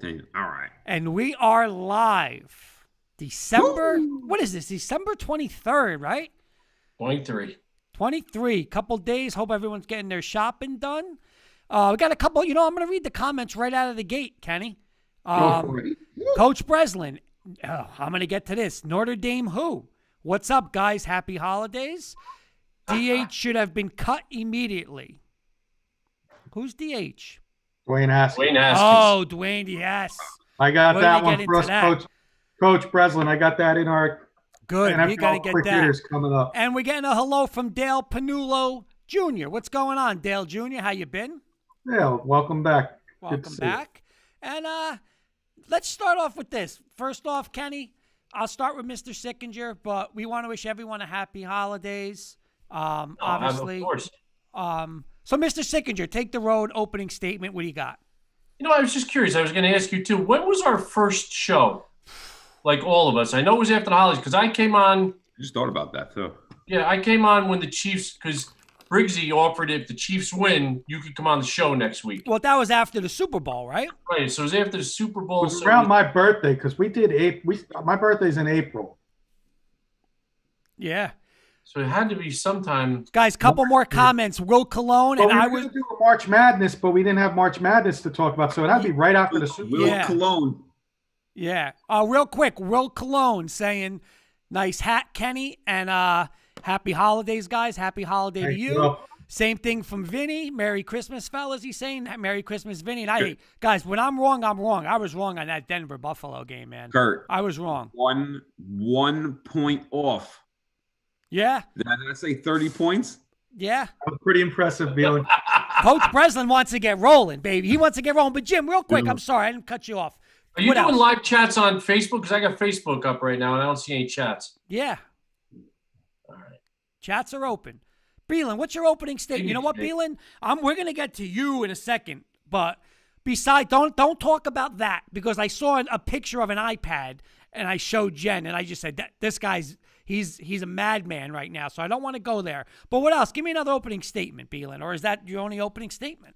Hey, All right. And we are live. December, what is this? December 23rd, right? 23. 23. Couple days. Hope everyone's getting their shopping done. Uh, we got a couple, you know, I'm going to read the comments right out of the gate, Kenny. Um, Coach Breslin, oh, I'm going to get to this. Notre Dame who? What's up, guys? Happy holidays. DH should have been cut immediately. Who's DH? Dwayne Haskins. Wayne Haskins. Oh, Dwayne, yes. I got When that one for us, that. Coach. Coach Breslin. I got that in our Good. NFL We got to get quick that. coming up. And we're getting a hello from Dale Panulo Jr. What's going on, Dale Jr.? How you been? Dale, welcome back. Good to Welcome see you. back. And uh let's start off with this. First off, Kenny, I'll start with Mr. Sickinger, but we want to wish everyone a happy holidays. Um, Oh, obviously. Of course. Um, so Mr. Sickinger, take the road. Opening statement. What do you got? You know, I was just curious. I was going to ask you too. When was our first show? Like all of us. I know it was after the holidays because I came on. I just thought about that too. Yeah, I came on when the Chiefs because Briggsy offered if the Chiefs win, you could come on the show next week. Well, that was after the Super Bowl, right? Right. So it was after the Super Bowl. It Bowl. was so around we- my birthday because we did April. We my birthday's in April. Yeah. So it had to be sometime. Guys, couple more comments. Will Cologne Well, and we I was gonna do a March Madness, but we didn't have March Madness to talk about, so it had to be right after the Super Bowl. Will Yeah. Cologne. Yeah. Uh, real quick, Will Cologne saying, "Nice hat, Kenny," and uh, "Happy holidays, guys. Happy holiday to Thank you." you, Will. Same thing from Vinny. Merry Christmas, fellas. He's saying Merry Christmas, Vinny. And I, hey, guys, when I'm wrong, I'm wrong. I was wrong on that Denver Buffalo game, man. Kurt. I was wrong. One one point off. Yeah, Did I say 30 points? yeah. That was pretty impressive, Beelan. Coach Breslin wants to get rolling, baby. He wants to get rolling. But Jim, real quick, Yeah. I'm sorry, I didn't cut you off. Are you What doing else? live chats on Facebook? Because I got Facebook up right now and I don't see any chats. Yeah, All right. chats are open. Beelan, what's your opening statement? You know what, Okay. Beelan? I'm we're gonna get to you in a second, but beside don't don't talk about that because I saw a picture of an iPad and I showed Jen and I just said that this guy's he's he's a madman right now, so I don't want to go there. But what else? Give me another opening statement, Beelan, or is that your only opening statement?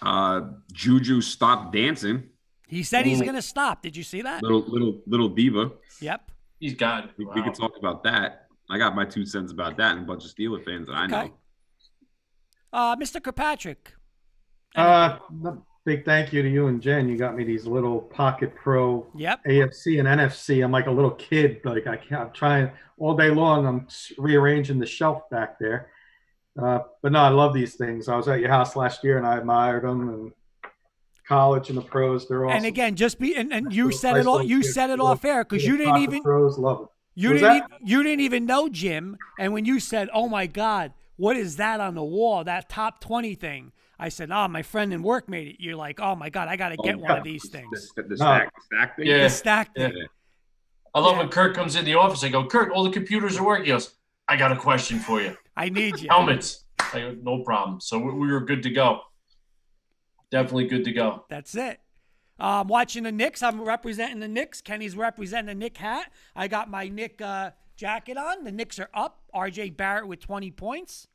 Uh, Juju stopped dancing. He said he's gonna stop. Did you see that? Little little little diva. Yep. He's got it. We, we could talk about that. I got my two cents about that and a bunch of Steeler fans that I know. Okay. Uh, Mr. Kirkpatrick. Uh, no- big thank you to you and Jen. You got me these little Pocket Pro Yep. AFC and NFC. I'm like a little kid. Like I can't. I'm trying all day long. I'm rearranging the shelf back there. Uh, but no, I love these things. I was at your house last year and I admired them. And college and the pros, they're awesome. And again, just be and, and you said it all. You said it off air because you didn't even pros love them. you didn't even, you didn't even know Jim. And when you said, "Oh my God, what is that on the wall? That top twenty thing?" I said, "Oh, my friend and work made it." You're like, "Oh my God, I got to get Oh, one of these things." the, the No. stack, stack thing. Yeah. The stack Yeah. thing. I love Yeah. when Kurt comes in the office. I go, Kurt, all the computers are working. He goes, I got a question for you. I need you. Helmets. I go, no problem. So we, we were good to go. Definitely good to go. That's it. Um, watching the Knicks. I'm representing the Knicks. Kenny's representing the Knick hat. I got my Knick uh, jacket on. The Knicks are up. RJ Barrett with 20 points.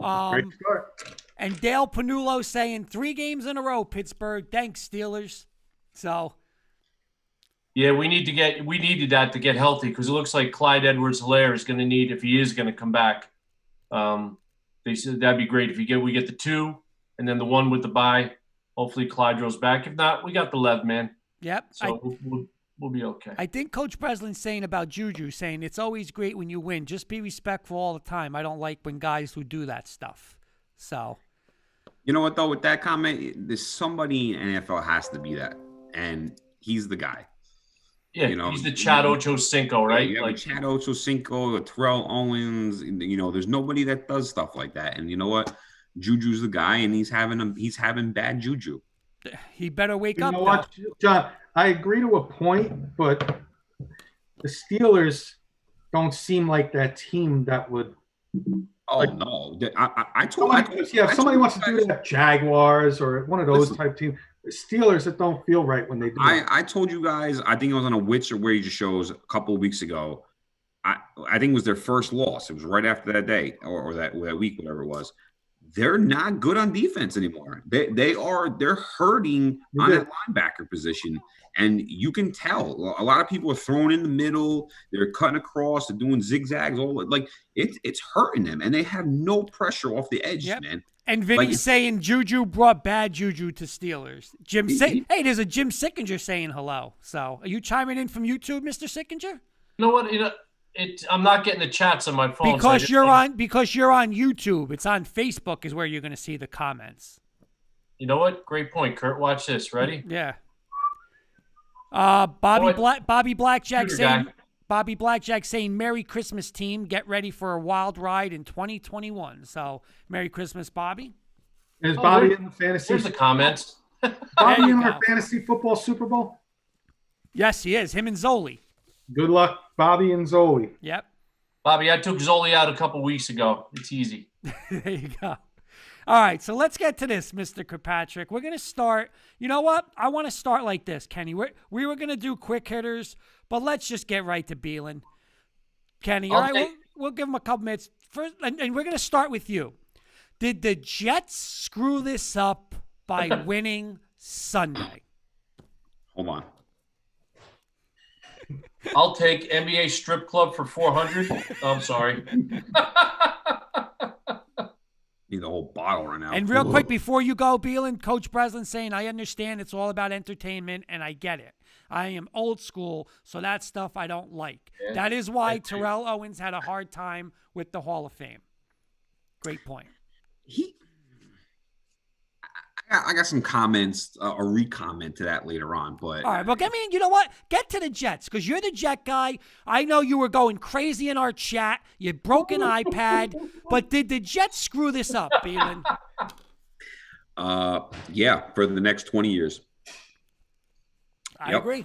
Great Um, start. and Dale Panulo saying three games in a row, Pittsburgh. Thanks, Steelers. So, Yeah, we need to get we needed that to get healthy because it looks like Clyde Edwards Helaire is going to need if he is going to come back. Um, they said that'd be great if you get we get the two and then the one with the bye. Hopefully Clyde goes back. If not, we got the Lev man, yep. so I, we'll, we'll, we'll be okay. I think Coach Breslin's saying about Juju, saying it's always great when you win. Just be respectful all the time. I don't like when guys who do that stuff. So, You know what though? With that comment, there's somebody in NFL has to be that, and he's the guy. yeah, you know, he's the Chad Ocho Cinco, right? You Like like Chad Ochocinco, Terrell Owens. You know, there's nobody that does stuff like that. And you know what? Juju's the guy, and he's having a, he's having bad juju. he better wake You up. know what, John? I agree to a point, but the Steelers don't seem like that team that would. Oh Like- no! I, I, I told I, Somebody, yeah, I if somebody told wants to do that, Jaguars or one of those Listen. type teams. Steelers that don't feel right when they do. I. I told you guys, I think it was on a Wits or Wager shows a couple of weeks ago. I, I think it was their first loss. It was right after that day or, or that, that week, whatever it was. they're not good on defense anymore. They they are they're hurting on that linebacker position. And you can tell a lot of people are thrown in the middle, they're cutting across, they're doing zigzags, all like it's it's hurting them, and they have no pressure off the edge, yep. man. And Vinny's like, saying Juju brought bad juju to Steelers. Jim, say, hey, there's a Jim Sickinger saying hello. So, are you chiming in from YouTube, Mister Sickinger? You know what? You know, it. I'm not getting the chats on my phone because so you're on because you're on YouTube. It's on Facebook is where you're going to see the comments. You know what? Great point, Kurt. Watch this. Ready? Yeah. Uh, Bobby Black, Bobby Blackjack saying, guy. Bobby Blackjack saying, "Merry Christmas, team! Get ready for a wild ride in 2021." So, Merry Christmas, Bobby. Is oh, Bobby in the fantasy? Here's the comments. Bobby in our fantasy football Super Bowl. Yes, he is. Him and Zoli. Good luck, Bobby and Zoli. Yep. Bobby, I took Zoli out a couple weeks ago. It's easy. there you go. All right, so let's get to this, Mr. Kirkpatrick. We're going to start. You know what? I want to start like this, Kenny. We're, we were going to do quick hitters, but let's just get right to Beelan. Kenny, all right, we'll, we'll, give him a couple minutes. First, and, and we're going to start with you. Did the Jets screw this up by winning Sunday? Hold on. I'll take NBA strip club for 400. I'm sorry. need the whole bottle right now. And real quick before you go, Beelan, Coach Breslin saying, I understand it's all about entertainment and I get it. I am old school, so that stuff I don't like. Yeah. That is why Terrell Owens had a hard time with the Hall of Fame. Great point. He I got some comments, uh, a re-comment to that later on, but all right. Well, I mean, you know what? Get to the Jets because you're the Jet guy. I know you were going crazy in our chat. You broke an iPad, but did the Jets screw this up, Beelan? Uh, yeah, for the next twenty years. I yep. agree.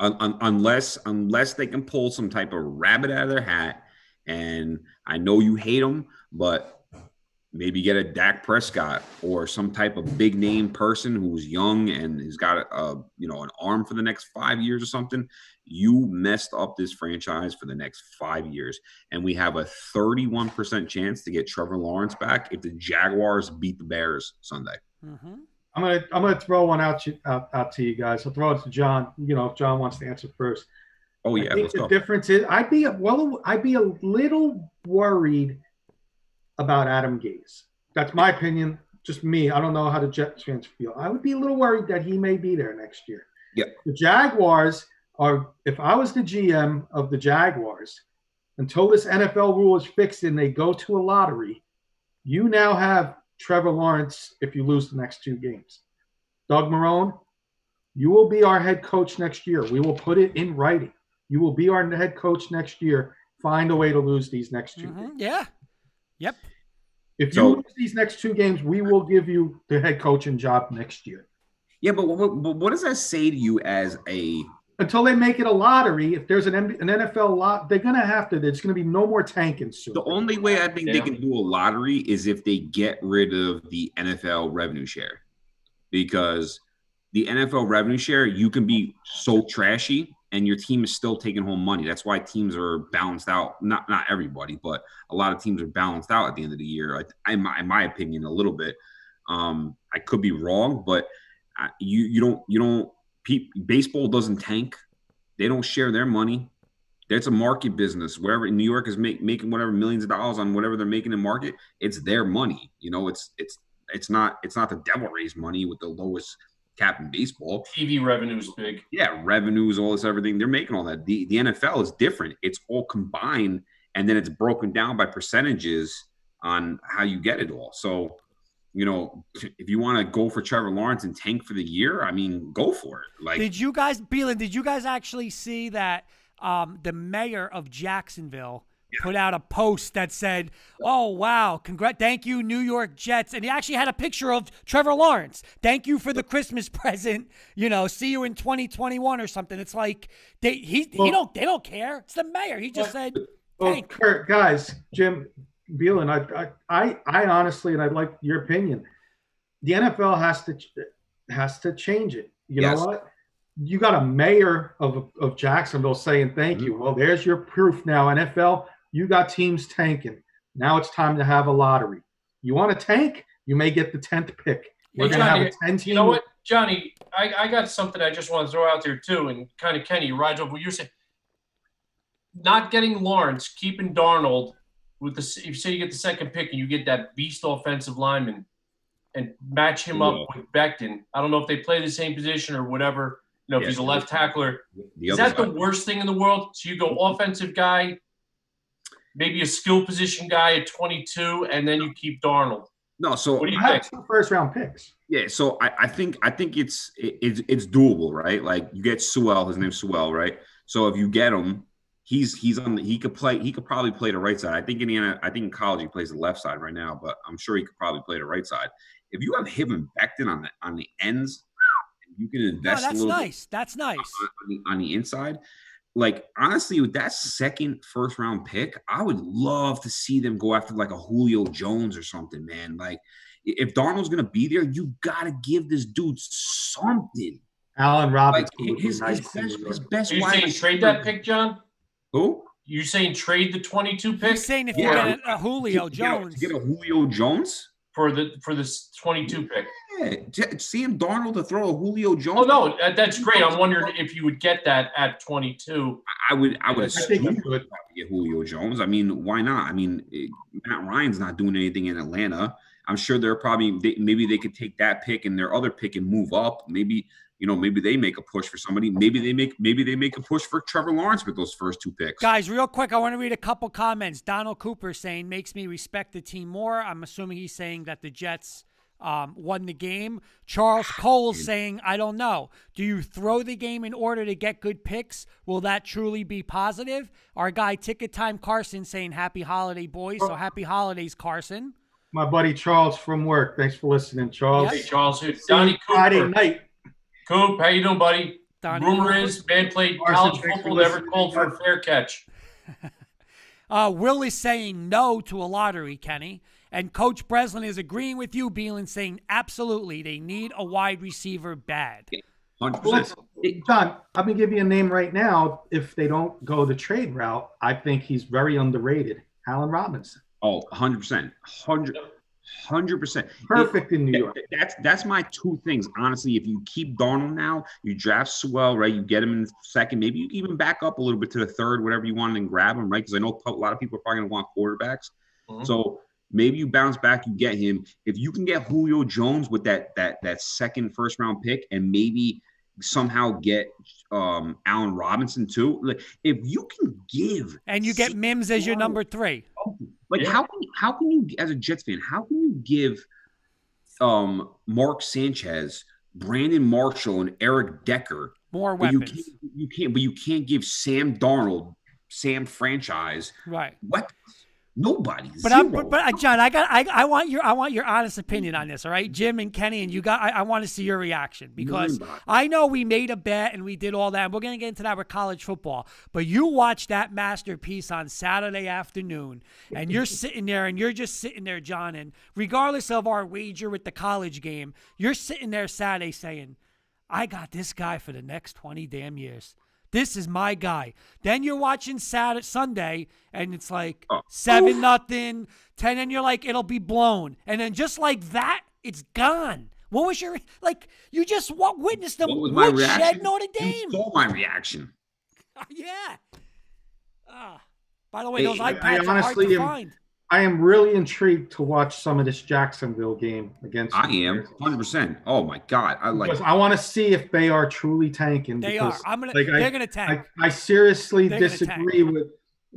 Un- un- unless unless they can pull some type of rabbit out of their hat, and I know you hate them, but maybe get a Dak Prescott or some type of big name person who's young and has got a, a, you know an arm for the next five years or something. You messed up this franchise for the next five years, and we have a 31% chance to get Trevor Lawrence back if the Jaguars beat the Bears Sunday. Mm-hmm. I'm gonna I'm gonna throw one out, to, out out to you guys. I'll throw it to John. You know, if John wants to answer first. Oh yeah, I think the go. difference is I'd be a, well I'd be a little worried about Adam Gase. That's my opinion. Just me. I don't know how the Jets fans feel. I would be a little worried that he may be there next year. Yeah. The Jaguars are. If I was the GM of the Jaguars, until this NFL rule is fixed and they go to a lottery, you now have Trevor Lawrence if you lose the next two games. Doug Marrone, you will be our head coach next year. We will put it in writing. You will be our head coach next year. Find a way to lose these next 2 mm-hmm. Yeah. Yep. If you lose these next two games, we will give you the head coaching job next year. Yeah, but what, what does that say to you as a until they make it a lottery? If there's an, an NFL lot, they're gonna have to. There's gonna be no more tanking soon. The only way I think yeah. they can do a lottery is if they get rid of the NFL revenue share, because the NFL revenue share you can be so trashy and your team is still taking home money. That's why teams are balanced out. Not not everybody, but a lot of teams are balanced out at the end of the year. I, in, my, in my opinion, a little bit. Um, I could be wrong, but you you don't you don't. Pe- baseball doesn't tank. They don't share their money. It's a market business. Wherever New York is make, making whatever millions of dollars on whatever they're making in market, it's their money. You know, it's it's it's not it's not the Devil Rays money with the lowest cap in baseball. TV revenue is big. Yeah, revenues, all this, everything. They're making all that. The the NFL is different. It's all combined, and then it's broken down by percentages on how you get it all. So, you know, if you want to go for Trevor Lawrence and tank for the year, I mean, go for it. Like, did you guys, Beelan? Did you guys actually see that um, the mayor of Jacksonville? Put out a post that said, "Oh wow, congrat, thank you, New York Jets," and he actually had a picture of Trevor Lawrence. Thank you for the Christmas present. You know, see you in 2021 or something. It's like they he well, he don't they don't care. It's the mayor. He just well, said, well, Kurt, guys, Jim Beelan, I, I I honestly, and I'd like your opinion. The NFL has to has to change it. You yes. know what? you got a mayor of, of Jacksonville saying thank you. Mm-hmm. Well, there's your proof now. NFL, you got teams tanking. Now it's time to have a lottery. You want to tank? You may get the tenth pick. We're Hey, gonna have a ten team. You know what, Johnny? I, I got something I just want to throw out there too, and kind of Kenny rides over what you're saying. Not getting Lawrence, keeping Darnold with the if you say you get the second pick and you get that beast offensive lineman, and match him up with Becton. I don't know if they play the same position or whatever. You know, if Yeah. he's a left tackler, is that the worst thing in the world? So you go offensive guy, maybe a skill position guy at 22, and then you keep Darnold. No, so What do you I think? have two first round picks. Yeah, so I, I think I think it's it, it's it's doable, right? Like you get Sewell, his name's Sewell, right? So if you get him, he's he's on the he could play he could probably play the right side. I think in the I think in college he plays the left side right now, but I'm sure he could probably play the right side. If you have him and Becton on the on the ends, you can No, invest a that's little bit nice. That's nice. on the, on the inside. Like honestly, with that second first round pick, I would love to see them go after like a Julio Jones or something, man. Like if Darnold's gonna be there, you gotta give this dude something. Allen Like Robinson. would his, his nice in best his best Are you wide saying receiver- trade that pick, John? Who? You saying trade the 22 pick He's saying if you Yeah. get a, a Julio To get a- Jones, to get a Julio Jones. for the for this 22 pick? Yeah, J- Sam Darnold to throw a Julio Jones. Oh no, that, that's great. I'm wondering if you would get that at 22. I would I would I I think assume he could. get Julio Jones. I mean, why not? I mean, eh, Matt Ryan's not doing anything in Atlanta. I'm sure they're probably they, maybe they could take that pick and their other pick and move up. Maybe you know maybe they make a push for somebody. Maybe they make maybe they make a push for Trevor Lawrence with those first two picks. Guys, real quick, I want to read a couple comments. Donald Cooper saying makes me respect the team more. I'm assuming he's saying that the Jets um, won the game. Charles Cole saying, I don't know. Do you throw the game in order to get good picks? Will that truly be positive? Our guy Ticket Time Carson saying, Happy holiday, boys. So happy holidays, Carson. My buddy Charles from work. Thanks for listening, Charles. Hey Charles, who- See you Donnie Friday night. Coop, how you doing, buddy? Donnie Rumor Cooper. is man played Carson, college thanks football, never called for a fair catch. Uh, Will is saying no to a lottery, Kenny. And Coach Breslin is agreeing with you, Beelan, saying absolutely they need a wide receiver bad. Hundred Well, percent. let's- John, I'm gonna give you a name right now. If they don't go the trade route, I think he's very underrated. Allen Robinson, Oh, 100 percent, hundred, hundred percent. perfect in New That- York. That's that's my two things. Honestly, if you keep Darnold now, you draft Sewell, right? You get him in second. Maybe you can even back up a little bit to the third, whatever you want, and grab him, right? Because I know a lot of people are probably going to want quarterbacks. Mhm. So maybe you bounce back, you get him. If you can get Julio Jones with that that that second first round pick, and maybe somehow get um Allen Robinson too. Like if you can give And you get Mims as your number three. like Yeah. how can how can you as a Jets fan how can you give um Mark Sanchez, Brandon Marshall, and Eric Decker, More but you weapons. can't you can't but you can't give Sam Darnold, Sam franchise Right. weapons. Nobody. But I'm, but, but uh, John, I got, I, I want your, I want your honest opinion on this. All right, Jim and Kenny, and you got, I, I want to see your reaction because Nobody. I know we made a bet and we did all that. And we're gonna get into that with college football. But you watched that masterpiece on Saturday afternoon, and you're sitting there and you're just sitting there, John. And regardless of our wager with the college game, you're sitting there Saturday saying, "I got this guy for the next twenty damn years." This is my guy. Then you're watching Saturday, Sunday, and it's like Oh. seven nothing, ten, and you're like, it'll be blown. And then just like that, it's gone. What was your like? You just what witnessed the what was my reaction? Notre You Dame. saw my reaction. yeah. Ah. By the way, those Hey, iPads I are hard honestly to am- find. I am really intrigued to watch some of this Jacksonville game against. I am 100. percent Oh my god, I like. Because I want to see if they are truly tanking. They are. I'm gonna. like, they're gonna tank. I, I seriously They're disagree with,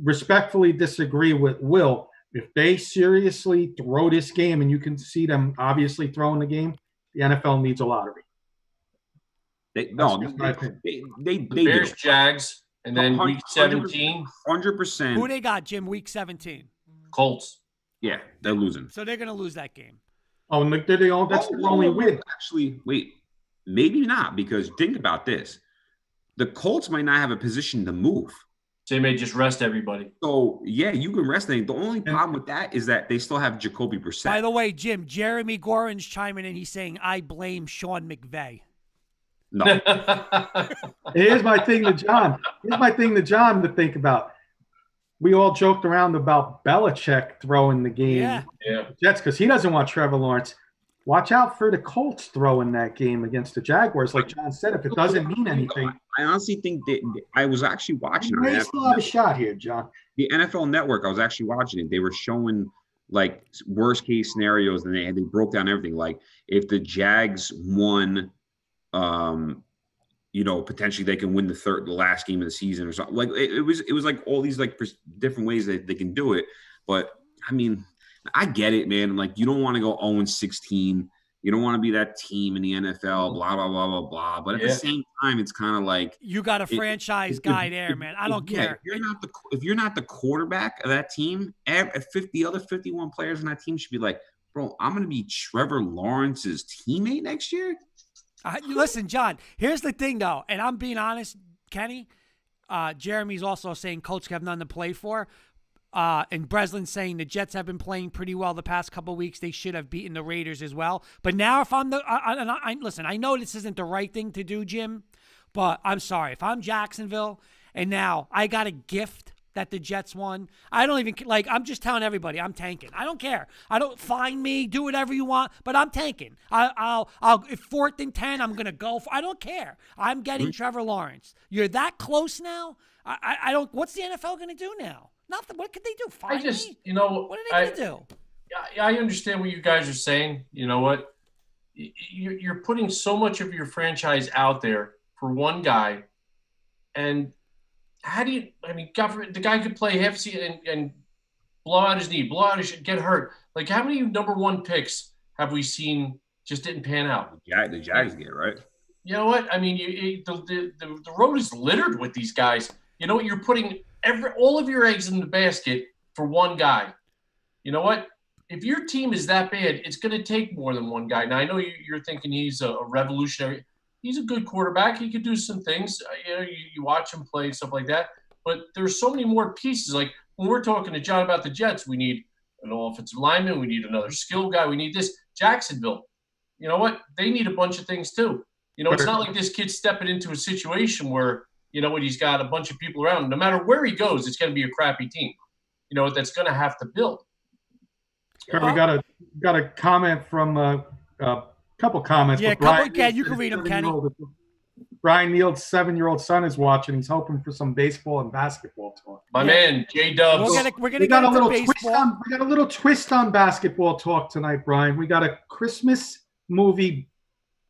respectfully disagree with Will. If they seriously throw this game, and you can see them obviously throwing the game, the NFL needs a lottery. They, no, just my opinion. they they they Bears, do. Jags, and then week 17, Hundred percent. Who they got, Jim? Week 17. Colts. Yeah, they're losing. So they're gonna lose that game. Oh, and they all? That's Oh, their only whoa, whoa, win. Actually, wait, maybe not because think about this: the Colts might not have a position to move. So they may just rest everybody. So yeah, you can rest them. The only problem with that is that they still have Jacoby Brissett. By the way, Jim, Jeremy Gorin's chiming in. He's saying, I blame Sean McVay. no, Here's my thing to John. Here's my thing to John to think about. We all joked around about Belichick throwing the game. Yeah. Yeah. Jets because he doesn't want Trevor Lawrence. Watch out for the Colts throwing that game against the Jaguars. Like John said, if it doesn't mean anything, I honestly think that I was actually watching you may it. still have a shot here, John. the NFL Network. I was actually watching it. They were showing like worst case scenarios, and they they broke down everything. Like if the Jags won, um, you know, potentially they can win the third, the last game of the season or something. Like it, it was, it was like all these like pers- different ways that they can do it. But I mean, I get it, man. Like you don't want to go 0 16. You don't want to be that team in the NFL, blah blah blah blah blah. But at Yeah. the same time, it's kind of like You got a It- franchise if- guy if- there, man. I don't yeah, care. If you're not the if you're not the quarterback of that team, 50 other 51 players on that team should be like, bro, I'm gonna be Trevor Lawrence's teammate next year. You- listen, John. Here's the thing, though, and I'm being honest, Kenny. Uh, Jeremy's also saying Colts have nothing to play for, uh, and Breslin's saying the Jets have been playing pretty well the past couple weeks. They should have beaten the Raiders as well. But now, if I'm the, I, I, I, I- listen, I know this isn't the right thing to do, Jim, but I'm sorry. If I'm Jacksonville and now I got a gift that the Jets won, I don't even like. I'm just telling everybody I'm tanking. I don't care. I don't find me, do whatever you want, but I'm tanking. I, I'll, I'll. If fourth and ten, I'm gonna go. For, I don't care. I'm getting Trevor Lawrence. You're that close now. I, I, I don't. What's the NFL gonna do now? Nothing. What could they do? Find I just, me? you know, What are they I, gonna do? I, I understand what you guys are saying. You know what? You're putting so much of your franchise out there for one guy, and how do you? I mean, God the guy could play half season and, and blow out his knee, blow out his get hurt. Like, how many number one picks have we seen just didn't pan out? The, Jag, the Jags get right. You know what? I mean, you, the, the the road is littered with these guys. You know what? You're putting every all of your eggs in the basket for one guy. You know what? If your team is that bad, it's going to take more than one guy. Now I know you, you're thinking he's a, a revolutionary. He's a good quarterback. He could do some things. Uh, You know, you, you watch him play and stuff like that. But there's so many more pieces. Like when we're talking to John about the Jets, we need an offensive lineman. We need another skill guy. We need this. Jacksonville. You know what? They need a bunch of things too. You know, it's not like this kid's stepping into a situation where, you know what, he's got a bunch of people around. No matter where he goes, it's going to be a crappy team, you know, that's going to have to build. Kurt, we got a got a comment from uh, a couple comments. Yeah, couple- Brian yeah, you can read them, Kenny. seven-year-old- Brian Neal's seven-year-old son is watching. He's hoping for some baseball and basketball talk. My Yeah. man, J Dubs. We're gonna we're gonna We got get a into little twist baseball. on. We got a little twist on basketball talk tonight, Brian. We got a Christmas movie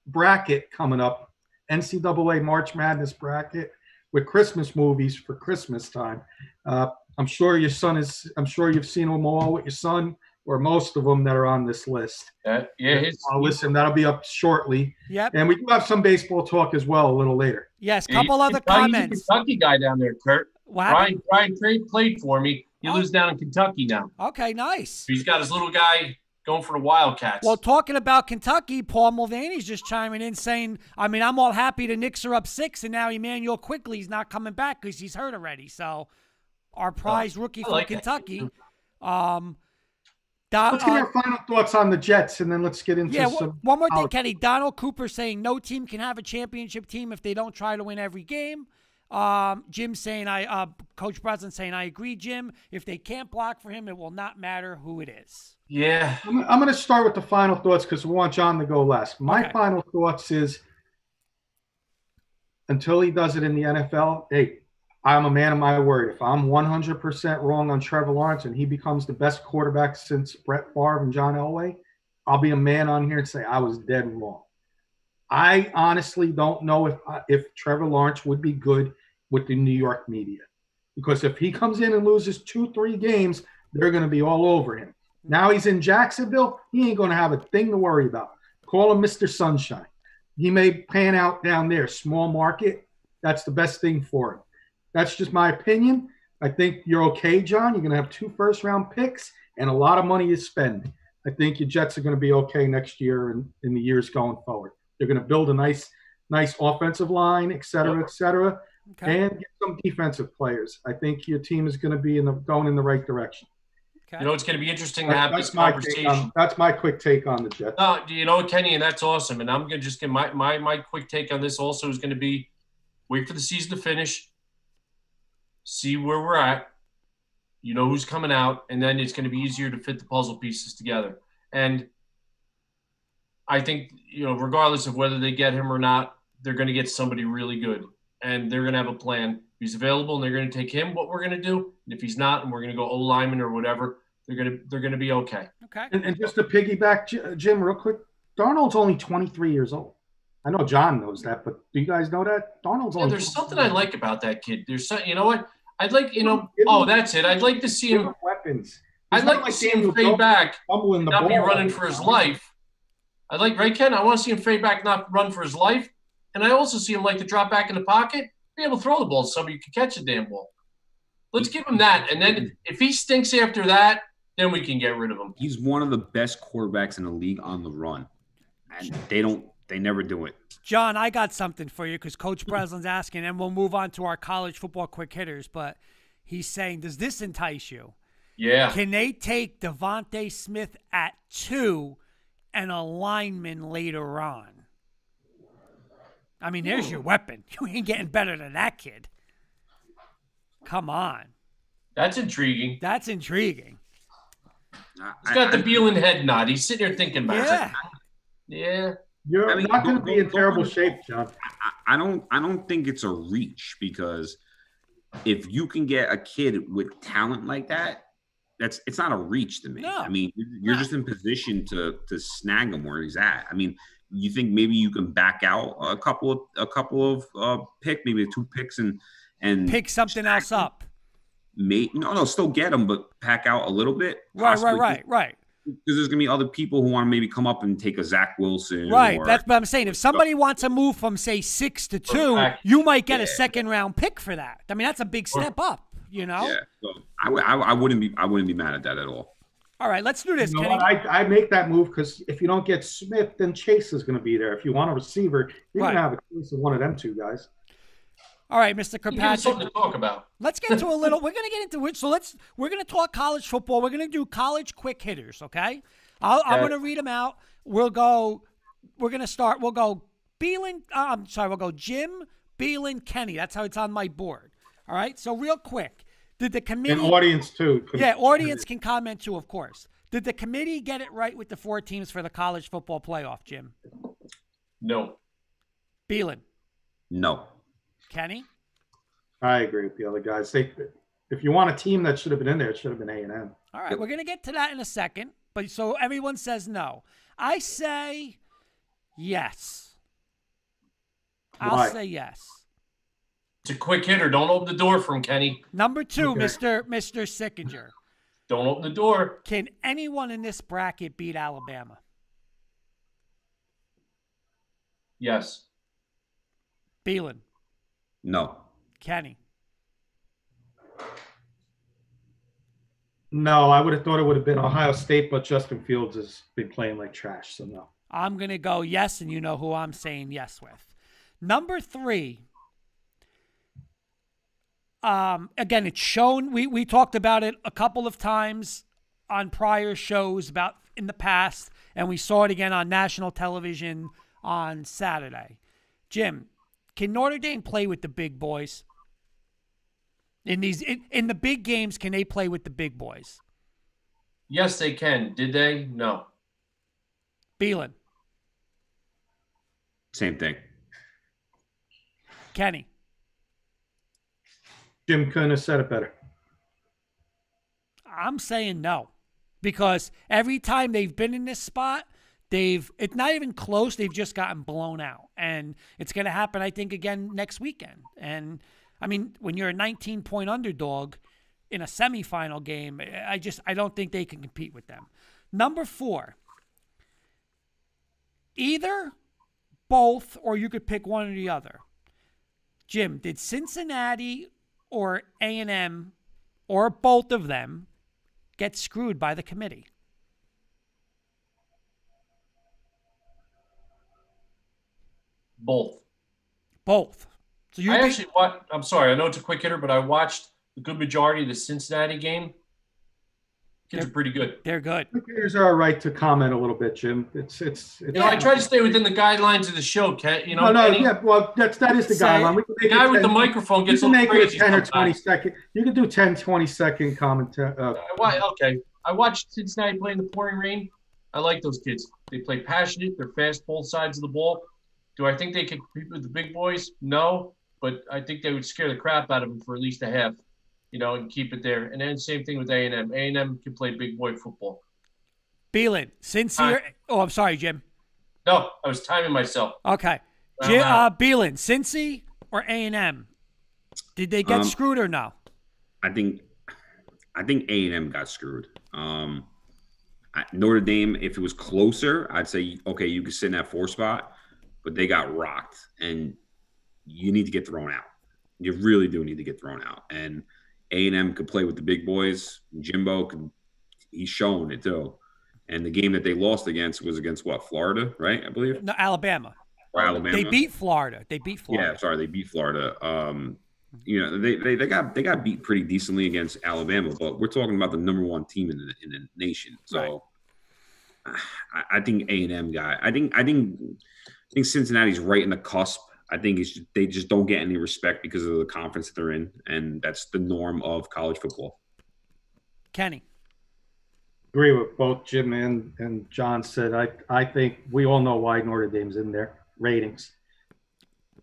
bracket coming up. NCAA March Madness bracket with Christmas movies for Christmas time. Uh, I'm sure your son is. I'm sure you've seen them all with your son, or most of them that are on this list. That- yeah, his, Uh, listen, that'll be up shortly, Yep. and we do have some baseball talk as well a little later. Yes. he's- Couple other he's a comments. Kentucky guy down there, Kurt. What happened? Brian, Brian Trade played for me. He Oh. lives down in Kentucky now. Okay. Nice. He's got his little guy going for the Wildcats. Well, talking about Kentucky, Paul Mulvaney's just chiming in saying, I mean, I'm all happy the Knicks are up six, and now Immanuel Quickley's not coming back because he's hurt already. So, our prize rookie I from like that. Kentucky. Um, Don, Let's get uh, our final thoughts on the Jets, and then let's get into yeah, one- some. one more thing, Kenny. Donald Cooper saying no team can have a championship team if they don't try to win every game. Um, Jim saying I, uh, Coach Breslin saying I agree, Jim. If they can't block for him, it will not matter who it is. yeah, I'm, I'm going to start with the final thoughts because we want John to go last. My Okay. final thoughts is until he does it in the NFL, hey, I'm a man of my word. If I'm 100% wrong on Trevor Lawrence and he becomes the best quarterback since Brett Favre and John Elway, I'll be a man on here and say I was dead wrong. I honestly don't know if uh, if Trevor Lawrence would be good with the New York media because if he comes in and loses two, three games, they're going to be all over him. Now he's in Jacksonville. He ain't going to have a thing to worry about. Call him Mr. Sunshine. He may pan out down there, small market. That's the best thing for him. That's just my opinion. I think you're okay, John. You're going to have two first round picks and a lot of money to spend. I think your Jets are going to be okay next year and in the years going forward. They're going to build a nice, nice offensive line, et cetera, et cetera, Okay. and get some defensive players. I think your team is going to be in the going in the right direction. okay. you know, it's going to be interesting to have That's this my, conversation. on, that's my quick take on the Jets. No, you know Kenny, and that's awesome. And I'm gonna just get my my my quick take on this. Also, is going to be wait for the season to finish, see where we're at, You know who's coming out, and then it's going to be easier to fit the puzzle pieces together. And I think, you know, regardless of whether they get him or not, they're going to get somebody really good. And they're going to have a plan. If he's available and they're going to take him, what we're going to do. And if he's not, and we're going to go O lineman or whatever, they're going to they're going to be okay. Okay. And, and just to piggyback, Jim, real quick, Darnold's only 23 years old. I know John knows that, but do you guys know that Darnold's Yeah, only? there's something I like about that kid. There's some, you know what? I'd like, you know, oh, that's it. I'd like to see him. him weapons. I'd He's not like to see him Daniel fade Jones back, fumbling the not be running for his life. I'd like, right, Ken? I want to see him fade back, not run for his life. And I also see him like to drop back in the pocket, be able to throw the ball to somebody who can catch a damn ball. Let's give him that. And then if he stinks after that, then we can get rid of him. He's one of the best quarterbacks in the league on the run, and they don't. They never do it. John, I got something for you because Coach Breslin's asking, and we'll move on to our college football quick hitters. But he's saying, does this entice you? Yeah. Can they take DeVonta Smith at two and a lineman later on? I mean, there's your weapon. You ain't getting better than that kid. Come on. That's intriguing. That's intriguing. He's got the Beelan head nod. He's sitting there thinking about Yeah. it. Yeah. You're I mean, not going to be in go- terrible go- shape, John. I, I don't. I don't think it's a reach because if you can get a kid with talent like that, that's it's not a reach to me. No. I mean, you're- you're No. just in position to to snag him where he's at. I mean, you think maybe you can back out a couple of a couple of uh, pick, maybe two picks, and and Pick something else up. May, no, no, still get him, but pack out a little bit. Right, right, right, right. Because there's gonna be other people who want to maybe come up and take a Zach Wilson. Right. or- That's what I'm saying. If somebody wants to move from say six to two, Correct. you might get a second round pick for that. I mean, that's a big Or- step up. You know. Yeah, so I, w- I, I wouldn't be I wouldn't be mad at that at all. All right, let's do this, You know Kenny. I, I make that move because if you don't get Smith, then Chase is going to be there. If you want a receiver, you're Right. going to have a choice of one of them two guys. All right, Mr. Give him Kirkpatrick. something to talk about. Let's get into a little. We're gonna get into it. So let's. We're gonna talk college football. We're gonna do college quick hitters. Okay. I'll, I'm gonna read them out. We'll go. We're gonna start. We'll go. Beelan. Uh, I'm sorry. We'll go. Jim, Beelan, Kenny. That's how it's on my board. All right. So real quick, did the committee And audience too. yeah, audience can comment too, of course. Did the committee get it right with the four teams for the college football playoff, Jim? No. Beelan, No. Kenny. I agree with the other guys. They, if you want a team that should have been in there, it should have been A and M. All right, we're gonna get to that in a second. But so everyone says no. I say yes. I'll Why? say yes. It's a quick hitter. Don't open the door for him, Kenny. Number two, Okay. Mr. Mr. Sickinger. Don't open the door. Can anyone in this bracket beat Alabama? Yes. Beelan, No. Kenny. No, I would have thought it would have been Ohio State, but Justin Fields has been playing like trash, so no. I'm gonna go yes, and you know who I'm saying yes with. Number three. Um, again, it's shown. We we talked about it a couple of times on prior shows about in the past, and we saw it again on national television on Saturday. Jim, can Notre Dame play with the big boys? In these in, in the big games, can they play with the big boys? Yes, they can. Did they? No. Beelan, Same thing. Kenny, Jim couldn't have said it better. I'm saying no, because every time they've been in this spot, they've it's not even close. They've just gotten blown out, and it's going to happen, I think, again next weekend. And I mean, when you're a 19 point underdog in a semifinal game, I just I don't think they can compete with them. Number four, either, both, or you could pick one or the other. Jim, did Cincinnati or A and M or both of them get screwed by the committee? Both. Both. So you I think- actually what I'm sorry, I know it's a quick hitter, but I watched the good majority of the Cincinnati game. Kids are pretty good. They're good. Here's our right to comment a little bit, Jim. It's it's. it's You know, I try to stay within the guidelines of the show, Ken. You know, no, no, any- yeah. Well, that's that is the guideline. We can the guy it with the 10 microphone You gets a can little make it 10 or 20 sometimes. second. You can do 10, 20 second comment. Uh, I okay. I watched Cincinnati play in the pouring rain. I like those kids. They play passionate. They're fast both sides of the ball. Do I think they could compete with the big boys? No, but I think they would scare the crap out of them for at least a half, you know, and keep it there. And then same thing with A and M. A and M can play big boy football. Beelan, sincere. Oh, I'm sorry, Jim. No, I was timing myself. Okay. I'm Jim, uh, out. Beelan, Cincy or A and M? Did they get Um, screwed or no? I think I think A and M got screwed. Um, I, Notre Dame, if it was closer, I'd say okay, you could sit in that four spot, but they got rocked, and you need to get thrown out. You really do need to get thrown out, and A and M could play with the big boys. Jimbo could, he's shown it too. And the game that they lost against was against what Florida, right? I believe No, Alabama. or Alabama. They beat Florida. They beat Florida. Yeah, sorry, they beat Florida. Um, you know, they, they they got they got beat pretty decently against Alabama, but we're talking about the number one team in the in the nation. So I, I think A and M guy. I think I think I think Cincinnati's right in the cusp. I think it's they just don't get any respect because of the conference that they're in, and that's the norm of college football. Kenny. agree with both Jim and, and John said. I, I think we all know why Notre Dame's in there. Ratings.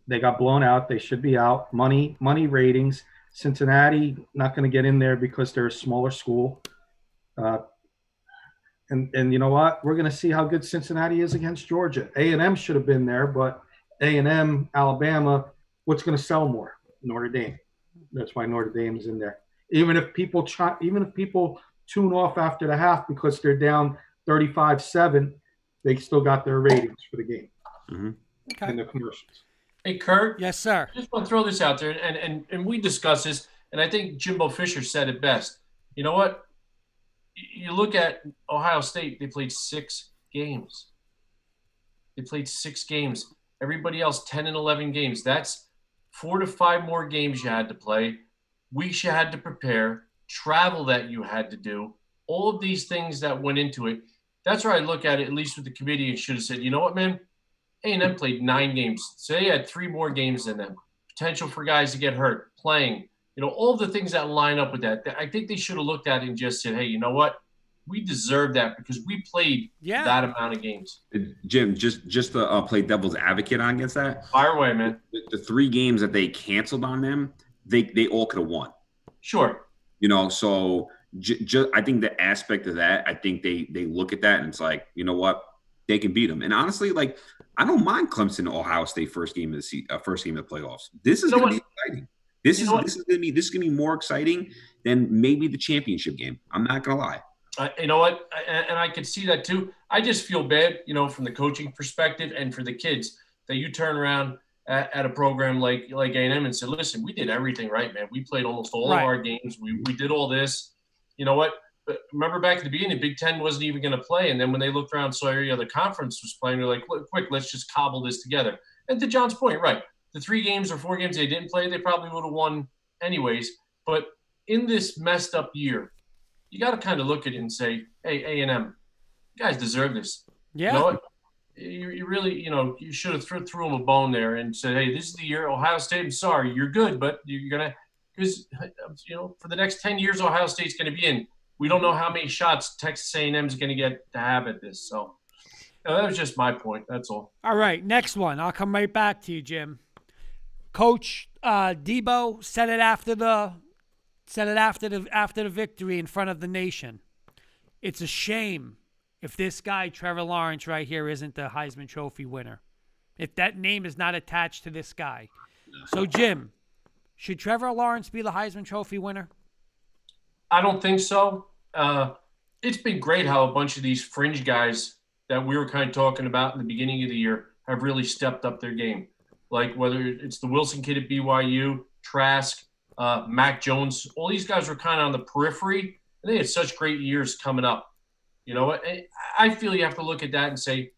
They got blown out. They should be out. Money, money ratings. Cincinnati not going to get in there because they're a smaller school. Uh, and and you know what? We're going to see how good Cincinnati is against Georgia. A and M should have been there, but A and M, Alabama, what's going to sell more? Notre Dame. That's why Notre Dame is in there. Even if people try, even if people tune off after the half because they're down 35-7, they still got their ratings for the game mm-hmm. Okay. and the commercials. Hey, Kurt. Yes, sir. I just want to throw this out there, and and and we discussed this, and I think Jimbo Fisher said it best. You know what? You- look at Ohio State; they played six games. They played six games. Everybody else, ten and eleven games. That's four to five more games you had to play. Weeks you had to prepare, travel that you had to do. All of these things that went into it. That's where I look at it. At least with the committee, and should have said, you know what, man? A&M played nine games. So they had three more games than them. Potential for guys to get hurt, playing, you know, all the things that line up with that. I think they should have looked at it and just said, hey, you know what? We deserve that because we played Yeah. that amount of games. Jim, just just to uh, play devil's advocate on against that, Fire away, man. the, the three games that they canceled on them, they they all could have won. Sure. You know, so j- ju- I think the aspect of that, I think they they look at that and it's like, you know what, they can beat them. And honestly, like I don't mind Clemson Ohio State first game of the se- uh, first game of the playoffs. This is You know going to be exciting. This You is this is going to be this is going to be more exciting than maybe the championship game. I'm not going to lie. Uh, you know what? I, and I could see that too. I just feel bad, you know, from the coaching perspective and for the kids that you turn around at, at a program like like A&M and said, "Listen, we did everything right, man. We played almost all Right. of our games. We we did all this. You know what? But remember back at the beginning, Big Ten wasn't even going to play, and then when they looked around, saw every other conference was playing, they're like, quick, let's just cobble this together." And to John's point, right? The three games or four games they didn't play, they probably would have won anyways. But in this messed up year, you got to kind of look at it and say, "Hey, A and M, you guys deserve this. Yeah. You know? You, you really, you know, you should have threw, threw them a bone there and said, "Hey, this is the year. Ohio State. I'm sorry, you're good, but you're gonna because you know for the next ten years, Ohio State's going to be in. We don't know how many shots Texas A&M is going to get to have at this. So that was just my point. That's all. All right, next one. I'll come right back to you, Jim. Coach uh, Dabo said it after the said it after the after the victory in front of the nation. It's a shame if this guy Trevor Lawrence right here isn't the Heisman Trophy winner. If that name is not attached to this guy. So Jim, should Trevor Lawrence be the Heisman Trophy winner? I don't think so. Uh, it's been great how a bunch of these fringe guys that we were kind of talking about in the beginning of the year have really stepped up their game. Like whether it's the Wilson kid at BYU, Trask, uh, Mac Jones, all these guys were kind of on the periphery, and they had such great years coming up. You know? I- I feel you have to look at that and say,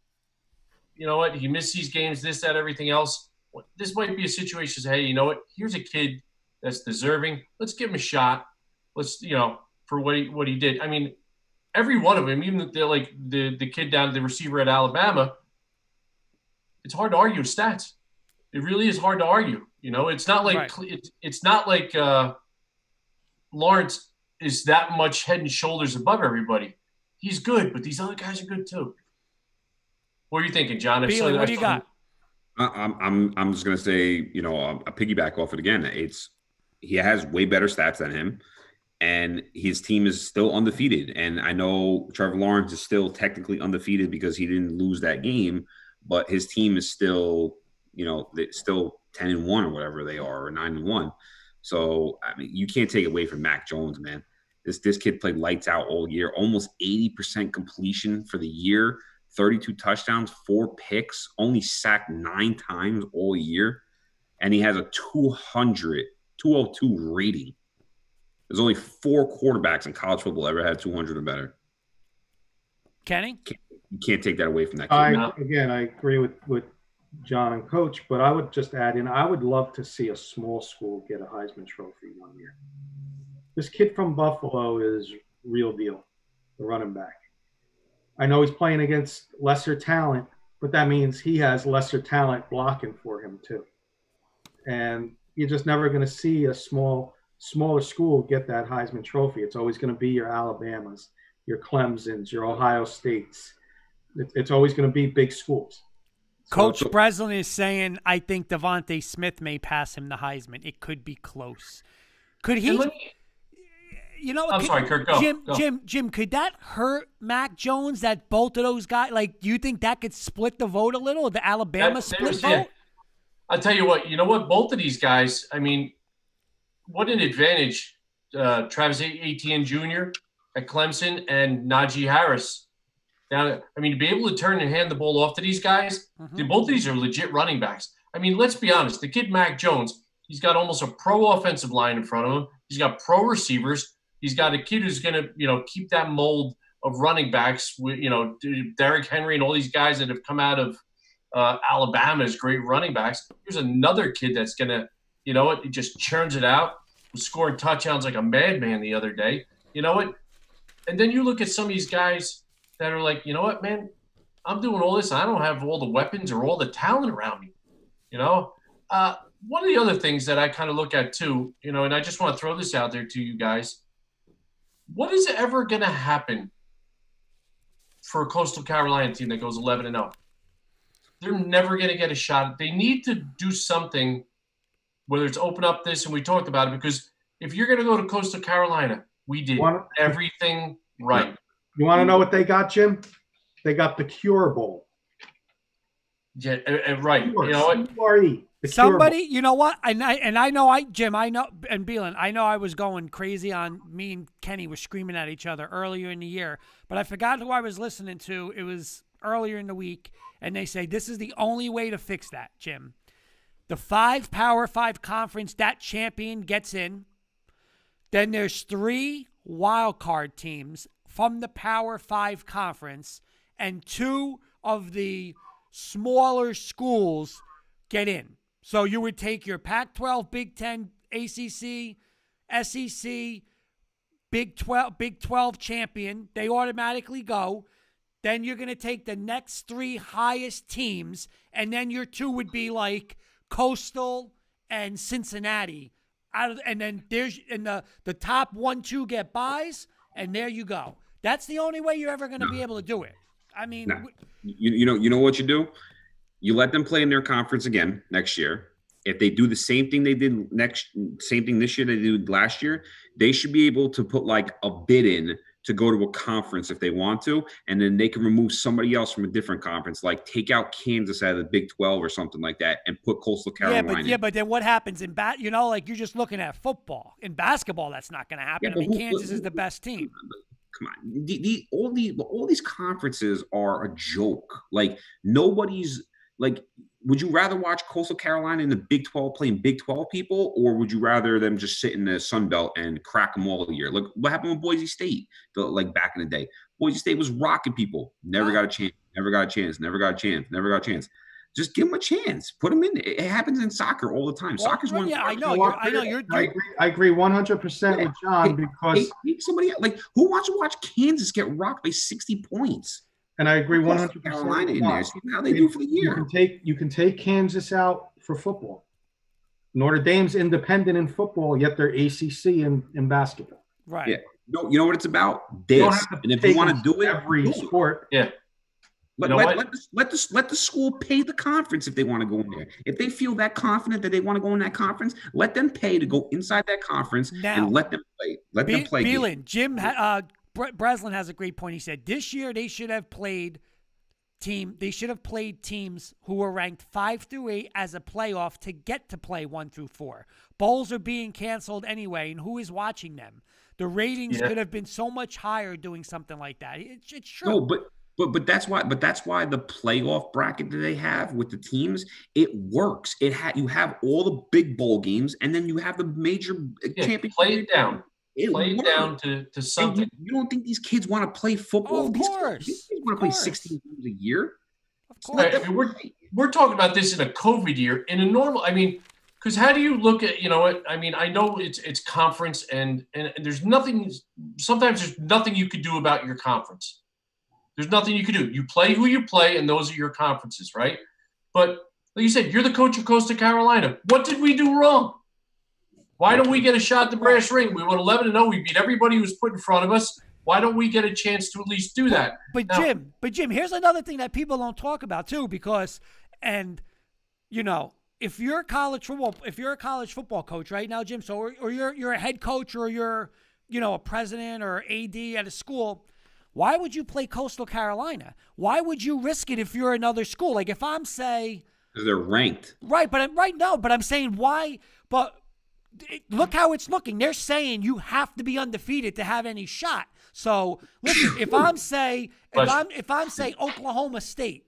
you know what? He missed these games, this, that, everything else. This might be a situation. Say, hey, you know what? Here's a kid that's deserving. Let's give him a shot let's you know for what he what he did. I mean, every one of them, even the, like the the kid down the receiver at Alabama, it's hard to argue stats. It really is hard to argue. You know, it's not like right. it's, it's not like uh, Lawrence is that much head and shoulders above everybody. He's good, but these other guys are good too. What are you thinking, John? If so, what do you got? I'm I'm I'm just gonna say, you know, a piggyback off it again. It's he has way better stats than him, and his team is still undefeated. And I know Trevor Lawrence is still technically undefeated because he didn't lose that game, but his team is still, you know, still ten and one or whatever they are, or nine and one. So I mean, you can't take it away from Mac Jones, man. This this kid played lights out all year, almost eighty percent completion for the year. 32 touchdowns, four picks, only sacked nine times all year. And he has a 200, 202 rating. There's only four quarterbacks in college football ever had 200 or better. Kenny? You can't take that away from that. Kid. I, again, I agree with, with John and Coach, but I would just add in I would love to see a small school get a Heisman Trophy one year. This kid from Buffalo is real deal, the running back. I know he's playing against lesser talent, but that means he has lesser talent blocking for him too. And you're just never going to see a small, smaller school get that Heisman Trophy. It's always going to be your Alabamas, your Clemson's, your Ohio States. It's always going to be big schools. Coach so, Breslin is saying, I think DeVonta Smith may pass him the Heisman. It could be close. Could he? you know, I'm could, sorry, Kirk. Go, Jim, go. Jim, Jim. Could that hurt Mac Jones? That both of those guys, like, do you think that could split the vote a little? The Alabama that, split vote. I'll tell you what. You know what? Both of these guys. I mean, what an advantage uh, Travis Etienne Jr. at Clemson and Najee Harris. Now, I mean, to be able to turn and hand the ball off to these guys, mm-hmm. both of these are legit running backs. I mean, let's be honest. The kid Mac Jones, he's got almost a pro offensive line in front of him. He's got pro receivers. He's got a kid who's going to, you know, keep that mold of running backs. With, you know, Derrick Henry and all these guys that have come out of uh, Alabama as great running backs. Here's another kid that's going to, you know what, he just churns it out. Scoring touchdowns like a madman the other day. You know what? And then you look at some of these guys that are like, you know what, man, I'm doing all this. I don't have all the weapons or all the talent around me. You know, uh, one of the other things that I kind of look at too, you know, and I just want to throw this out there to you guys what is ever going to happen for a Coastal Carolina team that goes 11 and 0? They're never going to get a shot. They need to do something, whether it's open up this and we talked about it, because if you're going to go to Coastal Carolina, we did everything right. You want to know mm. what they got, Jim? They got the Cure Bowl. Yeah, uh, uh, right. You know what? Somebody, you know what? And I and I know I Jim, I know and Beelan, I know I was going crazy on me and Kenny were screaming at each other earlier in the year, but I forgot who I was listening to. It was earlier in the week, and they say this is the only way to fix that, Jim. The five Power Five conference, that champion gets in. Then there's three wild card teams from the Power Five conference, and two of the smaller schools get in. So you would take your Pac 12, Big 10, ACC, SEC, Big 12, Big 12 champion. They automatically go. Then you're going to take the next three highest teams, and then your two would be like Coastal and Cincinnati. Out of, and then there's and the the top one two get buys, and there you go. That's the only way you're ever going to no. be able to do it. I mean, no. you, you know you know what you do you let them play in their conference again next year. If they do the same thing they did next, same thing this year they did last year, they should be able to put like a bid in to go to a conference if they want to, and then they can remove somebody else from a different conference, like take out Kansas out of the Big Twelve or something like that, and put Coastal Carolina. Yeah, but yeah, but then what happens in bat? You know, like you're just looking at football. In basketball, that's not going to happen. Yeah, I mean, who, Kansas who, is the best team. Come on, the, the, all the all these conferences are a joke. Like nobody's like would you rather watch Coastal Carolina in the Big 12 playing Big 12 people, or would you rather them just sit in the Sun Belt and crack them all year? Look what happened with Boise State, the, like back in the day. Boise State was rocking people, never got a chance, never got a chance, never got a chance, never got a chance. Just give them a chance. Put them in. It happens in soccer all the time. Well, Soccer's one. yeah, I know. You're, I know. You're, I you're agree. I agree 100 percent with John because, Hey, somebody else. like who wants to watch Kansas get rocked by 60 points? and I agree 100 Carolina in percent. there. See how they do for the You can take you can take Kansas out for football. Notre Dame's independent in football, yet they're ACC in, in basketball. right. Yeah. No, you know what it's about? This. And if you want to do it, every do it. sport. Let, You know let, let, the, let, the, let the school pay the conference if they want to go in there. If they feel that confident that they want to go in that conference, let them pay to go inside that conference Now- and let them play. Let them play. games. Beelan, Jim, ha- uh, Breslin has a great point. He said this year they should have played team. They should have played teams who were ranked five through eight as a playoff to get to play one through four. Bowls are being canceled anyway, and who is watching them? The ratings Yeah. could have been so much higher doing something like that. It's, it's true. No, but but but that's why but that's why the playoff bracket that they have with the teams it works. It ha- you have all the big bowl games and then you have the major uh, Yeah, championship. play it down. It Play it down to, to something. you, you don't think these kids want to play football? Of these course, kids, these kids want to play course. 16 games a year. of course. Right, I mean, we're- we're talking about this in a COVID year. In a normal, I mean, because how do you look at you know I mean? I know it's it's conference and, and and there's nothing. Sometimes there's nothing you could do about your conference. There's nothing you could do. You play who you play, and those are your conferences, right? But like you said, you're the coach of Coastal Carolina. What did we do wrong? Why don't we get a shot at the brass ring? We went 11 and 0. We beat everybody who was put in front of us. Why don't we get a chance to at least do that? But Now- Jim, but Jim, here's another thing that people don't talk about too, because and you know, if you're a college football, if you're a college football coach right now, Jim, so or, or you're you're a head coach or you're you know a president or AD at a school, why would you play Coastal Carolina? Why would you risk it if you're another school? Like if I'm say they're ranked. Right, but I'm- right now, but I'm saying why? But it- look how it's looking. They're saying you have to be undefeated to have any shot. So listen, if I'm say if I'm if I'm say Oklahoma State,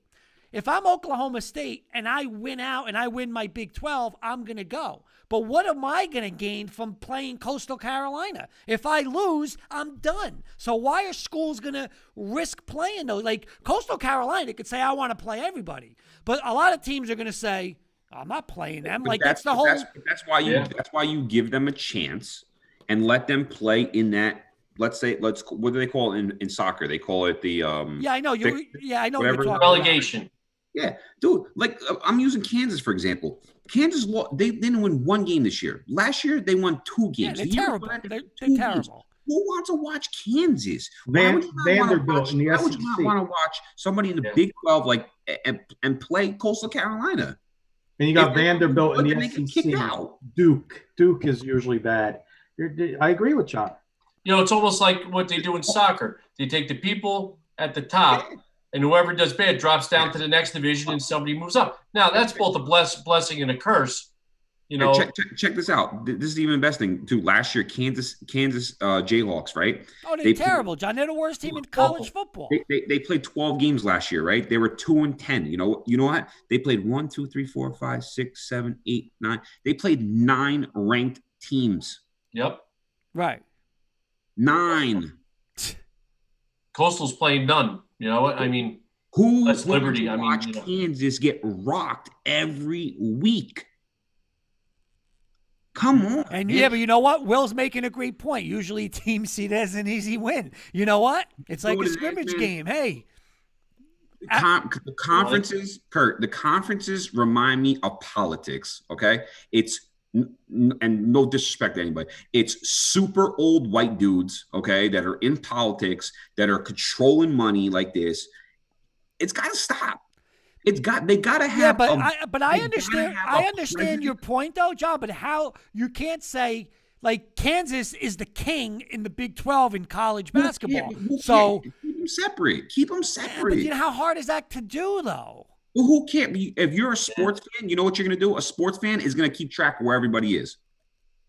if I'm Oklahoma State and I win out and I win my Big 12, I'm gonna go. But what am I gonna gain from playing Coastal Carolina? If I lose, I'm done. So why are schools gonna risk playing those? Like Coastal Carolina could say I want to play everybody, but a lot of teams are gonna say I'm not playing them. But Like that's, the whole. That's, that's why you. Yeah. That's why you give them a chance and let them play in that. Let's say, let's. What do they call it in, in soccer? They call it the. um yeah, I know you. Yeah, I know what whatever- you're talking about. Relegation. Yeah, dude. Like uh, I'm using Kansas for example. Kansas lo- they, they didn't win one game this year. Last year they won two Yeah, games. they're The terrible. before they They're, they're two games. Who wants to watch Kansas? Why Van- would you not wanna Vanderbilt watch- in the Why would you not want to watch somebody in the Yeah. Big 12 like and, and play Coastal Carolina? And you got If Vanderbilt in the get kicked SEC. out. Duke. Duke is usually bad. You're- I agree with John. You know, it's almost like what they do in soccer. They take the people at the top, and whoever does bad drops down to the next division, and somebody moves up. Now, that's both a bless, blessing and a curse. You know, check, check, check this out. This is even best thing too. Last year, Kansas Kansas uh, Jayhawks, right? Oh, they're They- terrible, John. They're the worst team in college football. They, they, they played 12 games last year, right? They were two and 10. You know, you know what? They played one, two, three, four, five, six, seven, eight, nine. They played nine ranked teams. yep. Right. Nine. Coastal's playing none. You know what? I mean, Who That's Liberty, I mean, watch you know. Kansas get rocked every week? Come on. And yeah, but you know what? Will's making a great point. Usually teams see it as an easy win. You know what? It's like a scrimmage man. game. Hey, The con- the conferences, Kurt, the conferences remind me of politics. Okay, it's n- n- and no disrespect to anybody. It's super old white dudes, okay, that are in politics that are controlling money like this. It's got to stop. It's got they got to have. yeah, but a- I but I understand I understand your point though, John, but how you can't say like Kansas is the king in the Big 12 in college Who basketball. can't- who So, keep them separate. Keep them separate. but you know how hard is that to do though? Well, who can't be? If you're a sports fan, you know what you're going to do? A sports fan is going to keep track of where everybody is.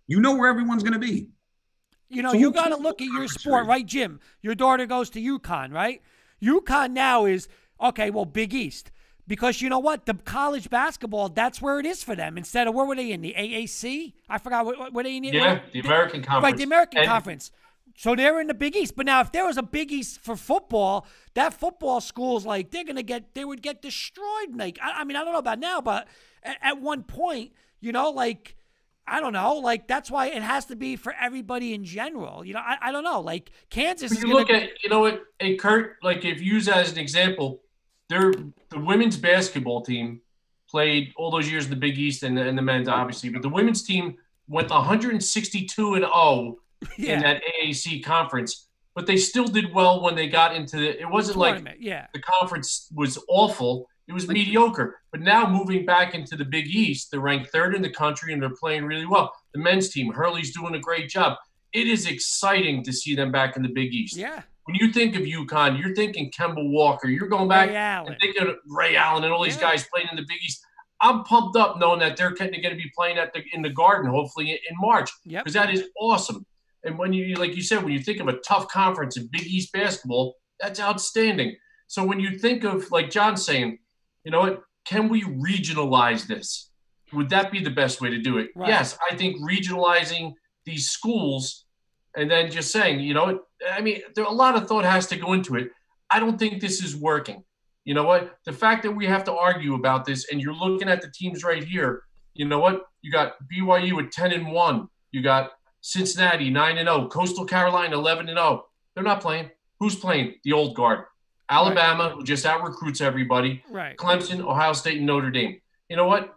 You know where everyone's going to be. You know, So you got to look at your sport, right, Jim? Your daughter goes to UConn, right? UConn now is okay. Well, Big East, because you know what? The college basketball, that's where it is for them. Instead of where were they in the AAC? I forgot what were they in. the- yeah, the American Conference. right, the American And- Conference. So they're in the Big East. But now, if there was a Big East for football, that football school's like they're gonna get they would get destroyed. Like I, I mean, I don't know about now, but at, at one point, you know, like I don't know, like that's why it has to be for everybody in general. You know, I, I don't know. Like Kansas. You gonna, look at you know what, Kurt, like if you use as an example, they're the women's basketball team played all those years in the Big East and the, and the men's obviously, but the women's team went 162 and 0 yeah. in that AAC conference, but they still did well when they got into the. It wasn't like yeah. the conference was awful. It was mediocre. But now moving back into the Big East, they're ranked third in the country and they're playing really well. The men's team, Hurley's doing a great job. It is exciting to see them back in the Big East. Yeah. When you think of UConn, you're thinking Kemba Walker. You're going back and thinking of Ray Allen and all these Yeah. guys playing in the Big East. I'm pumped up knowing that they're going to be playing at the in the Garden hopefully in March Yep. because that is awesome. And when you like you said, when you think of a tough conference in Big East basketball, that's outstanding. So when you think of like John saying, you know what, can we regionalize this? Would that be the best way to do it? Right. Yes, I think regionalizing these schools and then just saying, you know, I mean, there a lot of thought has to go into it. I don't think this is working. You know what? The fact that we have to argue about this, and you're looking at the teams right here. You know what? You got BYU at 10 and one. You got Cincinnati 9 and 0. Coastal Carolina 11 and 0. They're not playing. Who's playing? The old guard. Alabama, who just out recruits everybody. Right. Clemson, Ohio State, and Notre Dame. You know what?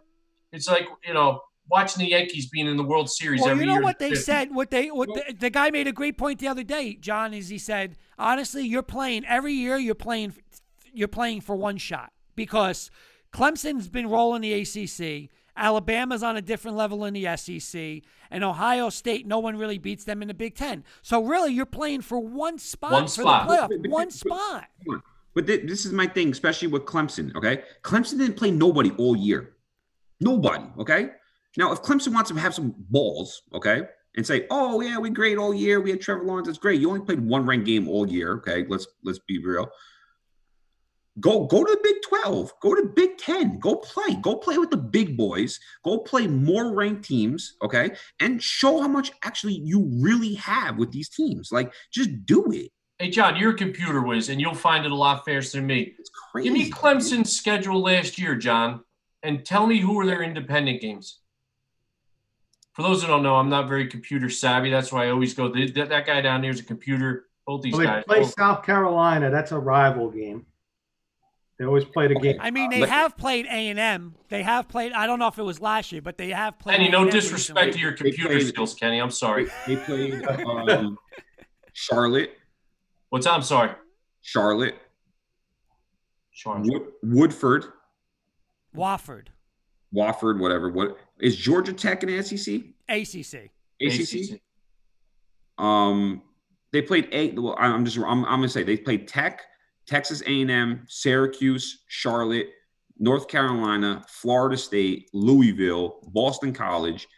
It's like you know watching the Yankees being in the World Series Well, you know what they said. What they what the, the guy made a great point the other day. John is he said honestly, you're playing every year. You're playing you're playing for one shot because Clemson's been rolling the ACC. Alabama's on a different level in the SEC, and Ohio State, no one really beats them in the Big Ten. So really, you're playing for one spot One for spot. the playoff. But- but- One but- spot. Come. But this is my thing, especially with Clemson. Okay, Clemson didn't play nobody all year. Nobody. Okay. Now, if Clemson wants to have some balls, okay, and say, "Oh yeah, we great all year. We had Trevor Lawrence. It's great. You only played one ranked game all year." Okay, let's let's be real. Go go to the Big Twelve. Go to Big Ten. Go play. Go play with the big boys. Go play more ranked teams. Okay, and show how much actually you really have with these teams. Like, just do it. Hey John, you're a computer whiz, and you'll find it a lot faster than me. It's crazy. Give me Clemson's schedule last year, John, and tell me who were their independent games. For those who don't know, I'm not very computer savvy. That's why I always go. That, that guy down there is a computer. Both these Well, they guys. play both- South Carolina. That's a rival game. They always play the Okay. game. I mean, they But- have played A and M. They have played. I don't know if it was last year, but they have played. Kenny, no A&M disrespect recently. to your computer played- skills, Kenny. I'm sorry. They played um, Charlotte, What's I'm sorry. Charlotte, Charlotte. Wood, Woodford, Wofford, Wofford, whatever. What is Georgia Tech in the SEC? ACC. ACC. Um, they played eight. Well, I'm just. I'm, I'm gonna say they played Tech, Texas A&M, Syracuse, Charlotte, North Carolina, Florida State, Louisville, Boston College,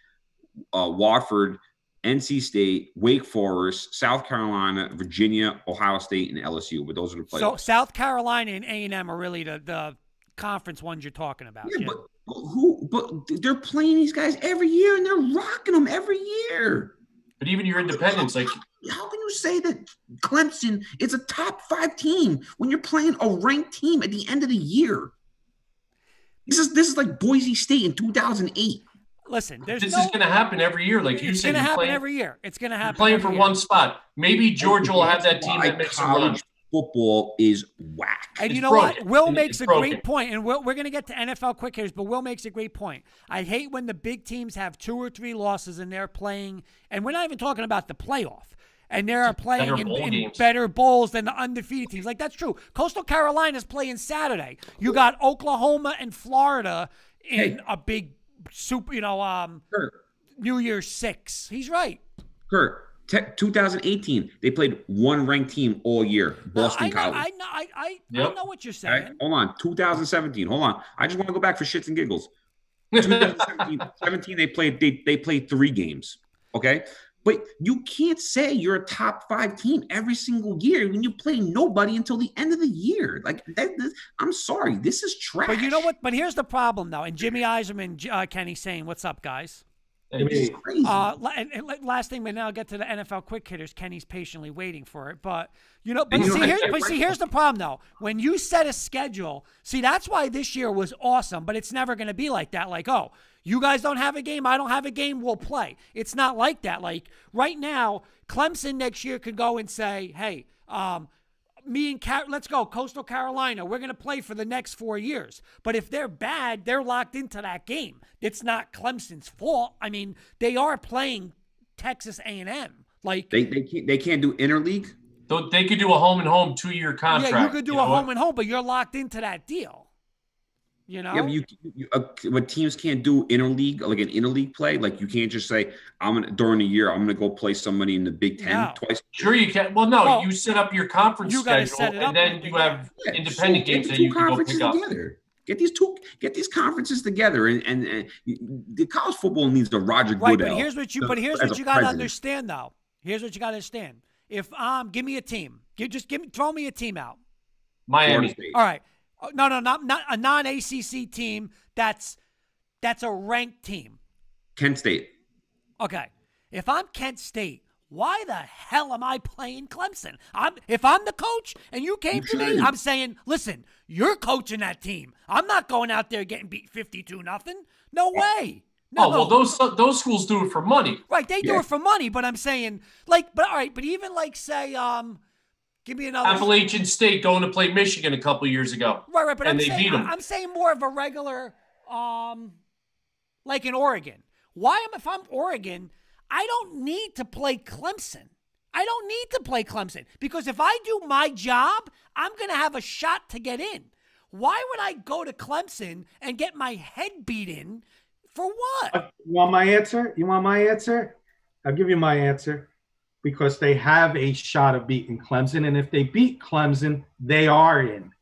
uh, Wofford, NC State, Wake Forest, South Carolina, Virginia, Ohio State, and LSU. But those are the playoffs. So South Carolina and A and M are really the the conference ones you're talking about. Yeah, yeah. but but who? But they're playing these guys every year, and they're rocking them every year. But even your independents, like How can you say that Clemson is a top five team when you're playing a ranked team at the end of the year? This is this is like Boise State in 2008. Listen, there's this no, is going to happen every year. Like you said, it's said, going to happen playing, every year. It's going to you're happen. playing every for year. one spot. Maybe Georgia will have that team Why that makes a run. college football is whack. And It's you know broken. what? Will It- makes it's a broken. great point, and we're, we're going to get to NFL quick hitters, but Will makes a great point. I hate when the big teams have two or three losses and they're playing, and we're not even talking about the playoff, and they're playing Better in, bowl in better bowls than the undefeated teams. Like that's true. Coastal Carolina's playing Saturday. You got Oklahoma and Florida in Hey. a big super, you know, um, Kurt, New Year's six. He's right. Kurt, te- 2018, they played one ranked team all year, No, Boston I know, College. I know, I, I, I know what you're Okay, saying. hold on, 2017. Hold on, I just want to go back for shits and giggles. 2017, 17, they played they, they played three games. Okay. But you can't say you're a top five team every single year when you play nobody until the end of the year. Like that, that- I'm sorry, this is trash. But you know what? But here's the problem, though. And Jimmy Eiserman, uh, Kenny saying, "What's up, guys?" Uh, and, and, last thing, but now I'll get to the NFL quick hitters. Kenny's patiently waiting for it, but you know, but, see, here's, but see, here's the problem though. When you set a schedule, see, that's why this year was awesome, but it's never going to be like that. Like, oh, you guys don't have a game, I don't have a game, we'll play. It's not like that. Like right now, Clemson next year could go and say, hey, um, me and Car- let's go Coastal Carolina. We're going to play for the next four years. But if they're bad, they're locked into that game. It's not Clemson's fault. I mean, they are playing Texas A&M. Like they they can't they can't do interleague. They could do a home and home two year contract. Yeah, you could do you a home what? and home, but you're locked into that deal. You know, yeah, you, you uh, what teams can't do interleague like an interleague play. Like you can't just say I'm gonna during the year I'm gonna go play somebody in the Big Ten no. twice. Sure, you can. Well, no, well, you set up your conference you schedule, and then you have yeah, independent so games that you can go pick up. Together. Get these two, get these conferences together, and and, and the college football needs the Roger right, Goodell. But here's what you, but here's what you got to understand, though. Here's what you got to understand. If um, give me a team, give, just give me, throw me a team out. Miami. State. All right. Oh, no, no, not not a non ACC team. That's that's a ranked team. Kent State. Okay, if I'm Kent State, why the hell am I playing Clemson? I'm if I'm the coach and you came you to me, I'm saying, listen, you're coaching that team. I'm not going out there getting beat 52 nothing. No way. No, oh well, those those schools do it for money. Right, they do yeah. it for money. But I'm saying, like, but all right, but even like say, um, Give me another. Appalachian State going to play Michigan a couple years ago. Right, right. But I'm saying, I'm saying more of a regular, um, like in Oregon. Why am if I'm Oregon, I don't need to play Clemson. I don't need to play Clemson because if I do my job, I'm going to have a shot to get in. Why would I go to Clemson and get my head beat in for what? Uh, you want my answer? You want my answer? I'll give you my answer because they have a shot of beating Clemson. And if they beat Clemson, they are in.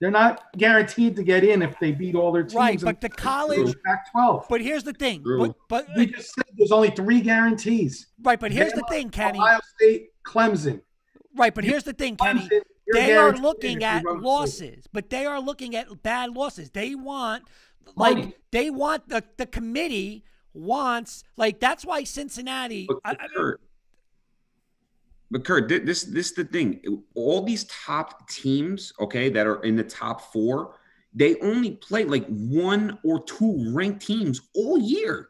They're not guaranteed to get in if they beat all their teams. Right, but the college Pac-12. But here's the thing. But, but we just said there's only three guarantees. Right, but here's the thing, Kenny. Ohio State, Clemson. Right, but here's the thing, Kenny. Clemson, they are looking at losses, but they are looking at bad losses. They want, like, they want the the committee wants like that's why Cincinnati. But, I, I, but Kurt, this this is the thing. All these top teams, okay, that are in the top four, they only play like one or two ranked teams all year.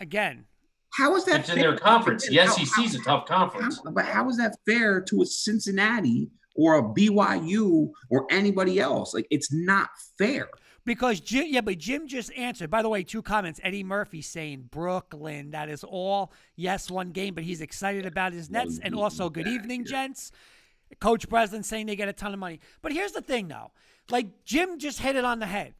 Again, how is that? It's fair? in their conference. The SEC is a tough conference. How, but how is that fair to a Cincinnati or a BYU or anybody else? Like it's not fair. Because Jim, yeah, but Jim just answered. By the way, two comments. Eddie Murphy saying Brooklyn. That is all. Yes, one game, but he's excited about his Nets. And also, good evening, gents. Coach Breslin saying they get a ton of money. But here's the thing, though. Like Jim just hit it on the head.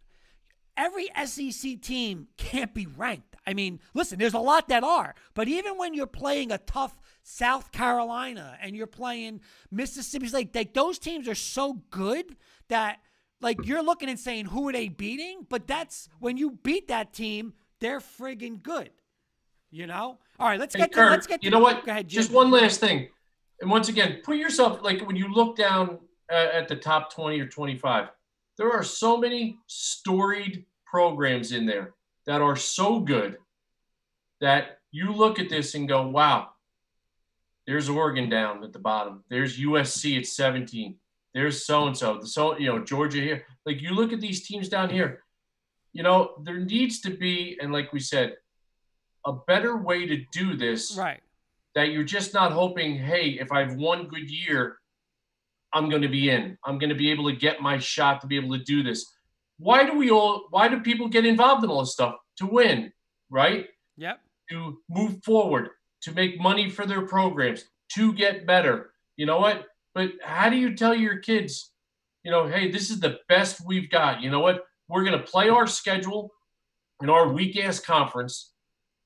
Every SEC team can't be ranked. I mean, listen, there's a lot that are, but even when you're playing a tough South Carolina and you're playing Mississippi like, like those teams are so good that like you're looking and saying, who are they beating? But that's when you beat that team, they're friggin' good. You know? All right, let's hey, get to Kurt, let's get to You know what? Go ahead, Just one last thing. And once again, put yourself like when you look down uh, at the top 20 or 25, there are so many storied programs in there that are so good that you look at this and go, wow, there's Oregon down at the bottom. There's USC at 17. There's so and so. The so you know Georgia here. Like you look at these teams down here. You know there needs to be, and like we said, a better way to do this. Right. That you're just not hoping, hey, if I have one good year, I'm going to be in. I'm going to be able to get my shot to be able to do this. Why do we all? Why do people get involved in all this stuff to win? Right. Yep. To move forward, to make money for their programs, to get better. You know what? But how do you tell your kids, you know, hey, this is the best we've got? You know what? We're going to play our schedule in our weak ass conference.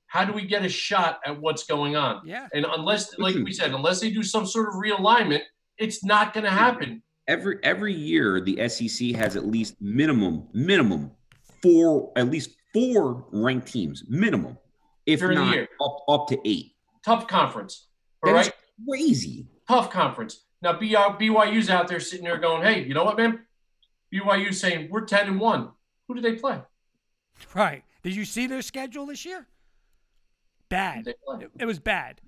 How do we get a shot at what's going on? Yeah. And unless, like we said, unless they do some sort of realignment, it's not going to happen. Every every year, the SEC has at least minimum minimum four at least four ranked teams minimum, if During not up up to eight. Tough conference. All that right? crazy. Tough conference. Now BYU's uh, out there sitting there going, "Hey, you know what, man? BYU saying we're ten and one. Who do they play? Right. Did you see their schedule this year? Bad. It, it was bad.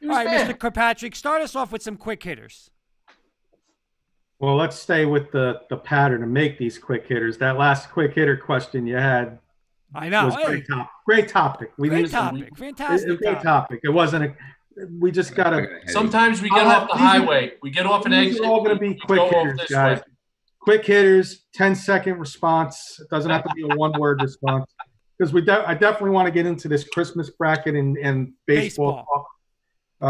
It was All right, bad. Mr. Kirkpatrick, start us off with some quick hitters. Well, let's stay with the the pattern and make these quick hitters. That last quick hitter question you had I know. was Hey, great top, great topic. We great didn't- topic. It, Fantastic. it, great topic. topic. It wasn't a. We just gotta. Sometimes we get I'll off the these are- highway. We get off an These exit. are all going to be quick go hitters, guys. way. Quick hitters, 10 second response. It doesn't have to be a one word response because we. De- I definitely want to get into this Christmas bracket and and baseball. Baseball. Uh,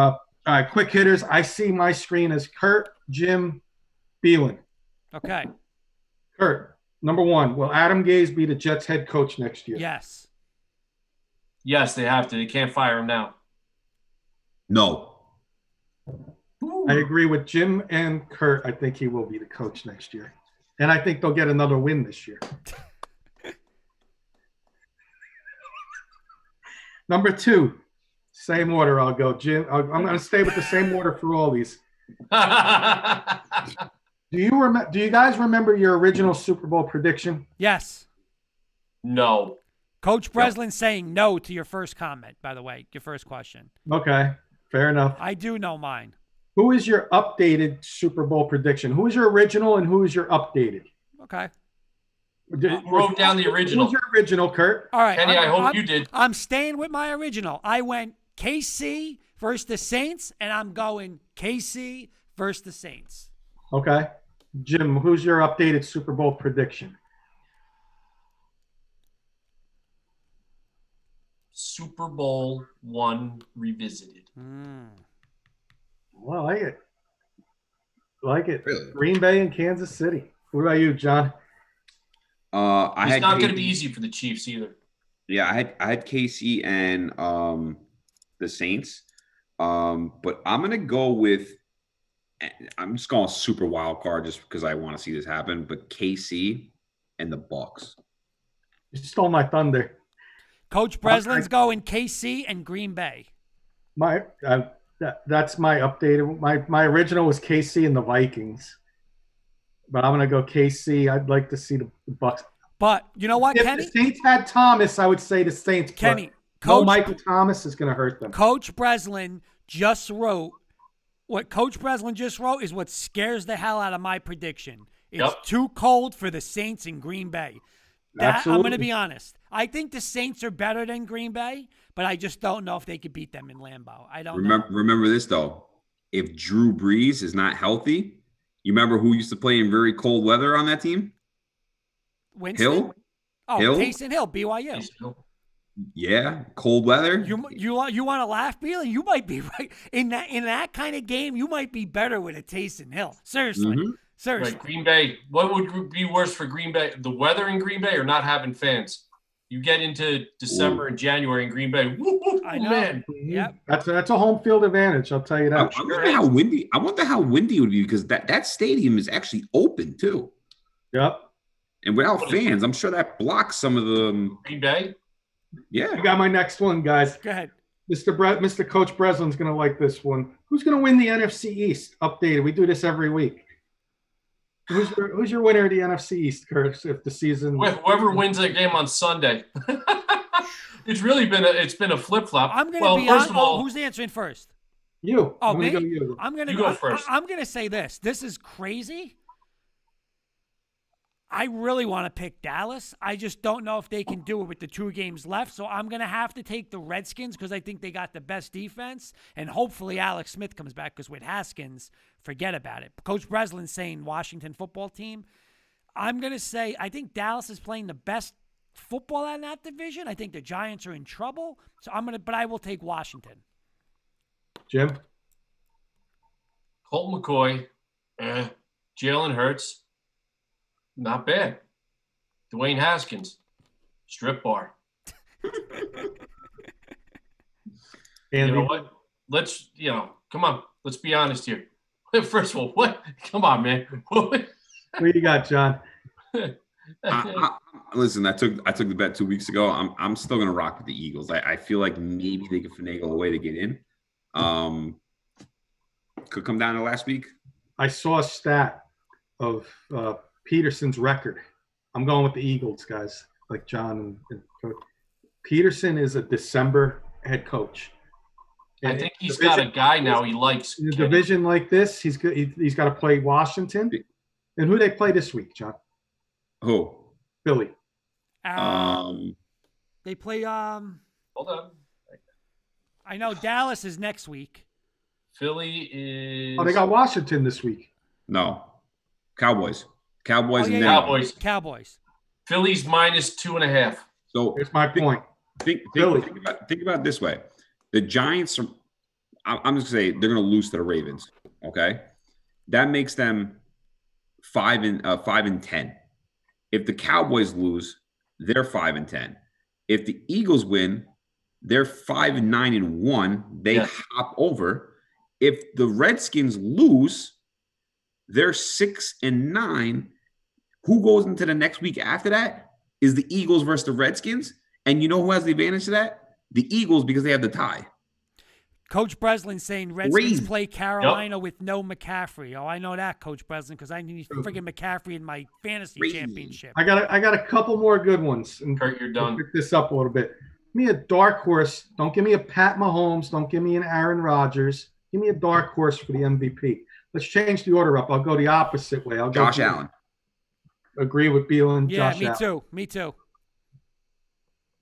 all right, quick hitters. I see my screen as Kurt, Jim, Beelan. Okay. Kurt, number one. Will Adam Gase be the Jets head coach next year? Yes. Yes, they have to. They can't fire him now. No. I agree with Jim and Kurt. I think he will be the coach next year. And I think they'll get another win this year. Number two, same order. I'll go. Jim, I'll- I'm going to stay with the same order for all these. Do you remember? Do you guys remember your original Super Bowl prediction? Yes. no. Coach Breslin saying no to your first comment, by the way, your first question. Okay, fair enough. I do know mine. Who is your updated Super Bowl prediction? Who is your original and who is your updated? Okay. Who wrote down the original? Who's your original, Kurt? All right. Kenny, I'm, I hope I'm- you did. I'm staying with my original. I went KC versus the Saints, and I'm going KC versus the Saints. Okay. Jim, who's your updated Super Bowl prediction? Super Bowl one revisited. Hmm. Well, I like it. Like it. Really? Green Bay and Kansas City. What about you, John? Uh, I It's had not going to be easy for the Chiefs either. Yeah, I had I had KC and um the Saints. Um, but I'm gonna go with I'm just going super wild card just because I want to see this happen. But KC and the Bucks. You stole my thunder. Coach Breslin's going KC and Green Bay. My uh, that, that's my updated. My my original was KC and the Vikings, but I'm gonna go KC. I'd like to see the, the Bucks. But you know what, If Kenny? the Saints had Thomas, I would say the Saints. but Kenny, no Coach, Michael Thomas is gonna hurt them. Coach Breslin just wrote what Coach Breslin just wrote is what scares the hell out of my prediction. It's Yep. too cold for the Saints in Green Bay. That, I'm going to be honest. I think the Saints are better than Green Bay, but I just don't know if they could beat them in Lambeau. I don't Remember know. remember this though. If Drew Brees is not healthy, you remember who used to play in very cold weather on that team? Winston? Hill? Oh, Hill? Taysom Hill, BYU. Yeah, cold weather. You you you want to laugh, Beasley? You might be right in that in that kind of game. You might be better with a Taysom Hill. Seriously, Mhm. seriously. Right, Green Bay. What would be worse for Green Bay? The weather in Green Bay or not having fans? You get into December and January in Green Bay. Woo, woo, I know. Man. Yep. That's that's a home field advantage. I'll tell you that. I wonder how windy. I wonder how windy it would be because that that stadium is actually open too, Yep. and without fans, I'm sure that blocks some of the. Um, Green Bay. Yeah, I got my next one, guys. Go ahead. Mr. Bre- Mr. Coach Breslin's going to like this one. Who's going to win the NFC East? Updated. We do this every week. Who's your, who's your winner of the NFC East, Curtis? If the season, Wh- Whoever wins that game on Sunday. it's really been a it's been a flip flop. I'm gonna well, be first on. of all, oh, who's answering first? you. Oh, I'm gonna go you. I'm gonna You go, go first. I, am gonna say this. This is crazy. I really want to pick Dallas. I just don't know if they can do it with the two games left. So I'm gonna have to take the Redskins because I think they got the best defense, and hopefully Alex Smith comes back. Because with Haskins, forget about it. Coach Breslin's saying Washington football team. I'm gonna say I think Dallas is playing the best football in that division. I think the Giants are in trouble. So I'm gonna, but I will take Washington. Jim. Colt McCoy, eh. Jalen Hurts, not bad. Dwayne Haskins, strip bar. Andy. You know what? Let's you know, come on. Let's be honest here. First of all, what? Come on, man. What you got, John? I, I, listen, I took I took the bet two weeks ago. I'm I'm still gonna rock with the Eagles. I, I feel like maybe they could finagle a way to get in. Um, could come down to last week. I saw a stat of uh, Pederson's record. I'm going with the Eagles, guys, like John and, and Peterson is a December head coach. I And think in he's division- got a guy now he likes. in a Kenny. division like this. He's good. He, he's got to play Washington. And who they play this week, John? Who? Philly. Um, Um, they play. Um, Hold on. I know Dallas is next week. Philly is. Oh, they got Washington this week. no. Cowboys. Cowboys Oh, yeah, and yeah. Cowboys. Cowboys. Philly's minus two and a half. So Here's my point. think Philly. think, think about think about it this way: the Giants are. I'm just gonna say they're gonna lose to the Ravens. Okay, that makes them five and uh, five and ten. If the Cowboys lose, they're five and ten. If the Eagles win, they're five and nine and one. They Yeah. hop over. If the Redskins lose, they're six and nine. Who goes into the next week after that? Is the Eagles versus the Redskins? And you know who has the advantage to that? The Eagles because they have the tie. Coach Breslin saying Redskins Crazy. play Carolina with no McCaffrey. Oh, I know that, Coach Breslin, because I need friggin' McCaffrey in my fantasy Crazy. championship. I got a, I got a couple more good ones. And Kurt, you're done. pick this up a little bit. Give me a dark horse. Don't give me a Pat Mahomes. Don't give me an Aaron Rodgers. Give me a dark horse for the MVP. Let's change the order up. I'll go the opposite way. I'll go Josh Allen. Agree with Beal and yeah, Josh me Allen. too. Me too.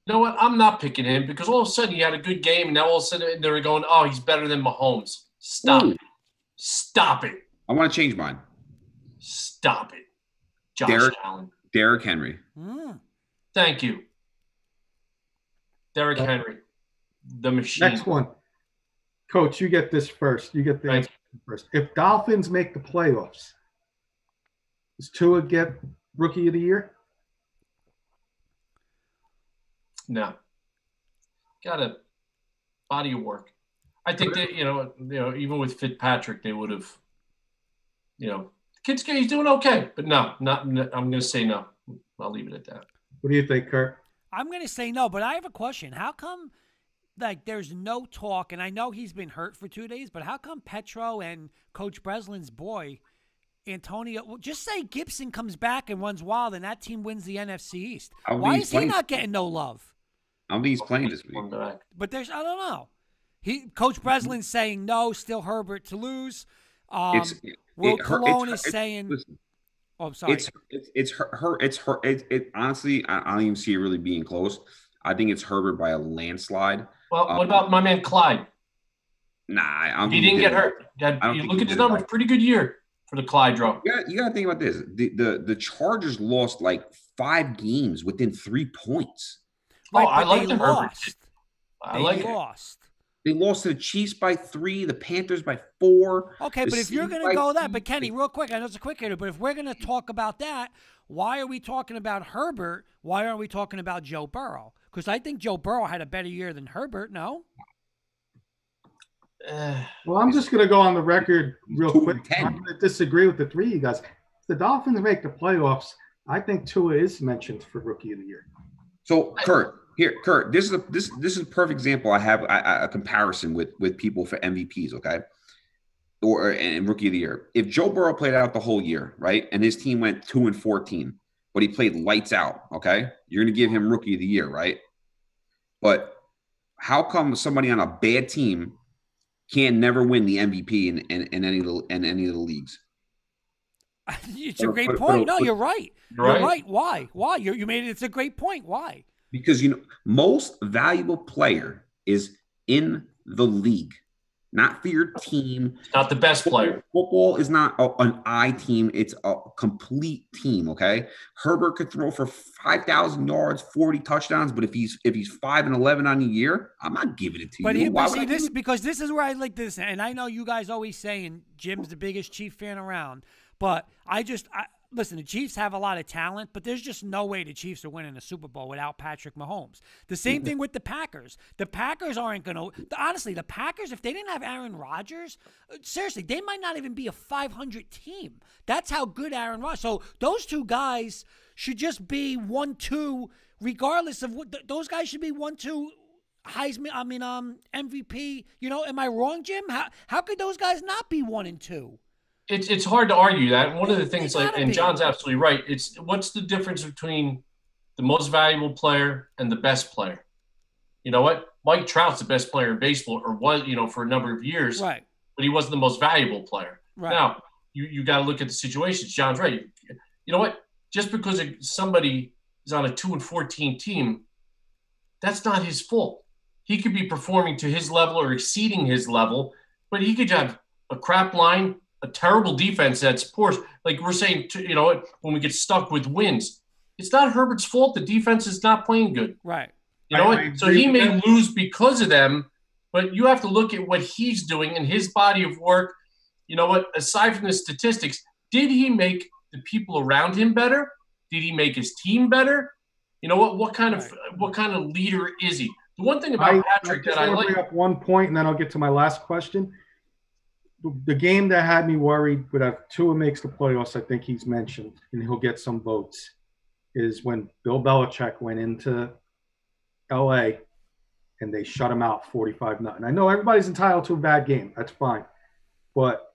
You know what? I'm not picking him because all of a sudden he had a good game, and now all of a sudden they're going, "Oh, he's better than Mahomes." Stop Ooh. it! Stop it! I want to change mine. Stop it! Josh Derek- Allen. Derrick Henry. Mm. Thank you, Derrick Henry, the machine. Next one. Coach, you get this first. You get the Thank answer first. If Dolphins make the playoffs, does Tua get rookie of the year? No. Got a body of work. I think that you know, you know, even with Fitzpatrick, they would have, you know, kid's he's doing okay, but no, not. I'm going to say no. I'll leave it at that. What do you think, Kurt? I'm gonna say no, but I have a question. How come like there's no talk, and I know he's been hurt for two days, but how come Petro and Coach Breslin's boy, Antonio well, just say Gibson comes back and runs wild and that team wins the NFC East? I Why think is he's he not getting no love? I don't think he's playing this week. But there's I don't know. He Coach Breslin's saying no, still Herbert to lose. Um, It's it, Will it- Cologne it's- is it's- saying listen, Oh, I'm sorry. it's it's it's her, her it's her it, it honestly I, I don't even see it really being close. I think it's Herbert by a landslide. Well, Um, what about my man Clyde? Nah, I don't He didn't did get it. hurt. Dad, I don't you think look he at his did it. numbers. Pretty good year for the Clyde drop. You got you got to think about this. The, the the Chargers lost like five games within three points. Oh, right, oh, I like they the Herbert lost. I They like it. lost. They lost to the Chiefs by three, the Panthers by four. Okay, but if you're going to go that, but Kenny, real quick, I know it's a quick hitter, but if we're going to talk about that, why are we talking about Herbert? Why aren't we talking about Joe Burrow? Because I think Joe Burrow had a better year than Herbert. No, Well, I'm just going to go on the record real quick. ten. I'm going to disagree with the three of you guys. If the Dolphins make the playoffs, I think Tua is mentioned for rookie of the year. So Kurt, here, Kurt, this is a this this is a perfect example. I have a, a comparison with with people for MVPs. Okay, or and rookie of the year. If Joe Burrow played out the whole year, right, and his team went two and fourteen, but he played lights out. Okay, you're going to give him rookie of the year, right? But how come somebody on a bad team can never win the MVP in, in, in any of the in any of the leagues? it's a great but- point. but- No, you're right. You're You're right. right. Why? Why? You you made it. It's a great point. Why? because you know most valuable player is in the league, not for your team. not the best player. Football is not a- an I team; it's a complete team. Okay, Herbert could throw for five thousand yards, forty touchdowns, but if he's if he's five and eleven on the year, I'm not giving it to But, you. he, but see this because this is where I like this, and I know you guys always saying Jim's the biggest Chief fan around, but I just I, listen. The Chiefs have a lot of talent, but there's just no way the Chiefs are winning a Super Bowl without Patrick Mahomes. The same thing with the Packers. The Packers aren't going to honestly. The Packers, if they didn't have Aaron Rodgers, uh, seriously, they might not even be a 500 team. That's how good Aaron Rodgers. So those two guys should just be one two, regardless of what those guys should be one two. Heisman, I mean, um, MVP. You know, am I wrong, Jim? How how could those guys not be one and two? It's it's hard to argue that. One of the things, like, and be. John's absolutely right. It's what's the difference between the most valuable player and the best player? You know what? Mike Trout's the best player in baseball, or was you know for a number of years, Right. but he wasn't the most valuable player. Right. Now you you got to look at the situations. John's right. You know what? Just because somebody is on a two and fourteen team, that's not his fault. He could be performing to his level or exceeding his level, but he could have a crap line, a terrible defense that's poor. Like we're saying, you know, when we get stuck with wins, it's not Herbert's fault. The defense is not playing good. Right. You know I- what? I So he may that. lose because of them, but you have to look at what he's doing and his body of work. You know what? Aside from the statistics, did he make the people around him better? Did he make his team better? You know what? What kind of what kind of leader is he? The one thing about I, Patrick I just that I want to like. bring up one point, and then I'll get to my last question. The, game that had me worried, but if Tua makes the playoffs, I think he's mentioned, and he'll get some votes, is when Bill Belichick went into L.A. and they shut him out 45 nothing. I know everybody's entitled to a bad game. That's fine, but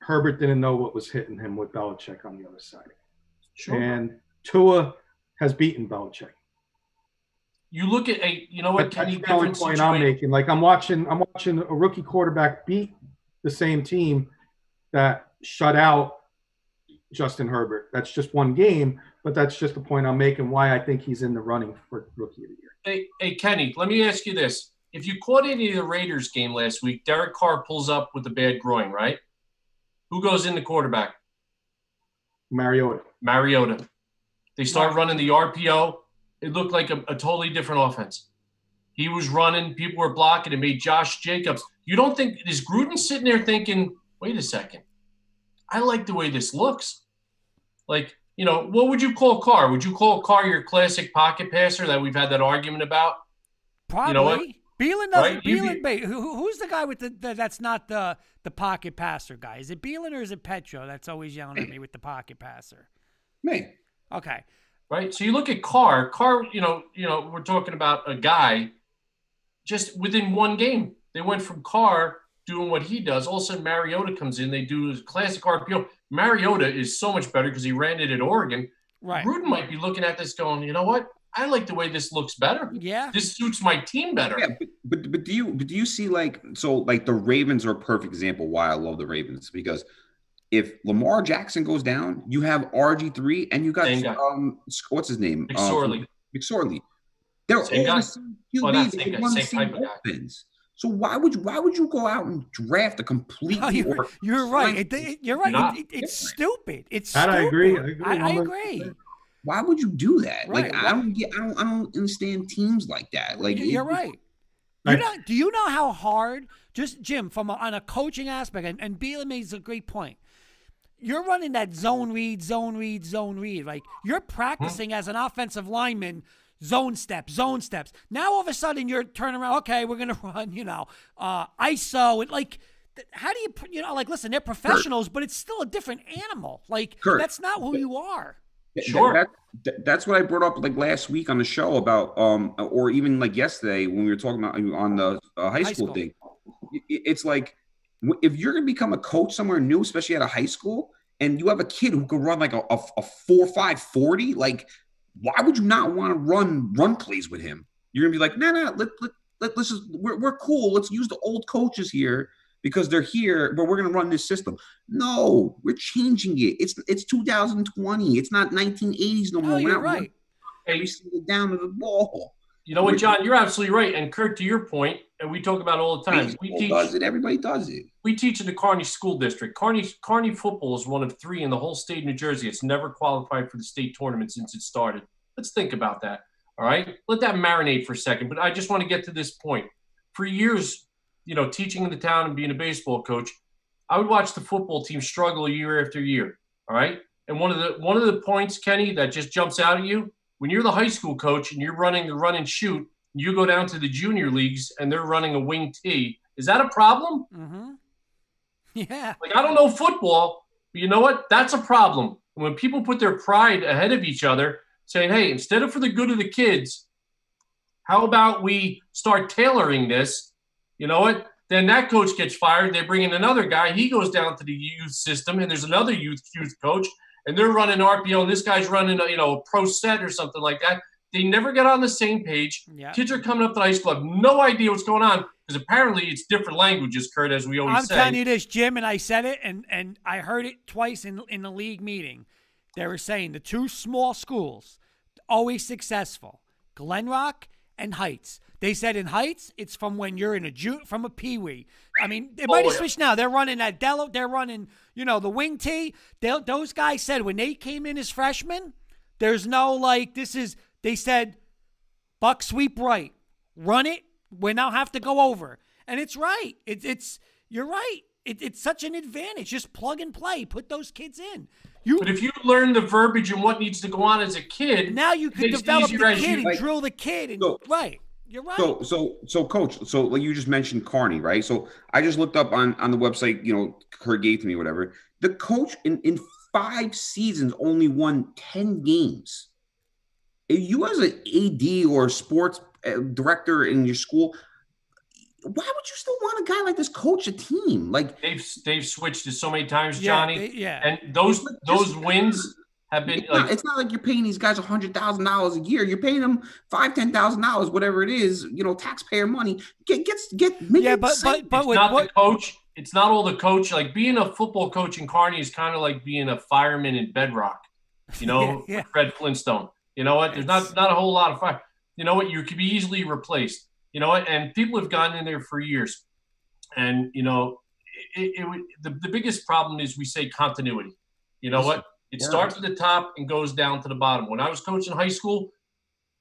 Herbert didn't know what was hitting him with Belichick on the other side, Sure. and Tua has beaten Belichick. You look at a. You know what? But Kenny, that's the only different point I'm making. Like I'm watching, I'm watching a rookie quarterback beat the same team that shut out Justin Herbert. That's just one game, but that's just the point I'm making. Why I think he's in the running for rookie of the year. Hey, hey, Kenny, let me ask you this. If you caught any of the Raiders game last week, Derek Carr pulls up with a bad groin, right? Who goes in the quarterback? Mariota. Mariota. They start running the RPO. It looked like a, a totally different offense. He was running, people were blocking, it made Josh Jacobs. You don't think is Gruden sitting there thinking, wait a second, I like the way this looks. Like, you know, what would you call Carr? Would you call Carr your classic pocket passer that we've had that argument about? Probably. know what? Beelan doesn't. Right? You Beelan, ba- who, who's the guy with the, the that's not the the pocket passer guy? Is it Beelan or is it Petro that's always yelling at me with the pocket passer? Me. Okay. Right? So you look at Carr. Carr, you know, you know, we're talking about a guy just within one game. They went from Carr doing what he does. All of a sudden, Mariota comes in. They do his classic RPO. Mariota is so much better because he ran it at Oregon. Right. Gruden might be looking at this going, you know what? I like the way this looks better. Yeah. This suits my team better. Yeah, but, but but do you but do you see like so like the Ravens are a perfect example why I love the Ravens because if Lamar Jackson goes down, you have RG three and you got Same um what's his name McSorley. Um, McSorley. They're Same all guy. the same QB. Well, not They same guy, run the same type of guy. offense. So why would you why would you go out and draft a complete? No, you're, you're right. It, it- you're right. It- it- it's stupid. It's stupid. I agree. I agree. I, I agree. Why would you do that? Right. Like I don't get I don't I don't understand teams like that. Like You- you're it- right. You know, do you know how hard, just Jim, from a, on a coaching aspect, and, and Beelan makes a great point. You're running that zone read, zone read, zone read. Like you're practicing as an offensive lineman, zone steps, zone steps. Now all of a sudden you're turning around. Okay, we're gonna run, you know, uh, ISO and like. th- How do you, put- you know, like, listen, they're professionals, but it's still a different animal. Like, Kurt. that's not who you are. Sure. That, that- that's what I brought up like last week on the show about, um, or even like yesterday when we were talking about on the uh, high, High school, school. thing. I- i- It's like w- if you're gonna become a coach somewhere new, especially at a high school, and you have a kid who can run like a, a, a four five forty, like why would you not want to run run plays with him? You're gonna be like, no, no, let let, let let's just we're, we're cool. Let's use the old coaches here because they're here, but we're gonna run this system. No, we're changing it. It's it's 2020. It's not 1980s no more. Oh, We're not right. Every single down to the ball. You know what, John? You're absolutely right. And Kurt, to your point, and we talk about it all the time. We teach does it. Everybody does it. we teach in the Kearny School District. Kearny Kearny football is one of three in the whole state of New Jersey. It's never qualified for the state tournament since it started. Let's think about that. All right, let that marinate for a second. But I just want to get to this point. For years, you know, teaching in the town and being a baseball coach, I would watch the football team struggle year after year. All right, and one of the one of the points, Kenny, that just jumps out at you when you're the high school coach and you're running the run and shoot. You go down to the junior leagues and they're running a wing tee. Is that a problem? Mm-hmm. Yeah. Like I don't know football, but you know what? That's a problem. When people put their pride ahead of each other, saying, "Hey, instead of for the good of the kids, how about we start tailoring this?" You know what? Then that coach gets fired. They bring in another guy. He goes down to the youth system, and there's another youth youth coach, and they're running RPO, and this guy's running, a, you know, a pro set or something like that. they never get on the same page. Yeah. Kids are coming up to the high school, have no idea what's going on because apparently it's different languages, Kurt, as we always I'm say. telling you this, Jim, and I said it, and and I heard it twice in in the league meeting. They were saying the two small schools always successful, Glen Rock and Heights. They said in Heights, it's from when you're in a June, from a Pee Wee. I mean, they oh, might have Oh, yeah. switched now. They're running that Delo. They're running, you know, the wing tee. They, those guys said when they came in as freshmen, there's no like this is. They said, buck sweep right, run it. We now have to go over, and it's right. It's it's you're right. It, it's such an advantage. Just plug and play. Put those kids in. You But if you learn the verbiage and what needs to go on as a kid, now you can develop the kid you- and like- drill the kid. And So- right, you're right. So, so, so, coach. So, like you just mentioned, Kearny, right? So, I just looked up on on the website. You know, Kurt gave to me, whatever. The coach in in five seasons only won ten games. If you as an AD or sports uh, director in your school, why would you still want a guy like this coach a team? Like, they've they've switched it so many times, yeah, Johnny. they- yeah. and those those wins have been it's, not, like it's not like you're paying these guys a hundred thousand dollars a year. You're paying them five, ten thousand dollars, whatever it is. You know, taxpayer money. Get gets get. make yeah, but but but it's with not what the coach. It's not all the coach. Like being a football coach in Kearny is kind of like being a fireman in Bedrock. You know, Yeah, yeah. Fred Flintstone. You know what? There's not not a whole lot of fire. You know what? You could be easily replaced. You know what? And people have gone in there for years, and you know, it, it, it the the biggest problem is we say continuity. You know what? It Yeah. starts at the top and goes down to the bottom. When I was coaching high school,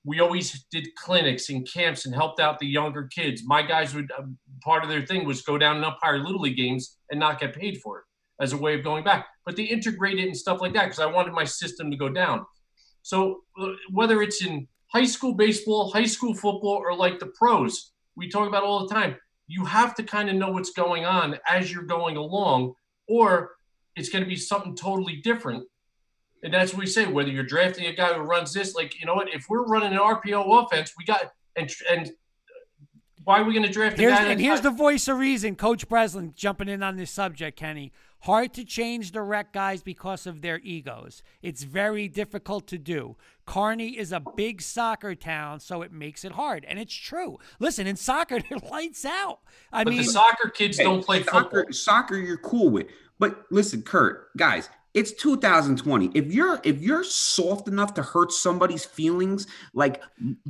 we always did clinics and camps and helped out the younger kids. My guys would uh, part of their thing was go down and umpire little league games and not get paid for it as a way of going back. But they integrate it and stuff like that because I wanted my system to go down. So uh, whether it's in high school baseball, high school football, or like the pros, we talk about all the time. You have to kind of know what's going on as you're going along, or it's going to be something totally different. And that's what we say. Whether you're drafting a guy who runs this, like you know what, if we're running an RPO offense, we got and and why are we going to draft a Here's, guy? and here's the voice of reason, Coach Breslin jumping in on this subject, Kenny. Hard to change the rec guys because of their egos. It's very difficult to do. Kearny is a big soccer town, so it makes it hard. And it's true. Listen, in soccer, they're lights out. I but mean, the soccer kids Hey, don't play soccer, football. Soccer, you're cool with, but listen, Kurt, guys, it's 2020. If you're if you're soft enough to hurt somebody's feelings, like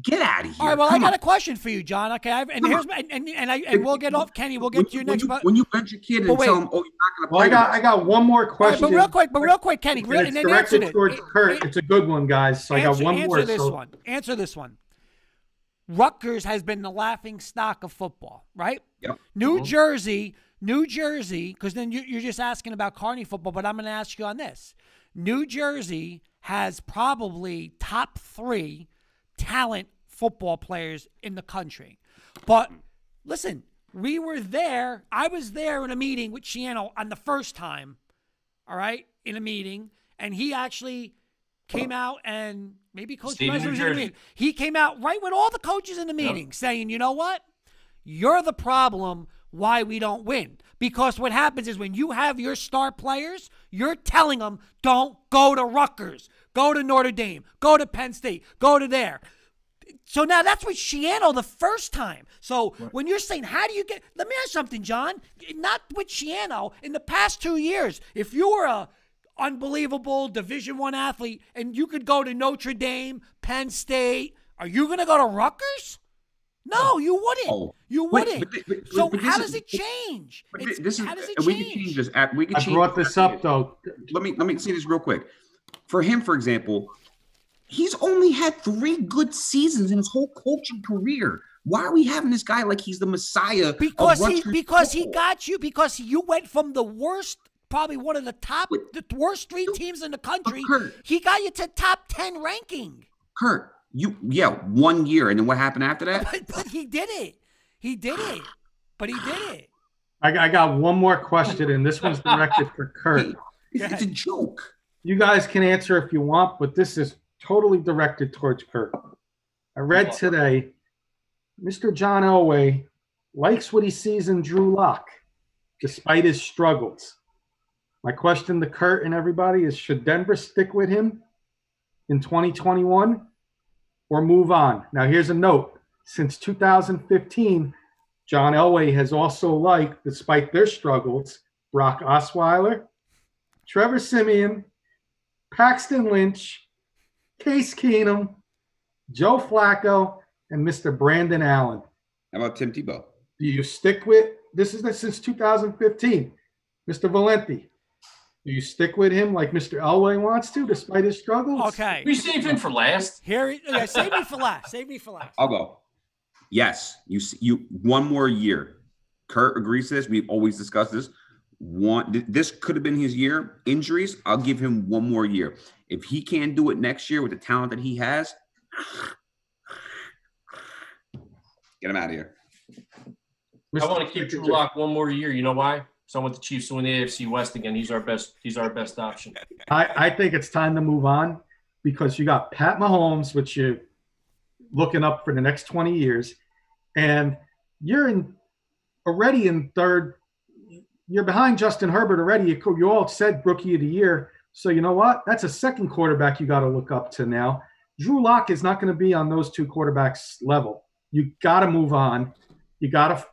get out of here. all right, well, I got on. a question for you, John. Okay, I've, and Come here's my, and, and, and, I, and we'll get off, Kenny. We'll When get to your when next. You, but, when you bench your kid and wait. tell him, "Oh, you're not I going to got play," I got i got one more all right, question. but real quick, but real quick, Kenny, And it's and then answer directed it. towards It- Kurt. it- it's a good one, guys. So I got answer, one answer more. this so one. Answer this one. Rutgers has been the laughing stock of football, right? Yep. New Mhm. Jersey, New Jersey, because then you, you're just asking about Kearny football, but I'm going to ask you on this. New Jersey has probably top three talent football players in the country. But listen, we were there. I was there in a meeting with Schiano on the first time, all right, in a meeting, and he actually came out and maybe Coach of was in the meeting. He came out right with all the coaches in the meeting saying, you know what? You're the problem why we don't win. Because what happens is when you have your star players, you're telling them, don't go to Rutgers, go to Notre Dame, go to Penn State, go to there. So now that's with Schiano the first time. So when you're saying, how do you get, let me ask something, John. Not with Schiano. In the past two years, if you were a unbelievable Division One athlete and you could go to Notre Dame, Penn State, are you going to go to Rutgers? No, oh. you wouldn't. Oh. You wouldn't. but thi- but- so but this how is- does it change? It's- this is how does it and we can change change? this. At, we can I change brought this up though. let me let me say this real quick. For him, for example, he's only had three good seasons in his whole coaching career. Why are we having this guy like he's the messiah? of Because he Rutgers because he got you because you went from the worst, probably one of the top, Wait. the worst three teams in the country. Kurt. He got you to top ten ranking. Kurt. You yeah, one year, and then what happened after that? But, but he did it. He did it. But he did it. I, I got one more question, and this one's directed for Kurt. It's, it's a joke. You guys can answer if you want, but this is totally directed towards Kurt. I read today Mr. John Elway likes what he sees in Drew Lock, despite his struggles. My question to Kurt and everybody is should Denver stick with him in 2021? Or move on. Now, here's a note. Since 2015, John Elway has also liked, despite their struggles, Brock Osweiler, Trevor Siemian, Paxton Lynch, Case Keenum, Joe Flacco, and Mr. Brandon Allen. How about Tim Tebow? Do you stick with this? Is since 2015, Mr. Valenti? Do you stick with him like Mr. Elway wants to, despite his struggles? Okay. We save him for last. Here, yeah, save me for last. Save me for last. I'll go. Yes, you you one more year. Kurt agrees to this. We've always discussed this. One, this could have been his year. Injuries. I'll give him one more year. If he can do it next year with the talent that he has, get him out of here. I want to keep Drew Lock one more year. You know why? So I want the Chiefs to win the AFC West again. He's our best. He's our best option. I, I think it's time to move on because you got Pat Mahomes, which you're looking up for the next 20 years, and you're in already in third. You're behind Justin Herbert already. You, you all said rookie of the year. So you know what? That's a second quarterback you got to look up to now. Drew Lock is not going to be on those two quarterbacks level. You got to move on. You got to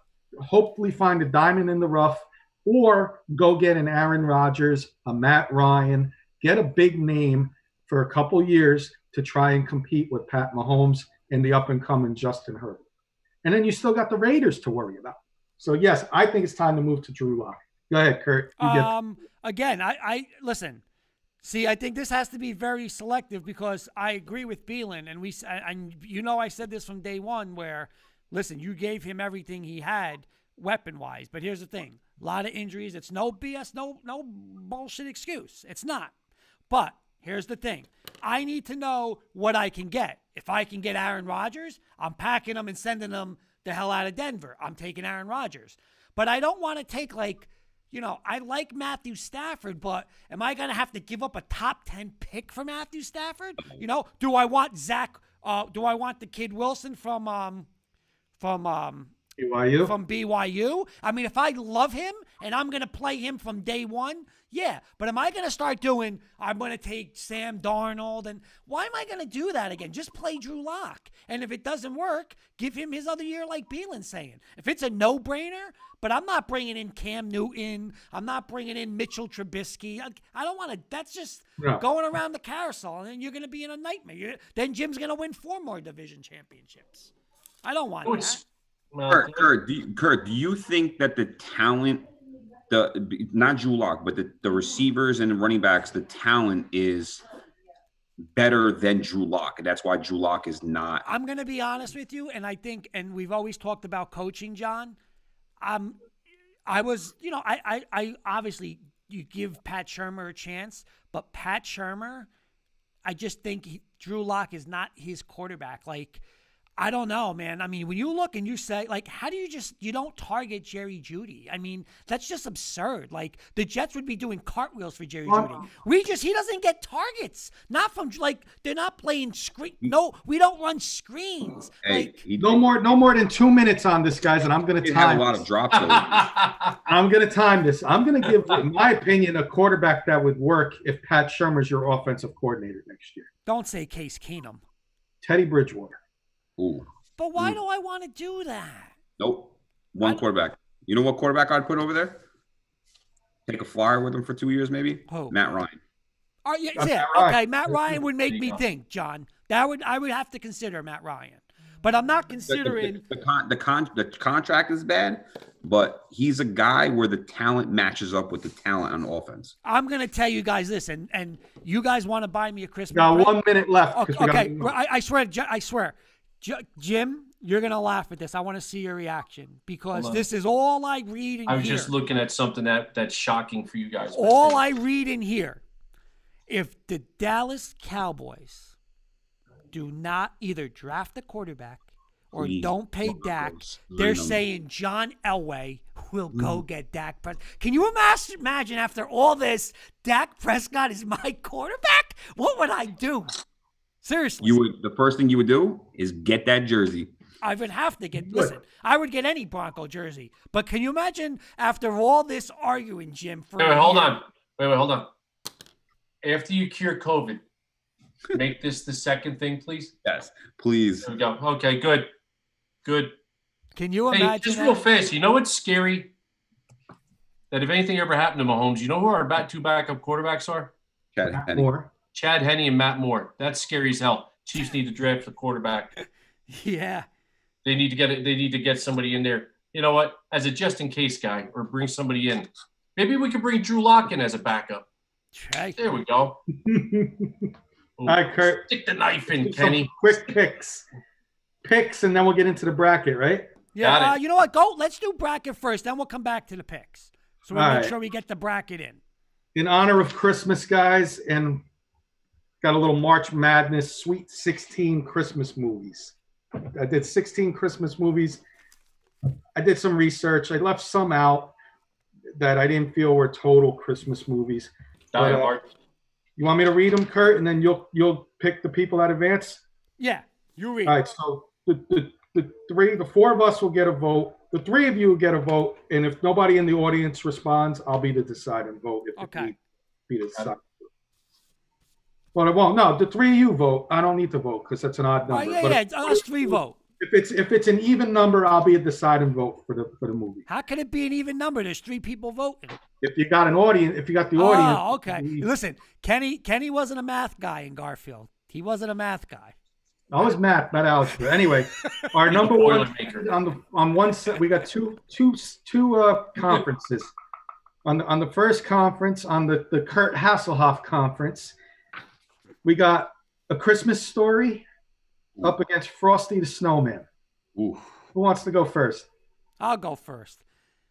hopefully find a diamond in the rough or go get an Aaron Rodgers, a Matt Ryan, get a big name for a couple years to try and compete with Pat Mahomes and the up and coming Justin Herbert. And then you still got the Raiders to worry about. So yes, I think it's time to move to Drew Lock. Go ahead, Kurt. um, again, I, I listen. See, I think this has to be very selective because I agree with Beelan, and we and you know I said this from day one. Where, listen, you gave him everything he had weapon wise, but here's the thing: a lot of injuries. It's no BS, no no bullshit excuse. It's not. But here's the thing: I need to know what I can get. If I can get Aaron Rodgers, I'm packing them and sending them the hell out of Denver. I'm taking Aaron Rodgers. But I don't want to take like, you know, I like Matthew Stafford, but am I going to have to give up a top 10 pick for Matthew Stafford? You know, do I want Zach uh, do I want the kid Wilson from um from um BYU from BYU. I mean, if I love him and I'm going to play him from day one, yeah. But am I going to start doing? I'm going to take Sam Darnold, and why am I going to do that again? Just play Drew Lock, and if it doesn't work, give him his other year, like Beelan's saying. If it's a no-brainer, but I'm not bringing in Cam Newton. I'm not bringing in Mitchell Trubisky. I, I don't want to. That's just no. going around the carousel, and then you're going to be in a nightmare. You're, then Jim's going to win four more division championships. I don't want oh, that. Kurt, Kurt, do you, Kurt, do you think that the talent, the not Drew Lock, but the, the receivers and the running backs, the talent is better than Drew Lock, and that's why Drew Lock is not. I'm going to be honest with you, and I think, and we've always talked about coaching, John. Um, I was, you know, I, I, I obviously you give Pat Shurmur a chance, but Pat Shurmur, I just think he, Drew Lock is not his quarterback. Like I don't know, man. I mean, when you look and you say, like, how do you just you don't target Jerry Jeudy? I mean, that's just absurd. Like the Jets would be doing cartwheels for Jerry well, Jeudy. We just he doesn't get targets. Not from like they're not playing screen. No, we don't run screens. Hey, like, no more, no more than two minutes on this, guys, and I'm going to time. a lot of drops. I'm going to time this. I'm going to give, in my opinion, a quarterback that would work if Pat Shurmur's your offensive coordinator next year. Don't say Case Keenum. Teddy Bridgewater. Ooh. But why Ooh. do I want to do that? Nope. One quarterback. You know what quarterback I'd put over there? Take a flyer with him for two years, maybe. Who? Matt Ryan. Oh, yeah, yeah. Matt okay, Matt Ryan would make me think, John. That would I would have to consider Matt Ryan, but I'm not considering the, the, the, con, the, con, the contract is bad, but he's a guy where the talent matches up with the talent on offense. I'm gonna tell you guys this, and and you guys want to buy me a Christmas. Got one minute left. Okay, okay. I, I swear, I swear. Jim, you're gonna laugh at this. I want to see your reaction because this is all I read and I was hear. just looking at something that that's shocking for you guys. All I read and hear, if the Dallas Cowboys do not either draft a quarterback or Please. don't pay Dak, they're saying John Elway will go mm. get Dak Prescott. Can you imagine after all this, Dak Prescott is my quarterback? What would I do? Seriously. You would the first thing you would do is get that jersey. I would have to get listen, I would get any Bronco jersey. But can you imagine after all this arguing, Jim, for wait, wait hold on. Wait, wait, hold on. After you cure COVID, make this the second thing, please? Yes, please. There we go. Okay, good. Good. Can you Hey, imagine just that? real fast, you know what's scary? That if anything ever happened to Mahomes, you know who our back two backup quarterbacks are? Chad Matt Henne. Moore. Chad Henne and Matt Moore. That's scary as hell. Chiefs need to draft the quarterback. Yeah. They need to get it. They need to get somebody in there. You know what? As a just in case guy, or bring somebody in. Maybe we could bring Drew Lock in as a backup. Hey. There we go. All right, Kurt. Stick the knife in, Some Kenny. Quick picks. Picks, and then we'll get into the bracket, right? Yeah. Got Uh, you know what? Go. Let's do bracket first. Then we'll come back to the picks. So we All make right. sure we get the bracket in. In honor of Christmas, guys, and got a little March Madness Sweet 16 Christmas movies. I did 16 Christmas movies. I did some research. I left some out that I didn't feel were total Christmas movies. Die uh, Hard. You want me to read them, Kurt, and then you'll you'll pick the people that advance? Yeah. You read. All right, so the, the, the three, the four of us will get a vote. The three of you will get a vote, and if nobody in the audience responds, I'll be the deciding vote. If it Okay. need be the deciding. Vote. But it won't. No, the three of you vote. I don't need to vote because that's an odd Oh, number. yeah, But yeah. if- it's Us three vote. If it's if it's an even number, I'll be at the side and vote for the for the movie. How can it be an even number? There's three people voting. If you got an audience, if you got the audience, Oh, okay. Listen, Kenny. Kenny wasn't a math guy in Garfield. He wasn't a math guy. I was math, not algebra. Anyway, our number one on the on one set, we got two two two uh, conferences. On the on the first conference, on the the Kurt Hasselhoff conference, we got a Christmas story up against Frosty the Snowman. Ooh. Who wants to go first? I'll go first.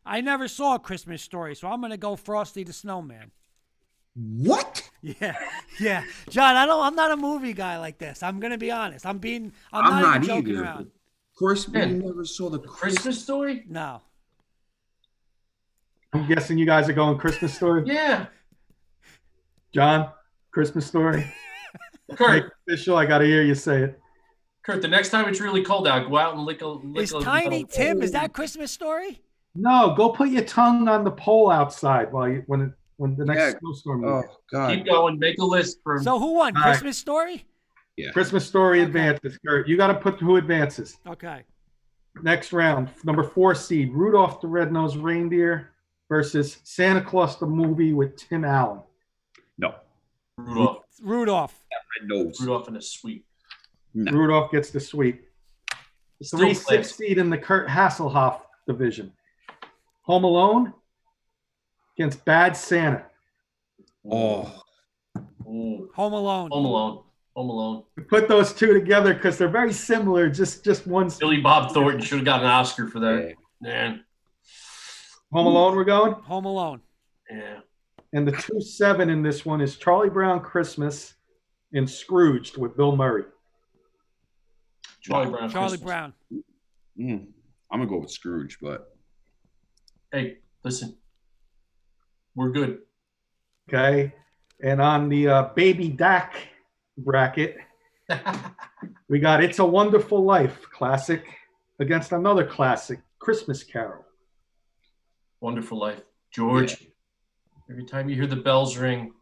I never saw a Christmas story, so I'm gonna go Frosty the Snowman. What? Yeah, yeah, John. I don't. I'm not a movie guy like this. I'm gonna be honest. I'm being. I'm, I'm not, not even joking either. around. Of course, we Man. never saw the Christmas. Christmas story? No. I'm guessing you guys are going Christmas story. Yeah. John, Christmas story. Make Kurt, official. I got to hear you say it. Kurt, the next time it's really cold out, go out and lick a lick Is a Tiny little- Tim? Is that Christmas story? No, go put your tongue on the pole outside while you when it, when the next Yeah. snowstorm. Oh moves. God. Keep going. Make a list for So who won? All right. Christmas story? Yeah. Christmas story Okay. advances. Kurt, you got to put who advances. Okay. Next round, number four seed, Rudolph the Red-Nosed Reindeer versus Santa Claus the movie with Tim Allen. No. Rudolph. Rudolph. Red nose. Rudolph in a sweep. No. Rudolph gets the sweep. Still Three plays. six seed in the Kurt Hasselhoff division. Home Alone against Bad Santa. Oh. Ooh. Home Alone. Home Alone. Home Alone. We put those two together because they're very similar. Just just one. Billy Bob Thornton should have got an Oscar for that. Yeah. Man. Home Alone, we're going. Home Alone. Yeah. And the two seven in this one is Charlie Brown Christmas and Scrooged with Bill Murray. Charlie Brown. Charlie Christmas. Brown. Mm. I'm gonna go with Scrooge, but Hey, listen. We're good. Okay. And on the uh, Baby Dak bracket, we got It's a Wonderful Life classic against another classic, Christmas Carol. Wonderful life. George, every time you hear the bells ring,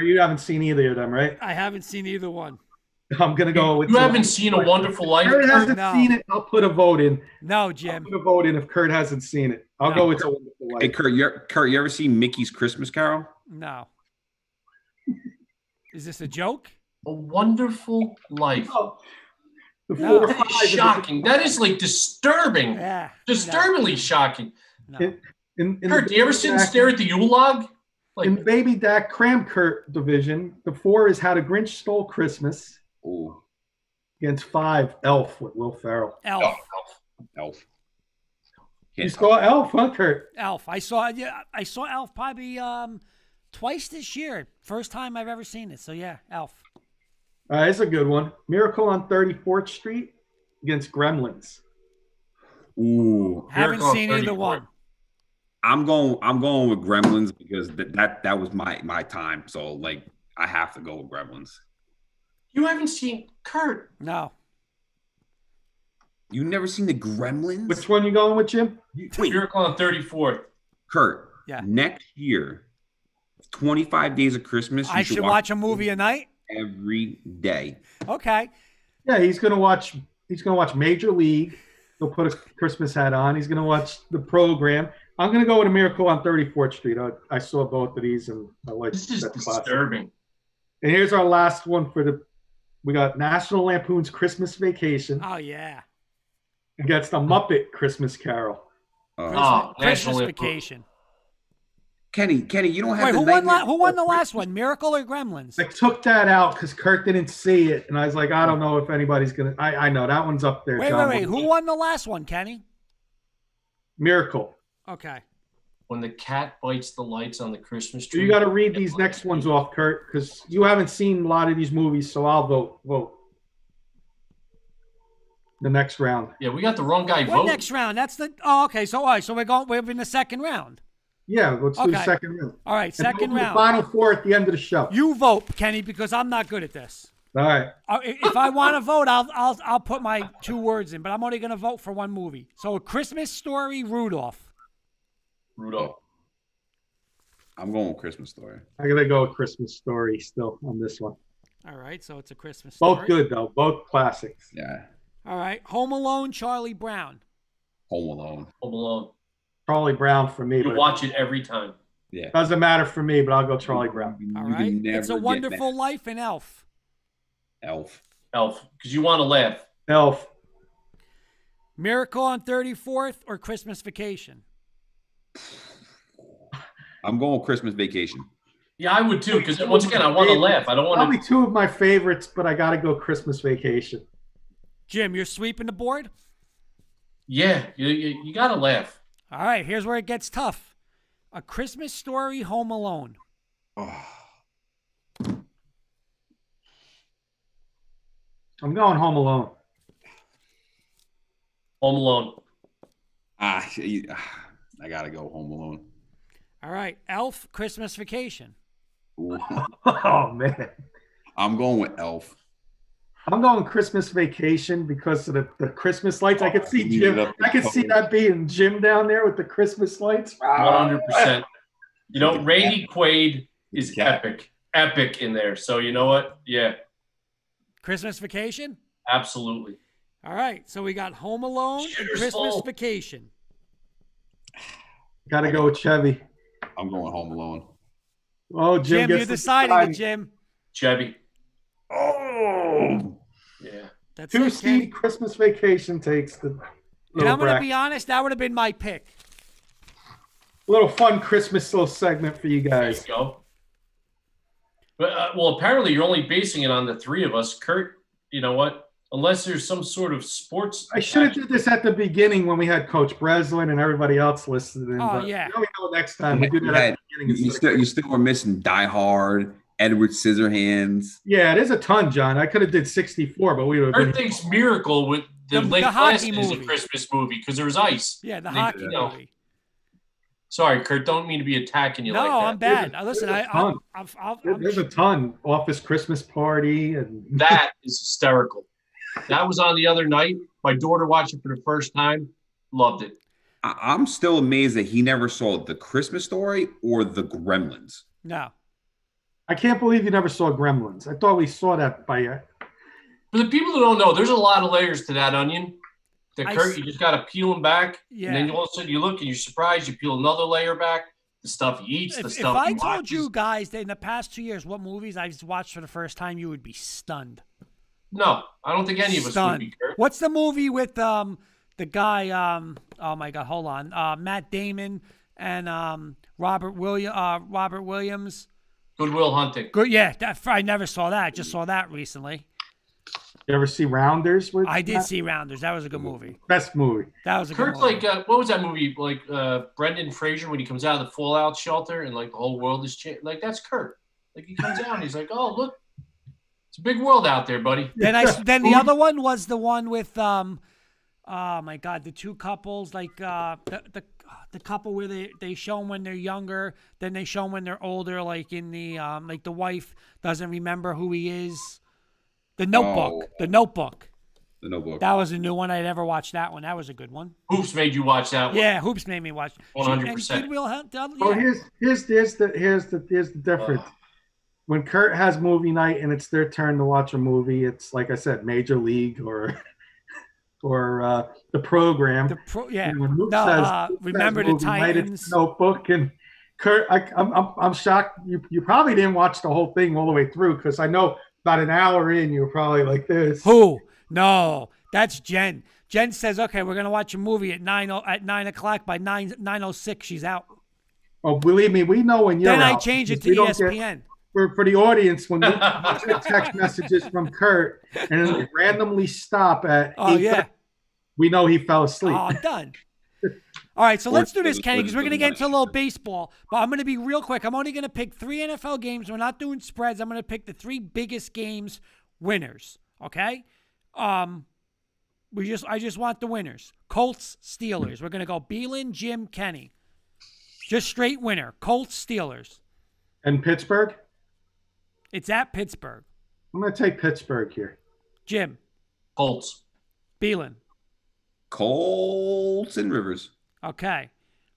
You haven't seen either of them, right? I haven't seen either one. I'm going to go with you haven't seen A Wonderful Life? Kurt hasn't No. seen it. I'll put a vote in. No, I'll Jim. put a vote in if Kurt hasn't seen it. I'll No. go with a Wonderful Life. hey, Kurt, you Kurt, you ever seen Mickey's Christmas Carol? No. Is this a joke? A Wonderful Life. The four or That five is in the- shocking. That is like disturbing. Yeah. Disturbingly shocking. No. In, in, in Kurt, do you ever sit and stare at the Yule log? In Like, Baby Dak Cram Kurt division, the four is How the Grinch Stole Christmas Oh, against five Elf with Will Ferrell. Elf. Elf. You Can't saw Elf, huh, Kurt? Elf. I saw. Yeah, I saw Elf probably um twice this year. First time I've ever seen it. So yeah, Elf. Uh, it's a good one. Miracle on 34th Street against Gremlins. Ooh, Haven't Miracle on seen either one. I'm going. I'm going with Gremlins because that that, that was my my time. So like, I have to go with Gremlins. you haven't seen Kurt. No. You never seen the Gremlins? Which one you going with, Jim? Wait, Miracle on 34th. Kurt. Yeah. Next year, 25 Days of Christmas. You I should watch a movie a night. every day. Okay. Yeah, he's gonna watch. He's gonna watch Major League. He'll put a Christmas hat on. He's gonna watch the program. I'm gonna go with a Miracle on 34th Street. I, I saw both of these and I like This is that classic. disturbing. And here's our last one for the. We got National Lampoon's Christmas Vacation Oh yeah. against the Muppet Christmas Carol. Uh, Christmas, Oh, Christmas National Lampoon. vacation. Kenny, Kenny, you don't have Wait, the who won? La- who won the last one? Miracle or Gremlins? I took that out because Kurt didn't see it, and I was like, I don't know if anybody's gonna. I, I know that one's up there. Wait, John. wait, wait. Who won the last one, Kenny? Miracle. Okay. When the cat bites the lights on the Christmas tree. you got to read these next ones off, Kurt, because you haven't seen a lot of these movies. So I'll vote. Vote. The next round. Yeah, we got the wrong guy What voting. next round? That's the. Oh, okay. So all right. So we're going. We're in the second round. Yeah, let's do the second round. All right. Second round. The final four at the end of the show. You vote, Kenny, because I'm not good at this. All right. Uh, If I want to vote, I'll I'll I'll put my two words in, but I'm only going to vote for one movie. So, A Christmas Story, Rudolph. Rudolph. I'm going with Christmas story. I'm gonna go with Christmas Story still on this one. All right, so it's a Christmas story. Both good though. Both classics. Yeah. All right, Home Alone, Charlie Brown. Home Alone. Home Alone. Charlie Brown for me. You watch it every time. Yeah. doesn't matter for me, but I'll go Charlie Brown. All You right, can It's a Wonderful. Life and Elf. Elf. Elf, because you want to laugh. Elf. Miracle on 34th or Christmas Vacation. I'm going with Christmas Vacation. Yeah, I would too, because once again, I want to laugh. I don't want to. Probably to. two of my favorites, but I gotta go Christmas Vacation. Jim, you're sweeping the board. Yeah, you, you, you got to laugh. All right, here's where it gets tough. A Christmas Story, Home Alone. Oh, I'm going Home Alone. Home Alone. ah, I gotta go Home Alone. All right, Elf, Christmas Vacation. Ooh. Oh man. I'm going with Elf. I'm going Christmas vacation because of the, the Christmas lights. I could oh, see Heat Jim. I could see that being Jim down there with the Christmas lights. One hundred percent. You know, Randy Quaid is Yeah. epic, epic in there. So you know what? Yeah, Christmas Vacation? absolutely. All right, so we got Home Alone and Christmas Paul. Vacation. Got to go with Chevy. I'm going Home Alone. Oh, Jim, Jim, you're deciding it, Jim. Chevy. Oh, Yeah. That's Two it, C Christmas vacation takes the And I'm going to be honest, that would have been my pick. A little fun Christmas little segment for you There you guys. go. But uh, well, apparently you're only basing it on the three of us. Kurt, you know what? Unless there's some sort of sports. I should have did this at the beginning when we had Coach Breslin and everybody else listening. Oh, but yeah. Now we know next time. We do that You at had- the you, beginning. you still you still were missing Die Hard, Edward Scissorhands. Yeah, it is a ton, John. I could have did 64, but we would have Kurt been. thinks Miracle with the, The- Lake the hockey Placid is a. Christmas movie because there was ice. Yeah, the They- hockey you know. movie. Sorry, Kurt. Don't mean to be attacking you No, like that. I'm bad. There's a- Listen, I, there's a I, ton. I've, I've, There- I'm, There's a ton. Office Christmas party and That is hysterical. That was on the other night. My daughter watched it for the first time. Loved it. I, I'm still amazed that he never saw the Christmas story or the Gremlins. no. I can't believe you never saw Gremlins. I thought we saw that by uh, For the people who don't know, there's a lot of layers to that onion. The Kurt, you just got to peel them back. Yeah. And then all of a sudden you look and you're surprised. You peel another layer back. The stuff he eats, the If, if stuff I he told watches. you guys that in the past two years what movies I've watched for the first time, you would be stunned. No, I don't think any of us would be, Kurt. What's the movie with um the guy um oh my god hold on uh Matt Damon and um Robert William uh Robert Williams. Good Will Hunting. Good yeah that I never saw that. I just saw that recently. You ever see Rounders? With I did Matt? see Rounders. That was a good movie. best movie. That was a good Kurt's movie. like, uh, what was that movie? Like uh, Brendan Fraser when he comes out of the fallout shelter and like the whole world is changed. Like that's Kurt. Like he comes out and he's like, oh look, it's a big world out there, buddy. Then I then the other one was the one with um oh my god the two couples like uh the the, the couple where they they show 'em when they're younger then they show 'em when they're older like in the um like the wife doesn't remember who he is the notebook Oh. the notebook The Notebook. that was a new one I never watched that one that was a good one Hoops made you watch that one. yeah hoops made me watch 100%. And Goodwill Hunt- the Well, here's here's here's the here's the here's the difference. When Kurt has movie night and it's their turn to watch a movie, it's like I said, Major League or or uh, the program. The pro, yeah. And when Luke No, says, uh, remember the movie night, Titans. Notebook and Kurt. I, I'm, I'm I'm shocked. You you probably didn't watch the whole thing all the way through because I know about an hour in you were probably like this. Who? No, that's Jen. Jen says, "Okay, we're gonna watch a movie at nine o- at nine o'clock. By nine nine oh six, she's out. Oh, believe me, we know when you're then I out, change it to E get- ESPN. For, for the audience when we get text messages from Kurt and then we randomly stop at Oh yeah. we know he fell asleep. Oh, done. All right, so let's do this, Kenny, because we're going to get into a little baseball. But I'm going to be real quick. I'm only going to pick three NFL games. We're not doing spreads. I'm going to pick the three biggest games winners. Okay. Um, we just I just want the winners. Colts, Steelers. We're going to go Beelan, Jim, Kenny. Just straight winner. Colts, Steelers. and Pittsburgh, It's at Pittsburgh. I'm going to take Pittsburgh here. Jim, Colts. Beelan. Colts and Rivers. Okay.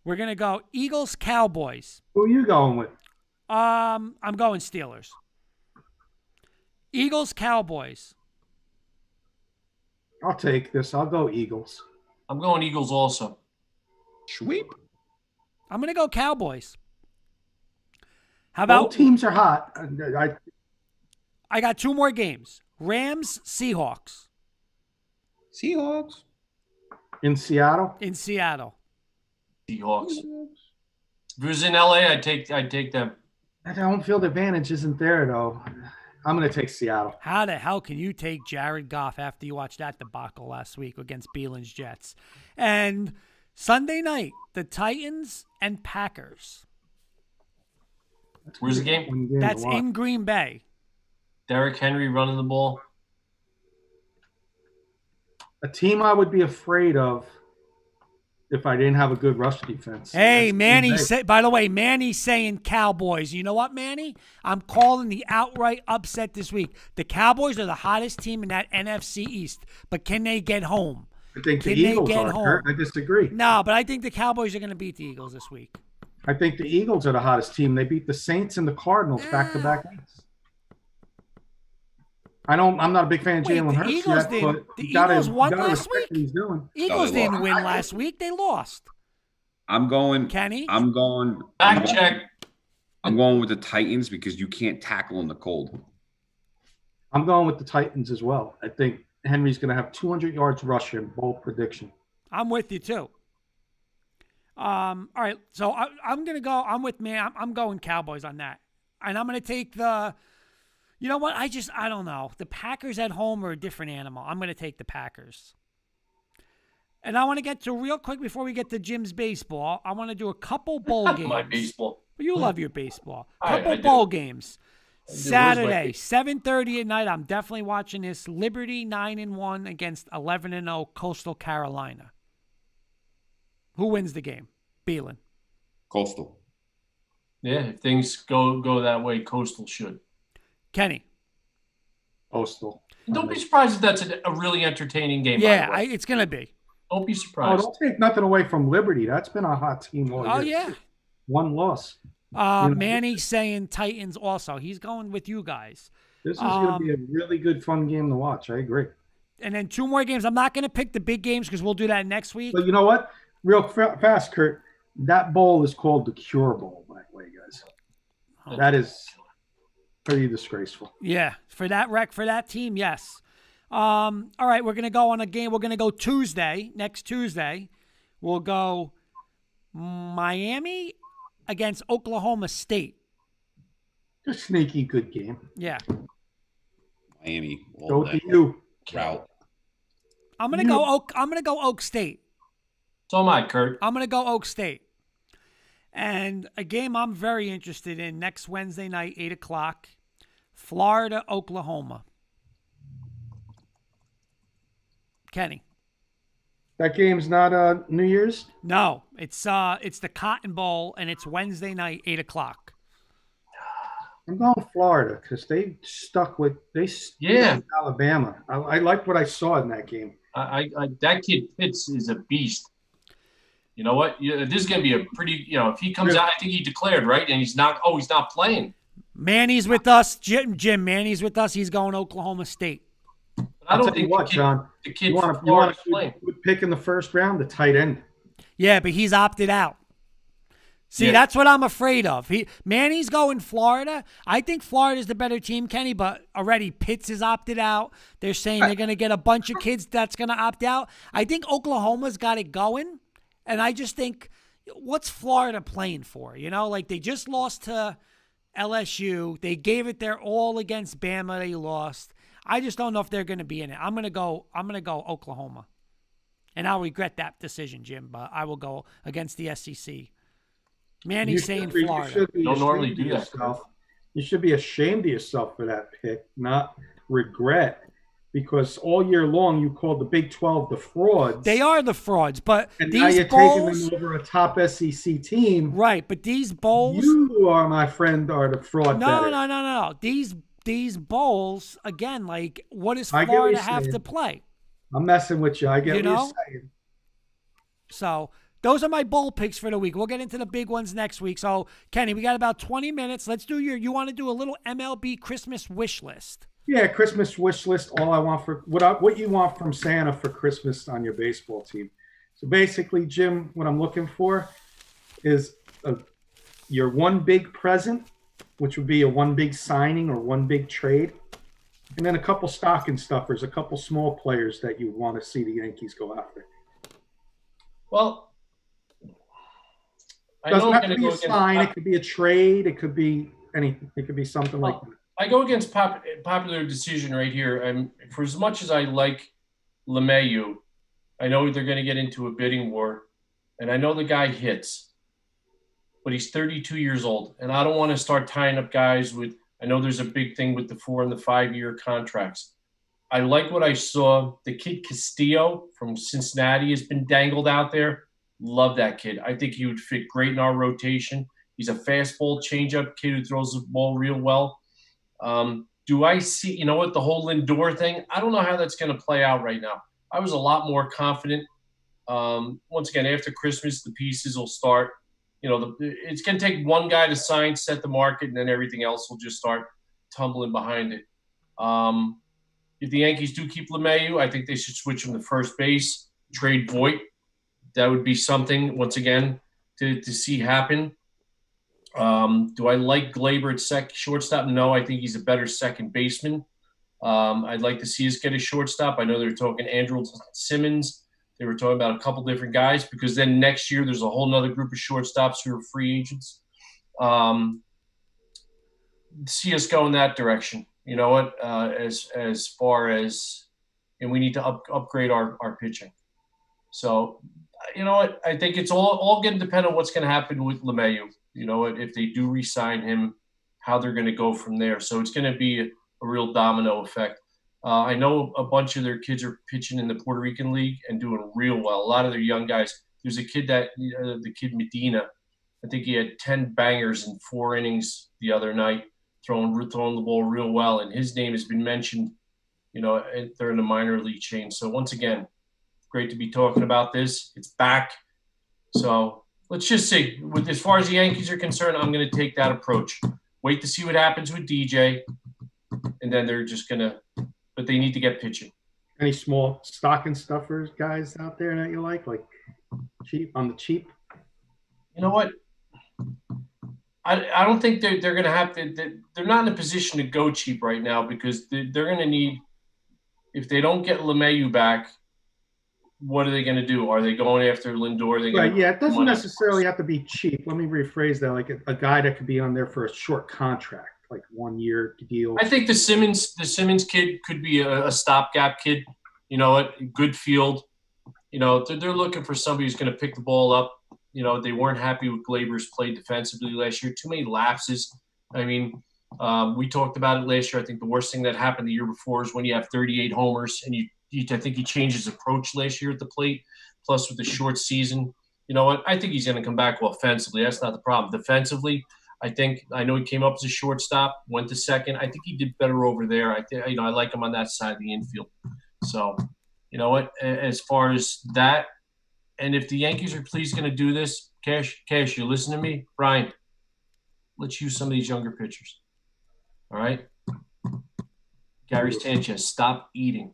We're going to go Eagles, Cowboys. Who are you going with? Um, I'm going Steelers. Eagles, Cowboys. I'll take this. I'll go Eagles. I'm going Eagles also. Sweep. I'm gonna go Cowboys. How Both about teams are hot. I, I, I got two more games. Rams, Seahawks Seahawks. in Seattle. in Seattle. Seahawks. If it was in LA, I'd take I'd take them. That home field advantage isn't there though. I'm going to take Seattle. How the hell can you take Jared Goff after you watched that debacle last week against Beelan's Jets? And Sunday night, the Titans and Packers. That's Where's the game? game That's in Green Bay. Derrick Henry running the ball. a team I would be afraid of if I didn't have a good rush defense. Hey, That's Manny. Say, by the way, Manny's saying Cowboys. You know what, Manny? I'm calling the outright upset this week. The Cowboys are the hottest team in that NFC East, but can they get home? I think the Can they Eagles get are. home? I disagree. No, but I think the Cowboys are going to beat the Eagles this week. I think the Eagles are the hottest team. They beat the Saints and the Cardinals back to back. Mm. I don't. I'm not a big fan of Wait, Jalen the Hurts Eagles yet, didn't- but the you gotta, Eagles won gotta last week? He's doing. Eagles oh, they didn't lost. win last week. They lost. I'm going. Kenny? I'm going. I'm Back going- check. I'm going with the Titans because you can't tackle in the cold. I'm going with the Titans as well. I think Henry's going to have 200 yards rushing. Bold prediction. I'm with you too. Um, all right, so I, I'm gonna go. I'm with man. I'm, I'm going Cowboys on that, and I'm gonna take the. You know what? I just I don't know. The Packers at home are a different animal. I'm gonna take the Packers. And I want to get to real quick before we get to Jim's baseball. I want to do a couple bowl games. My baseball. You love your baseball. I- Couple I do. bowl games. Do. My Saturday, seven thirty at night. I'm definitely watching this. Liberty nine and one against eleven and zero Coastal Carolina. Who wins the game? Beelan. Coastal. Yeah, if things go go that way, Coastal should. Kenny. Coastal. Don't be surprised if that's a, a really entertaining game. Yeah, I, it's gonna be. don't be Oh, surprised. don't take nothing away from Liberty. That's been a hot team all Oh year. Oh yeah. One loss. Uh, You know- Manny saying Titans also. He's going with you guys. This is going Um, to be a really good, fun game to watch. I agree. And then two more games. I'm not going to pick the big games because we'll do that next week. But you know what? Real fa- fast, Kurt. That bowl is called the Cure Bowl, by the way, guys. That is pretty disgraceful. Yeah, for that rec for that team, yes. Um, all right, we're gonna go on a game. We're gonna go Tuesday, next Tuesday. We'll go Miami against Oklahoma State. Just sneaky good game. Yeah. Miami. Go to you. Route. I'm gonna You- go Oak I'm gonna go Oak State. So am I, Kurt. I'm gonna go Oak State. And a game I'm very interested in next Wednesday night, eight o'clock. Florida, Oklahoma. Kenny. That game's not uh, New Year's. No, it's uh it's the Cotton Bowl and it's Wednesday night, eight o'clock. I'm going Florida because they stuck with they Yeah. Alabama. I, I liked what I saw in that game. I, I, I that kid Pitts is a beast. You know what? This is gonna be a pretty. You know, if he comes out, I think he declared right, and he's not. Oh, he's not playing. Manny's with us. Jim, Jim Manny's with us. He's going Oklahoma State. I I'll don't tell you think what, the kid, John. the kid You want to you want to pick in the first round, the tight end. Yeah, but he's opted out. See, Yeah. that's what I'm afraid of. He Manny's going Florida. I think Florida's the better team, Kenny, but already Pitts is opted out. They're saying they're going to get a bunch of kids that's going to opt out. I think Oklahoma's got it going, and I just think what's Florida playing for? You know, like they just lost to LSU. They gave it their all against Bama. They lost. I just don't know if they're going to be in it. I'm going to go I'm going to go Oklahoma. And I'll regret that decision, Jim, but I will go against the SEC. Manny's You saying should be- you Florida. should be Don't normally do of that, yourself. You should be ashamed of yourself for that pick, not regret, because all year long you called the Big 12 the frauds. They are the frauds, but and now you're bowls, taking them over a top SEC team. right? But these bowls, You are, my friend, are the fraud. no, better. no, no, no, no. These these bowls again. Like, what does I what Florida have saying. to play? I'm messing with you. I get You what know? you're saying. So those are my bowl picks for the week. We'll get into the big ones next week. So Kenny, we got about 20 minutes. Let's do your. You want to do a little MLB Christmas wish list? Yeah, Christmas wish list. All I want for what I, what you want from Santa for Christmas on your baseball team. So basically, Jim, what I'm looking for is a, your one big present, which would be a one big signing or one big trade, and then a couple stocking stuffers, a couple small players that you want to see the Yankees go after. Well, I Doesn't know have to be a sign. It could be a trade. It could be anything. It could be something like that. I go against pop, popular decision right here. I'm for as much as I like LeMahieu, I know they're going to get into a bidding war, and I know the guy hits, but he's 32 years old, and I don't want to start tying up guys with. I know there's a big thing with the four and the five year contracts. I like what I saw. The kid Castillo from Cincinnati has been dangled out there. Love that kid. I think he would fit great in our rotation. He's a fastball changeup kid who throws the ball real well. Um, do I see, you know what, the whole Lindor thing? I don't know how that's going to play out right now. I was a lot more confident. Um, once again, after Christmas, the pieces will start. You know, the, it's going to take one guy to sign, set the market, and then everything else will just start tumbling behind it. Um, if the Yankees do keep LeMahieu, I think they should switch him to first base, trade Voit. That would be something, once again, to, to see happen. Um, do I like Gleyber at sec shortstop? No, I think he's a better second baseman. Um, I'd like to see us get a shortstop. I know they're talking Andrelton Simmons. They were talking about a couple different guys because then next year there's a whole nother group of shortstops who are free agents. Um, see us go in that direction. You know what? Uh, as as far as and we need to up, upgrade our, our pitching. So, you know what? I think it's all all going to depend on what's going to happen with LeMahieu. You know? If they do re-sign him, how they're going to go from there. So it's going to be a, real domino effect. Uh, I know a bunch of their kids are pitching in the Puerto Rican League and doing real well. A lot of their young guys. There's a kid that uh, the kid Medina. I think he had ten bangers in four innings the other night, throwing throwing the ball real well, and his name has been mentioned. You know, they're in the minor league chain. So once again, great to be talking about this. It's back. So let's just see. With as far as the Yankees are concerned, I'm going to take that approach. Wait to see what happens with DJ, and then they're just going to. But they need to get pitching. Any small stocking stuffers guys out there that you like, like cheap on the cheap? You know what? I, I don't think they're, they're going to have to. They're not in a position to go cheap right now because they're, they're going to need. If they don't get LeMahieu back, what are they going to do? Are they going after Lindor? Are they Right. Yeah. It doesn't money? necessarily have to be cheap. Let me rephrase that. Like a, a guy that could be on there for a short contract, like one year deal. I think the Simmons the Simmons kid could be a, a stopgap kid. You know what? Good field. You know they're, they're looking for somebody who's going to pick the ball up. You know they weren't happy with Gleyber's play defensively last year. Too many lapses. I mean, um, we talked about it last year. I think the worst thing that happened the year before is when you have 38 homers and you, you I think he changed his approach last year at the plate. Plus with the short season, you know what? I think he's going to come back well offensively. That's not the problem. Defensively, I think I know he came up as a shortstop, went to second. I think he did better over there. I think you know I like him on that side of the infield. So, you know what? As far as that, and if the Yankees are please going to do this, Cash, Cash, you listen to me, Brian. Let's use some of these younger pitchers. All right. Gary Sanchez, stop eating.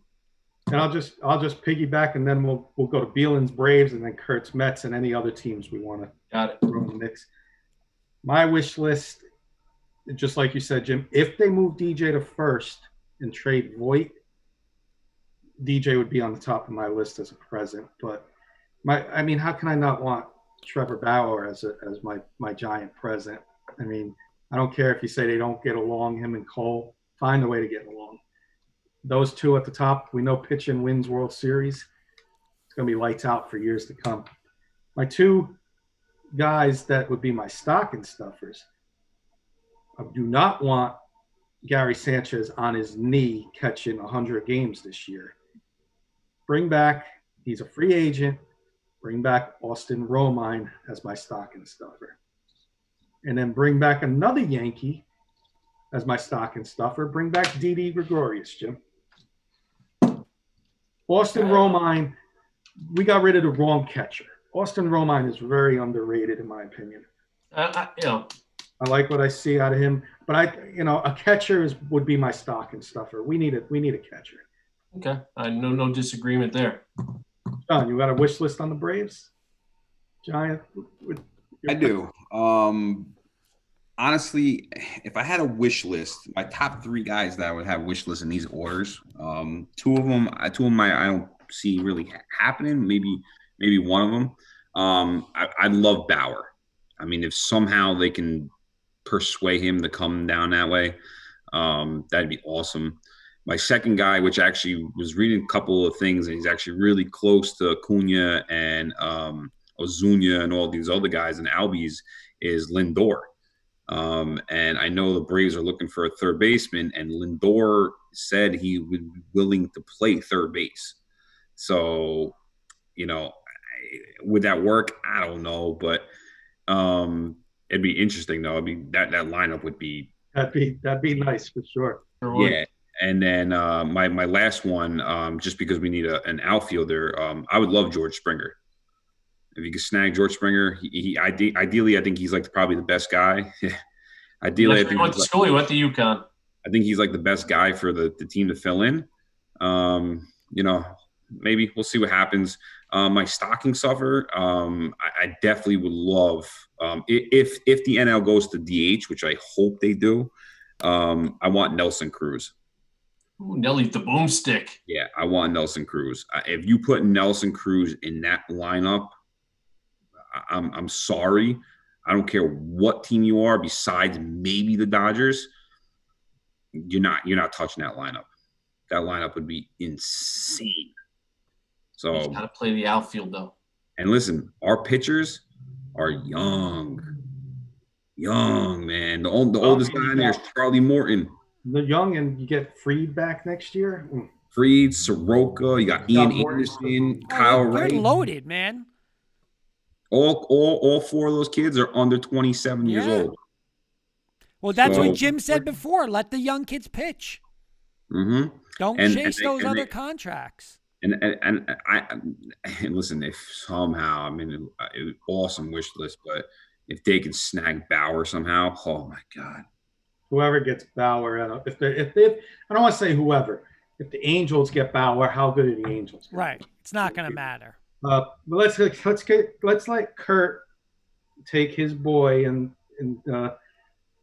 And I'll just I'll just piggyback, and then we'll we'll go to Bielen's Braves, and then Kurtz Mets, and any other teams we want to Got it. throw in the mix. My wish list, just like you said, Jim, if they move DJ to first and trade Voit, DJ would be on the top of my list as a present. But my, I mean, how can I not want Trevor Bauer as a, as my my giant present? I mean, I don't care if you say they don't get along, him and Cole. Find a way to get along. Those two at the top, we know pitching wins World Series. It's gonna be lights out for years to come. My two guys that would be my stocking stuffers. I do not want Gary Sanchez on his knee catching 100 games this year. Bring back, he's a free agent. Bring back Austin Romine as my stocking stuffer. And then bring back another Yankee as my stocking stuffer. Bring back Didi Gregorius, Jim. Austin Romine, we got rid of the wrong catcher. Austin Romine is very underrated, in my opinion. Uh, I, you know, I like what I see out of him, but I, you know, a catcher is would be my stock and stuffer. We need a we need a catcher. okay. I no no disagreement there. John, you got a wish list on the Braves? Giant. With, I do. Um, honestly, if I had a wish list, my top three guys that I would have wish list in these orders, um, two of them, I- two of them, I, don't see really happening. Maybe, maybe one of them. Um, I, I love Bauer. I mean, if somehow they can persuade him to come down that way, um, that'd be awesome. My second guy, which actually was reading a couple of things, and he's actually really close to Acuna and um, Ozuna and all these other guys and Albies, is Lindor. Um, and I know the Braves are looking for a third baseman, and Lindor said he would be willing to play third base. So, you know, I- would that work? I don't know, but um, it'd be interesting though. I mean, that that lineup would be that'd be that'd be nice for sure. Sure yeah. And then uh, my my last one, um, just because we need a, an outfielder, um, I would love George Springer. If you could snag George Springer, he, he ide- ideally, I think he's like probably the best guy. ideally, I He think went he's to like- school. He went to UConn. I think he's like the best guy for the, the team to fill in. Um, you know, maybe we'll see what happens. Um, my stocking suffer. Um, I, I definitely would love um, if if the NL goes to DH, which I hope they do. Um, I want Nelson Cruz. Ooh, Nelly the boomstick. Yeah, I want Nelson Cruz. Uh, If you put Nelson Cruz in that lineup, I'm I'm sorry. I don't care what team you are, besides maybe the Dodgers. You're not you're not touching that lineup. That lineup would be insane. He's So got to play the outfield though. and listen, our pitchers are young, young man. The, old, the oldest guy in there is Charlie Morton. The young and you get Fried back next year. Fried, Soroka, you got Ian Anderson, Oh, Kyle you're loaded, man. All, all, all four of those kids are under 27 years Yeah. old. Well, that's So- what Jim said before. Let the young kids pitch. Mm-hmm. Don't And- chase and those and other they- contracts. And, and and I and listen, if somehow I mean, it, it awesome wish list, but if they can snag Bauer somehow, oh my god, Whoever gets Bauer, uh, if they if they, I don't want to say whoever. If the Angels get Bauer, how good are the Angels? Right. It's not going to matter. Uh, but let's let's get let's let Kurt take his boy and and uh,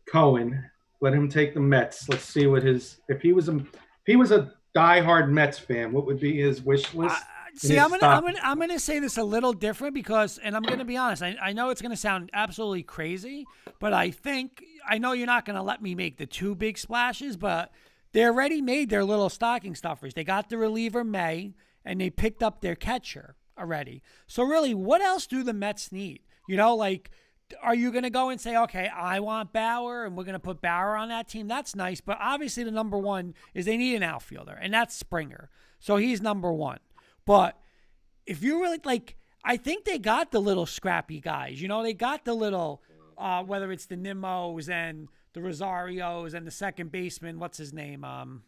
Cohen. Let him take the Mets. Let's see what his if he was a if he was a diehard Mets fan, what would be his wish list? I- see, I'm gonna, stop. I'm gonna, I'm gonna say this a little different because, and I'm gonna be honest. I, I know it's gonna sound absolutely crazy, but I think I know you're not gonna let me make the two big splashes, but they already made their little stocking stuffers. They got the reliever May, and they picked up their catcher already. So really, what else do the Mets need? You know, like. Are you going to go and say, okay, I want Bauer and we're going to put Bauer on that team? That's nice. But obviously, the number one is they need an outfielder, and that's Springer. So he's number one. But if you really like, I think they got the little scrappy guys. You know, they got the little, uh, whether it's the Nimmos and the Rosarios and the second baseman. What's his name? Um,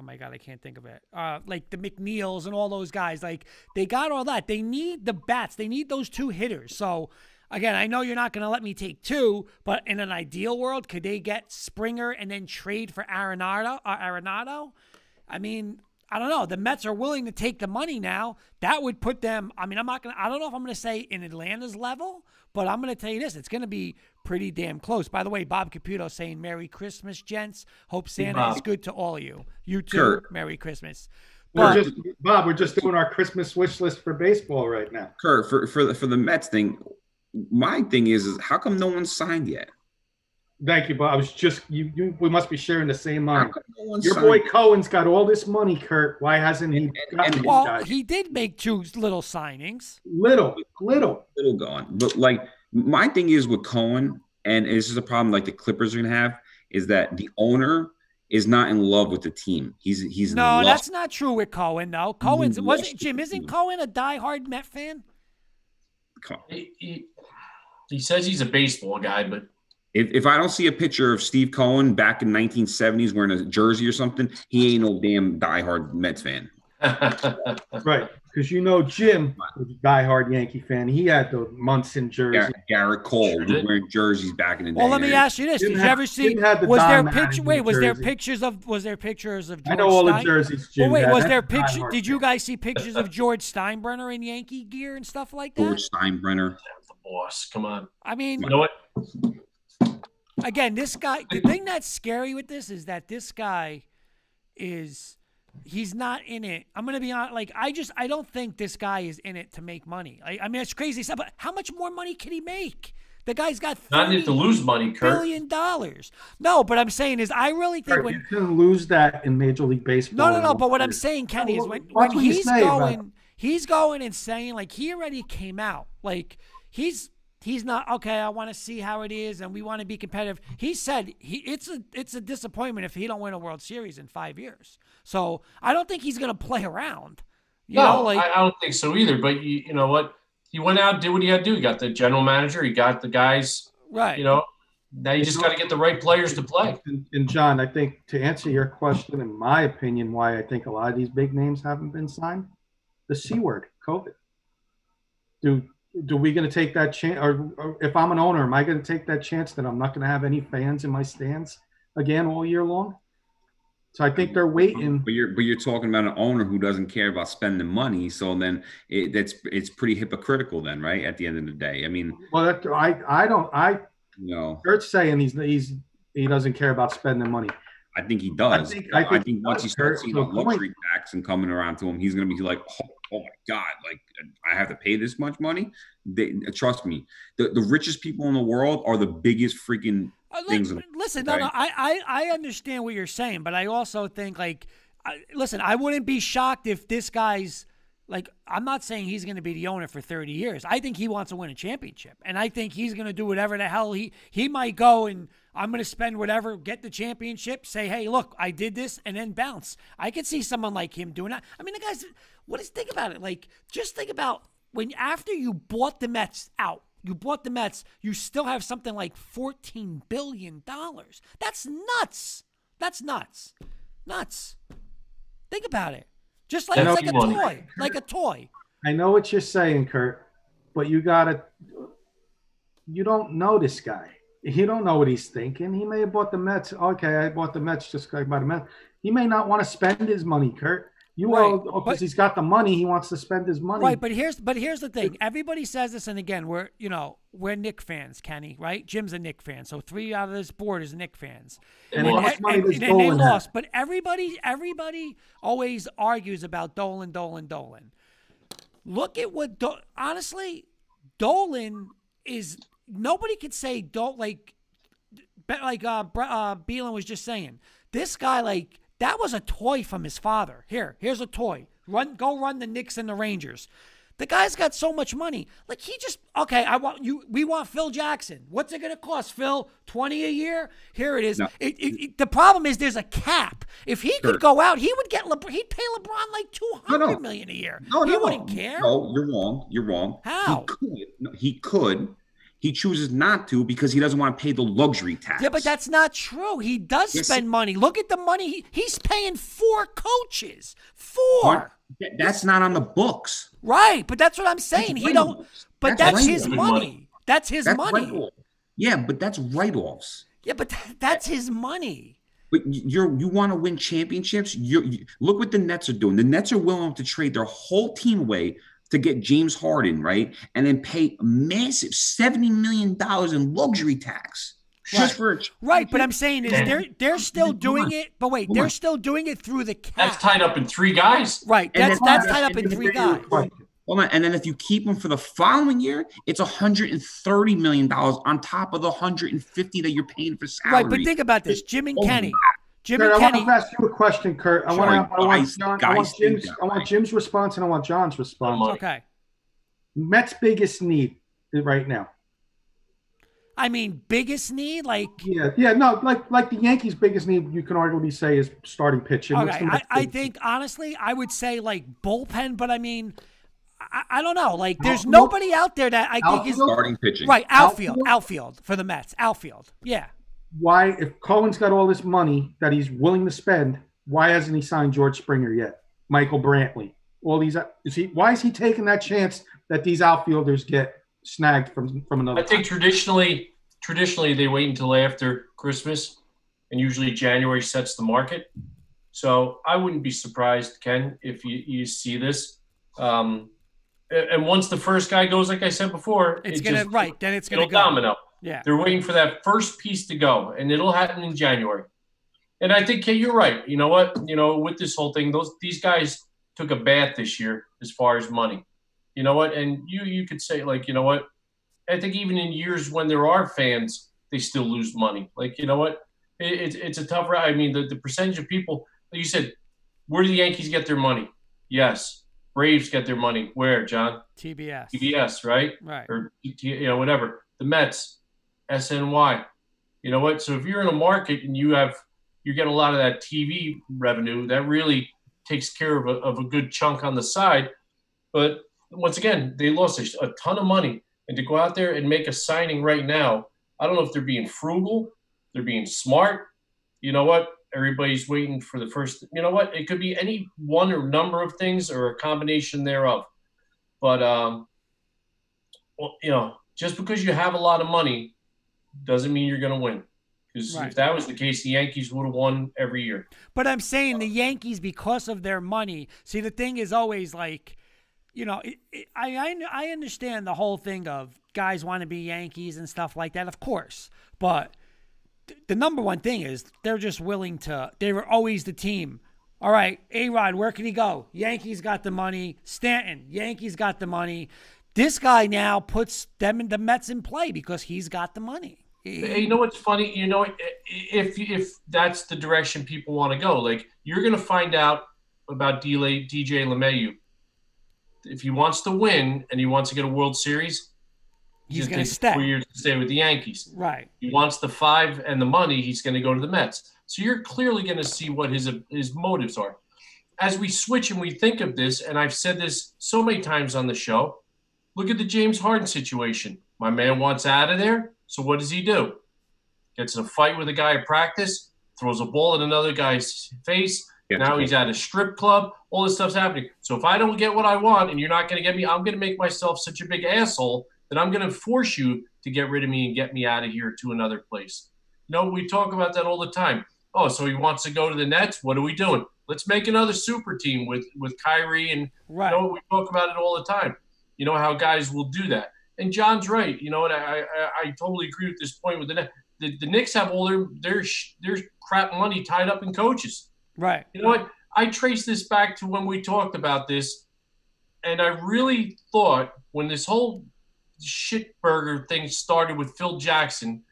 oh my god, I can't think of it. Uh, like the McNeils and all those guys. Like they got all that. They need the bats. They need those two hitters. So again, I know you're not going to let me take two, but in an ideal world, could they get Springer and then trade for Arenado? Uh, Arenado? I mean, I don't know. The Mets are willing to take the money now. That would put them. I mean, I'm not gonna. I don't know if I'm gonna say in Atlanta's level, but I'm gonna tell you this: it's gonna be pretty damn close. By the way, Bob Caputo saying Merry Christmas, gents. Hope Santa is good to all of you. You too. Kurt. Merry Christmas. But, we're just Bob. We're just doing our Christmas wish list for baseball right now. Kurt, for for the for the Mets thing, my thing is is how come no one signed yet? Thank you, Bob. I was just you. you we must be sharing the same mind. No Your signed. boy Cohen's got all this money, Kurt. Why hasn't he? And, and, well, he did make two little signings. Little, little, little gone. But like my thing is with Cohen, and this is a problem like the Clippers are gonna have, is that the owner is not in love with the team. He's he's no, that's not true with Cohen. No, Cohen's wasn't Jim. Isn't Cohen a diehard Met fan? He, he, he says he's a baseball guy, but if, if I don't see a picture of Steve Cohen back in 1970s wearing a jersey or something, he ain't no damn diehard Mets fan. right. Because you know Jim was a diehard Yankee fan. He had the Munson jersey. Gerrit Cole sure was wearing jerseys back in the day. Well, let me ask you this: Jim Did you ever see? The was there picture? Wait, was jersey. there pictures of? Was there pictures of? George I know all Stein? the jerseys. Jim well, wait, was there picture? Did you guys see pictures of George Steinbrenner in Yankee gear and stuff like that? George Steinbrenner, the boss. Come on. I mean, you know what? Again, this guy. The thing that's scary with this is that this guy is he's not in it. I'm gonna be honest. Like I just I don't think this guy is in it to make money. I, I mean it's crazy stuff, but how much more money can he make? The guy's got not need to lose money, Kurt. Billion dollars. No, but I'm saying is I really think Kurt, when you can lose that in Major League Baseball. No, no, no. But what I'm saying, Kenny, is when, when he's going, he's going and saying like he already came out like he's he's not okay. I want to see how it is, and we want to be competitive. He said he it's a it's a disappointment if he don't win a World Series in five years. So I don't think he's going to play around. You no, know, like, I, I, don't think so either. But you, you know what? He went out, did what he had to do. He got the general manager. He got the guys. Right. You know, now you just got to get the right players to play. And, and, John, I think to answer your question, in my opinion, why I think a lot of these big names haven't been signed, the C word, COVID. Do do we going to take that chance? Or, or, if I'm an owner, am I going to take that chance that I'm not going to have any fans in my stands again all year long? So I think they're waiting. But you're but you're talking about an owner who doesn't care about spending money. So then it, that's it's pretty hypocritical then, right? At the end of the day, I mean. Well, that, I I don't I. No. Kurt's saying he's he's he doesn't care about spending money. I think he does. I think, I think, I think once he starts seeing the luxury tax and coming around to him, he's going to be like, oh, oh, my god, like I have to pay this much money. They, trust me, the, the richest people in the world are the biggest freaking uh, things. Listen, no, no, I, I I understand what you're saying, but I also think like, I, listen, I wouldn't be shocked if this guy's like I'm not saying he's going to be the owner for 30 years. I think he wants to win a championship, and I think he's going to do whatever the hell he he might go and I'm going to spend whatever, get the championship, say, hey, look, I did this, and then bounce. I could see someone like him doing that. I mean, the guy's, what is, think about it. Like, just think about when after you bought the Mets out, you bought the Mets, you still have something like $14 billion. That's nuts. That's nuts. Nuts. Think about it. Just like it's like a toy. Like a toy. I know what you're saying, Kurt, but you gotta you don't know this guy he don't know what he's thinking. He may have bought the Mets. Okay, I bought the Mets just like by the Mets. He may not want to spend his money, Kurt. Right. all because he's got the money, he wants to spend his money. Right, but here's but here's the thing. Everybody says this, and again, we're you know we're Knick fans, Kenny. Right? Jim's a Knick fan, so three out of this board is Knick fans. And, and, and, and, and they lost, but everybody everybody always argues about Dolan, Dolan, Dolan. Look at what Do- honestly, Dolan is nobody could say don't like like uh, uh Beelan was just saying. This guy like that was a toy from his father. Here, here's a toy. Run, go run the Knicks and the Rangers. The guy's got so much money. Like he just okay. I want you. We want Phil Jackson. What's it going to cost, Phil? Twenty a year. Here it is. No. It, it, it, the problem is there's a cap. If he sure. could go out, he would get. LeBron, he'd pay LeBron like two hundred no, no. million a year. No, he no, wouldn't care. No, you're wrong. You're wrong. How? He could. He could he chooses not to because he doesn't want to pay the luxury tax. Yeah, but that's not true. He does yes, spend money. Look at the money. He, he's paying four coaches. Four. That's not on the books. Right, but that's what I'm saying. He don't. But that's, that's his money. money. That's his That's money. Yeah, but that's write-offs. Yeah, but th- that's his money. But you're you want to win championships. You're, you look what the Nets are doing. The Nets are willing to trade their whole team away to get James Harden, right, and then pay a massive seventy million dollars in luxury tax just for a Right, but I'm saying is they're they're still doing it. But wait, they're still doing it through the cap. That's tied up in three guys. Right, that's then- that's tied up in three guys. question. Hold on, and then if you keep them for the following year, it's 130 million dollars on top of the 150 that you're paying for salary. Right, but think about this: Jim and Oh, Kenny, Jim Kurt, and I want to ask you a question, Kurt. I Sorry, want, I want, John, I want Jim's, I want. Jim's response and I want John's response. Okay, Mets' biggest need right now. I mean, biggest need, like Yeah, yeah, no, like like the Yankees' biggest need, you can arguably say is starting pitching. Okay, I, I think honestly, I would say like bullpen, but I mean, I, I don't know. Like, there's Outfield? nobody out there that I think is starting pitching. right. Outfield, Outfield? outfield for the Mets. Outfield, yeah. Why if Cohen's got all this money that he's willing to spend, why hasn't he signed George Springer yet? Michael Brantley, all these is he why is he taking that chance that these outfielders get snagged from from another I think traditionally, traditionally they wait until after Christmas, and usually January sets the market. So I wouldn't be surprised, Ken, if you, you see this. Um, and once the first guy goes, like I said before, It's it gonna just- right. Then it's gonna go. domino. Yeah. They're waiting for that first piece to go, and it'll happen in January. And I think, Kay, you're right. You know what? You know, with this whole thing, those these guys took a bath this year as far as money. You know what? And you you could say like, you know what? I think even in years when there are fans, they still lose money. Like, you know what? It, it's it's a tough. Ride. I mean, the, the percentage of people, like you said, where do the Yankees get their money? Yes, Braves get their money. Where, John? TBS. TBS, right? Right. or you know whatever the Mets, SNY. You know what? So if you're in a market and you have you get a lot of that TV revenue, that really takes care of a, of a good chunk on the side. But once again, they lost a, a ton of money, and to go out there and make a signing right now, I don't know if they're being frugal, they're being smart. You know what? Everybody's waiting for the first. You know what? It could be any one or number of things or a combination thereof. But um, well, you know, just because you have a lot of money doesn't mean you're going to win. Because Right. if that was the case, the Yankees would have won every year. But I'm saying the Yankees, because of their money. See, the thing is always like, you know, it, it, I, I I understand the whole thing of guys want to be Yankees and stuff like that, of course. But th- the number one thing is they're just willing to. They were always the team. All right, A Rod, where can he go? Yankees got the money. Stanton, Yankees got the money. This guy now puts them in the Mets in play because he's got the money. Hey, you know what's funny? You know, if if that's the direction people want to go, like you're going to find out about DJ DJ LeMahieu. If he wants to win and he wants to get a World Series, He's gonna gonna stay. Four years to stay with the Yankees. Right. He wants the five and the money. He's going to go to the Mets. So you're clearly going to see what his his motives are. As we switch and we think of this, and I've said this so many times on the show, look at the James Harden situation. My man wants out of there. So what does he do? Gets in a fight with a guy at practice, throws a ball at another guy's face. Gets now he's at a strip club. All this stuff's happening. So if I don't get what I want and you're not going to get me, I'm going to make myself such a big asshole that I'm going to force you to get rid of me and get me out of here to another place. You know, we talk about that all the time. Oh, so he wants to go to the Nets. What are we doing? Let's make another super team with with Kyrie and Right. you know, we talk about it all the time. You know how guys will do that. And John's right. You know and I, I I totally agree with this point with the. The, the Knicks have all their their their crap money tied up in coaches. Right. You know what? I trace this back to when we talked about this, and I really thought when this whole shitburger thing started with Phil Jackson,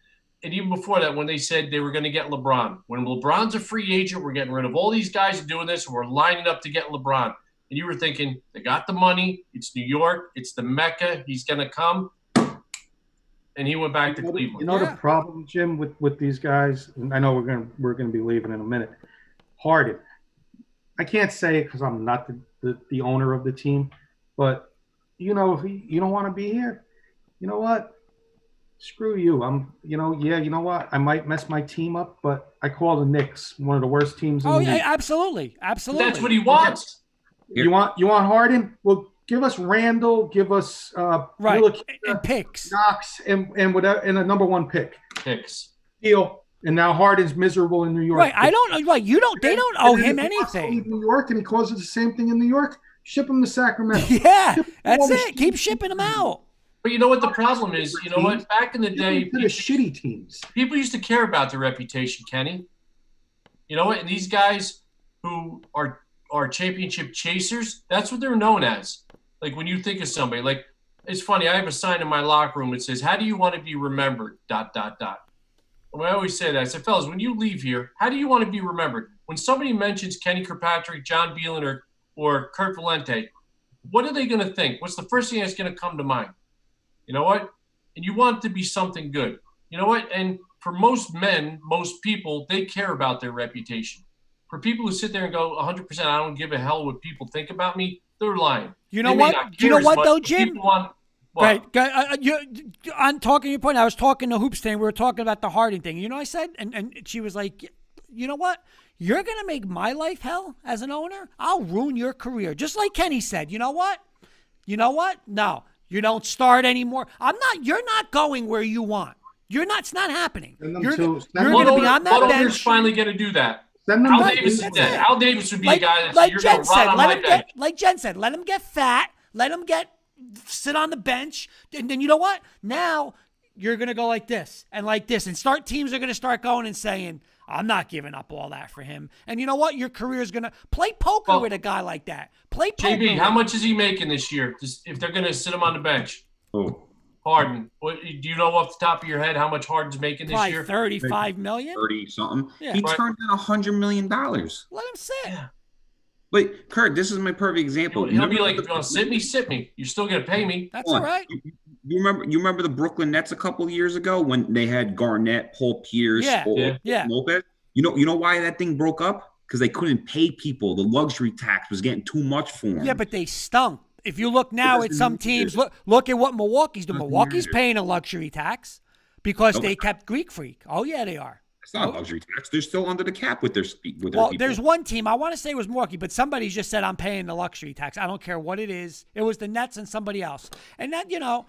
and even before that, when they said they were going to get LeBron. When LeBron's a free agent, we're getting rid of all these guys doing this, and we're lining up to get LeBron. And you were thinking, they got the money. It's New York. It's the Mecca. He's going to come. And he went back to You know, Cleveland. You know Yeah. the problem, Jim, with with these guys. And I know we're gonna we're gonna be leaving in a minute. Harden. I can't say it because I'm not the, the the owner of the team, but you know if you you don't want to be here, you know what? Screw you. I'm you know yeah you know what? I might mess my team up, but I call the Knicks one of the worst teams in Oh the yeah, league. absolutely, absolutely. That's what he wants. You want you want Harden? Well, give us Randle, give us uh, right Wheeler, and picks. Knox, and and whatever, and a number one pick. Picks. Deal. And now Harden's miserable in New York. Right. I don't. Right. You don't. They don't owe him anything. New York, and he causes the same thing in New York. Ship him to Sacramento. Yeah, that's it. Keep shipping them out. But you know what the problem is? You know what? Back in the day, people, the shitty teams. People used to care about their reputation, Kenny. You know what? And these guys who are are championship chasers, that's what they're known as. Like when you think of somebody, like it's funny. I have a sign in my locker room that says, "How do you want to be remembered?" Dot dot dot. And I always say that. I said, fellas, when you leave here, how do you want to be remembered? When somebody mentions Kenny Kirkpatrick, John Beilein, or or Kurt Valente, what are they going to think? What's the first thing that's going to come to mind? You know what? And you want to be something good. You know what? And for most men, most people, they care about their reputation. For people who sit there and go 100%, I don't give a hell what people think about me, they're lying. You know what? You know what though, Jim? Want, Right. Uh, uh, you, I'm talking your point. I was talking to Hoopstain. We were talking about the Harden thing. You know, I said, and, and she was like, you know what? You're going to make my life hell as an owner. I'll ruin your career. Just like Kenny said. You know what? You know what? No, you don't start anymore. I'm not. You're not going where you want. You're not. It's not happening. You're, you're going to be on that bench. finally going to do that. Al Davis is dead. Al Davis would be like, a guy that like you're Jen said. Let him get, like Jen said. Let him get fat. Let him get sit on the bench, and then you know what? Now you're going to go like this and like this, and start teams are going to start going and saying, "I'm not giving up all that for him." And you know what? Your career is going to play poker well, with a guy like that. Play poker. JB, how much is he making this year? Just, if they're going to sit him on the bench. Oh. Harden. What, do you know off the top of your head how much Harden's making this Probably year? Thirty-five million. Thirty something. Yeah. He right. turned in a hundred million dollars. Let him sit. Yeah. But Kurt, this is my perfect example. He'll, he'll be like, the, "Sit me, sit me. You're still gonna pay me." That's all right. You, you, remember? You remember the Brooklyn Nets a couple years ago when they had Garnett, Paul Pierce, yeah, Paul, yeah. Lopez. You know, you know why that thing broke up? Because they couldn't pay people. The luxury tax was getting too much for them. Yeah, but they stunk. If you look now at some teams, look look at what Milwaukee's doing. Milwaukee's paying a luxury tax because they kept Greek Freak. Oh yeah, they are. It's not a oh. luxury tax. They're still under the cap with their with their Well, people. there's one team I want to say it was Milwaukee, but somebody just said I'm paying the luxury tax. I don't care what it is. It was the Nets and somebody else, and that you know,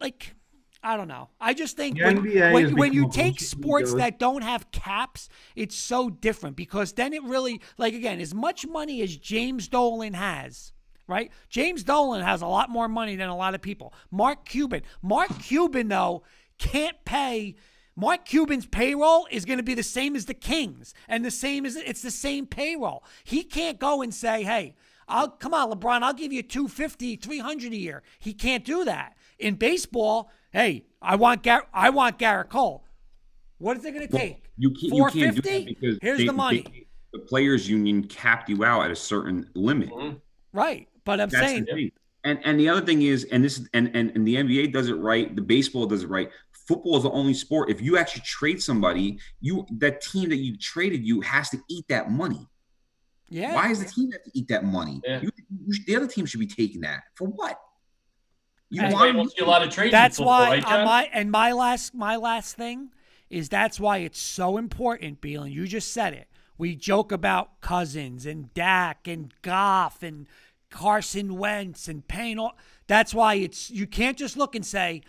like I don't know. I just think when, when, when you take sports that don't have caps, it's so different because then it really like again as much money as James Dolan has. Right, James Dolan has a lot more money than a lot of people. Mark Cuban, Mark Cuban though can't pay Mark Cuban's payroll is going to be the same as the Kings, and the same as it's the same payroll. He can't go and say, "Hey, I'll come on, LeBron, I'll give you 250, 300 a year." He can't do that. In baseball, hey, I want Gar- I want Gerrit Cole. What is it going to take? Well, you can't, you can't do that because here's they, the money. They, the players union capped you out at a certain limit. Mm-hmm. Right, but I'm That's saying. And and the other thing is, and this and, and and the NBA does it right, the baseball does it right football is the only sport. If you actually trade somebody, you that team that you traded you has to eat that money. Yeah. Why is the team have to eat that money? Yeah. You, you, the other team should be taking that for what? You and want see a lot of trades. That's football, why right, my and my last my last thing is that's why it's so important, Beal, and you just said it. We joke about Cousins and Dak and Goff and Carson Wentz and Payne. That's why it's you can't just look and say,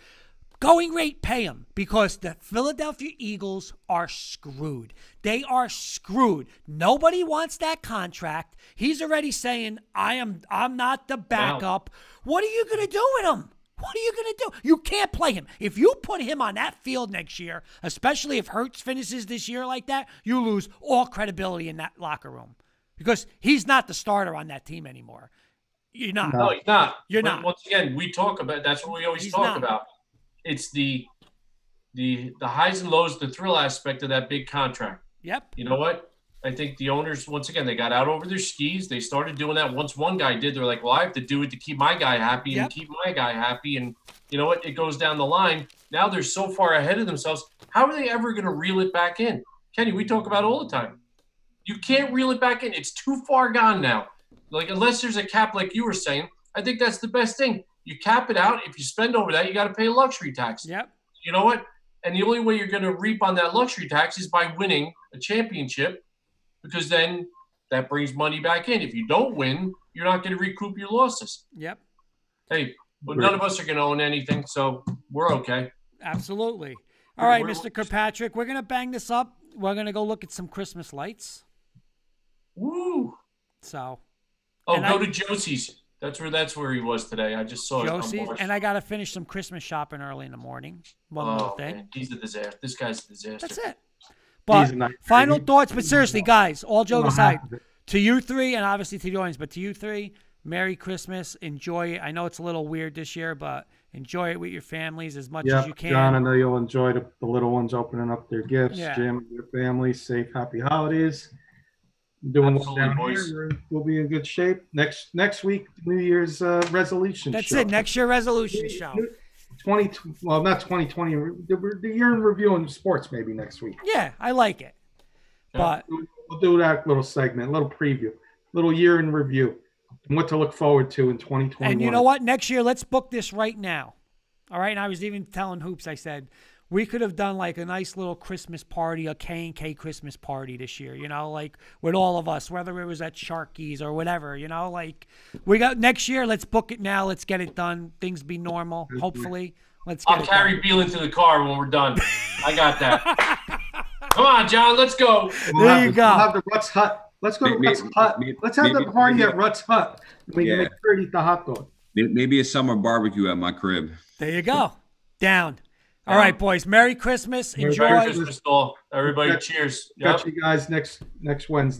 Going rate, pay him because the Philadelphia Eagles are screwed. They are screwed. Nobody wants that contract. He's already saying, "I am. I'm not the backup." Wow. What are you going to do with him? What are you going to do? You can't play him. If you put him on that field next year, especially if Hurts finishes this year like that, you lose all credibility in that locker room because he's not the starter on that team anymore. You're not. No, he's not. You're not. Once again, we talk about that's what we always he's talk not. about it's the the the highs and lows, the thrill aspect of that big contract. Yep. You know what? I think the owners once again they got out over their skis. They started doing that once one guy did. They're like, well, I have to do it to keep my guy happy and keep my guy happy. And you know what? It goes down the line. Now they're so far ahead of themselves. How are they ever going to reel it back in? Kenny, we talk about all the time. You can't reel it back in. It's too far gone now. Like unless there's a cap, like you were saying, I think that's the best thing. You cap it out. If you spend over that, you got to pay a luxury tax. Yep. You know what? And the only way you're going to reap on that luxury tax is by winning a championship, because then that brings money back in. If you don't win, you're not going to recoup your losses. Yep. Hey, but none of us are going to own anything, so we're okay. Absolutely. All right, We're- Mr. Kirkpatrick, we're gonna bang this up. We're gonna go look at some Christmas lights. Woo! So Oh, And go I- to Josie's. That's where that's where he was today. I just saw it. Josie's, Marsh. and I gotta finish some Christmas shopping early in the morning. One oh, more Oh, thing. man, he's a disaster. This guy's a disaster. That's it. But final thoughts. But seriously, guys, all joke aside, happy with it. to you three, and obviously to the audience, but to you three, Merry Christmas. Enjoy it. I know it's a little weird this year, but enjoy it with your families as much Yeah, as you can. John, I know you'll enjoy the, the little ones opening up their gifts. Yeah. Jim, your family, safe, happy holidays. Doing well Absolutely, down boys. here. We're- We'll be in good shape. Next next week, New Year's uh, resolution. That's show. it. Next year resolution show. 20, well, not 2020, the, the year in review in sports maybe next week. Yeah, I like it. But We'll do that little segment, little preview, little year in review, and what to look forward to in 2021. And you know what? Next year, let's book this right now. All right. And I was even telling Hoops, I said, we could have done like a nice little Christmas party, a K and K Christmas party this year, you know, like with all of us, whether it was at Sharky's or whatever, you know, like we got next year, let's book it now. Let's get it done. Things be normal, mm-hmm. hopefully. Let's get I'll it carry Beal into the car when we're done. I got that. Come on, John. Let's go. We'll There have you the- go. We'll have the Rutt's Hut. Let's go to Maybe- Rutt's Hut. maybe- Let's have the party maybe- at Rutt's Hut. We Yeah. can make sure to eat the hot dog. Maybe a summer barbecue at my crib. There you go. Down. All Down. right, boys. Merry Christmas. Merry Enjoy. Merry Christmas, all. Everybody, Catch- cheers. Yep. Catch you guys next next Wednesday.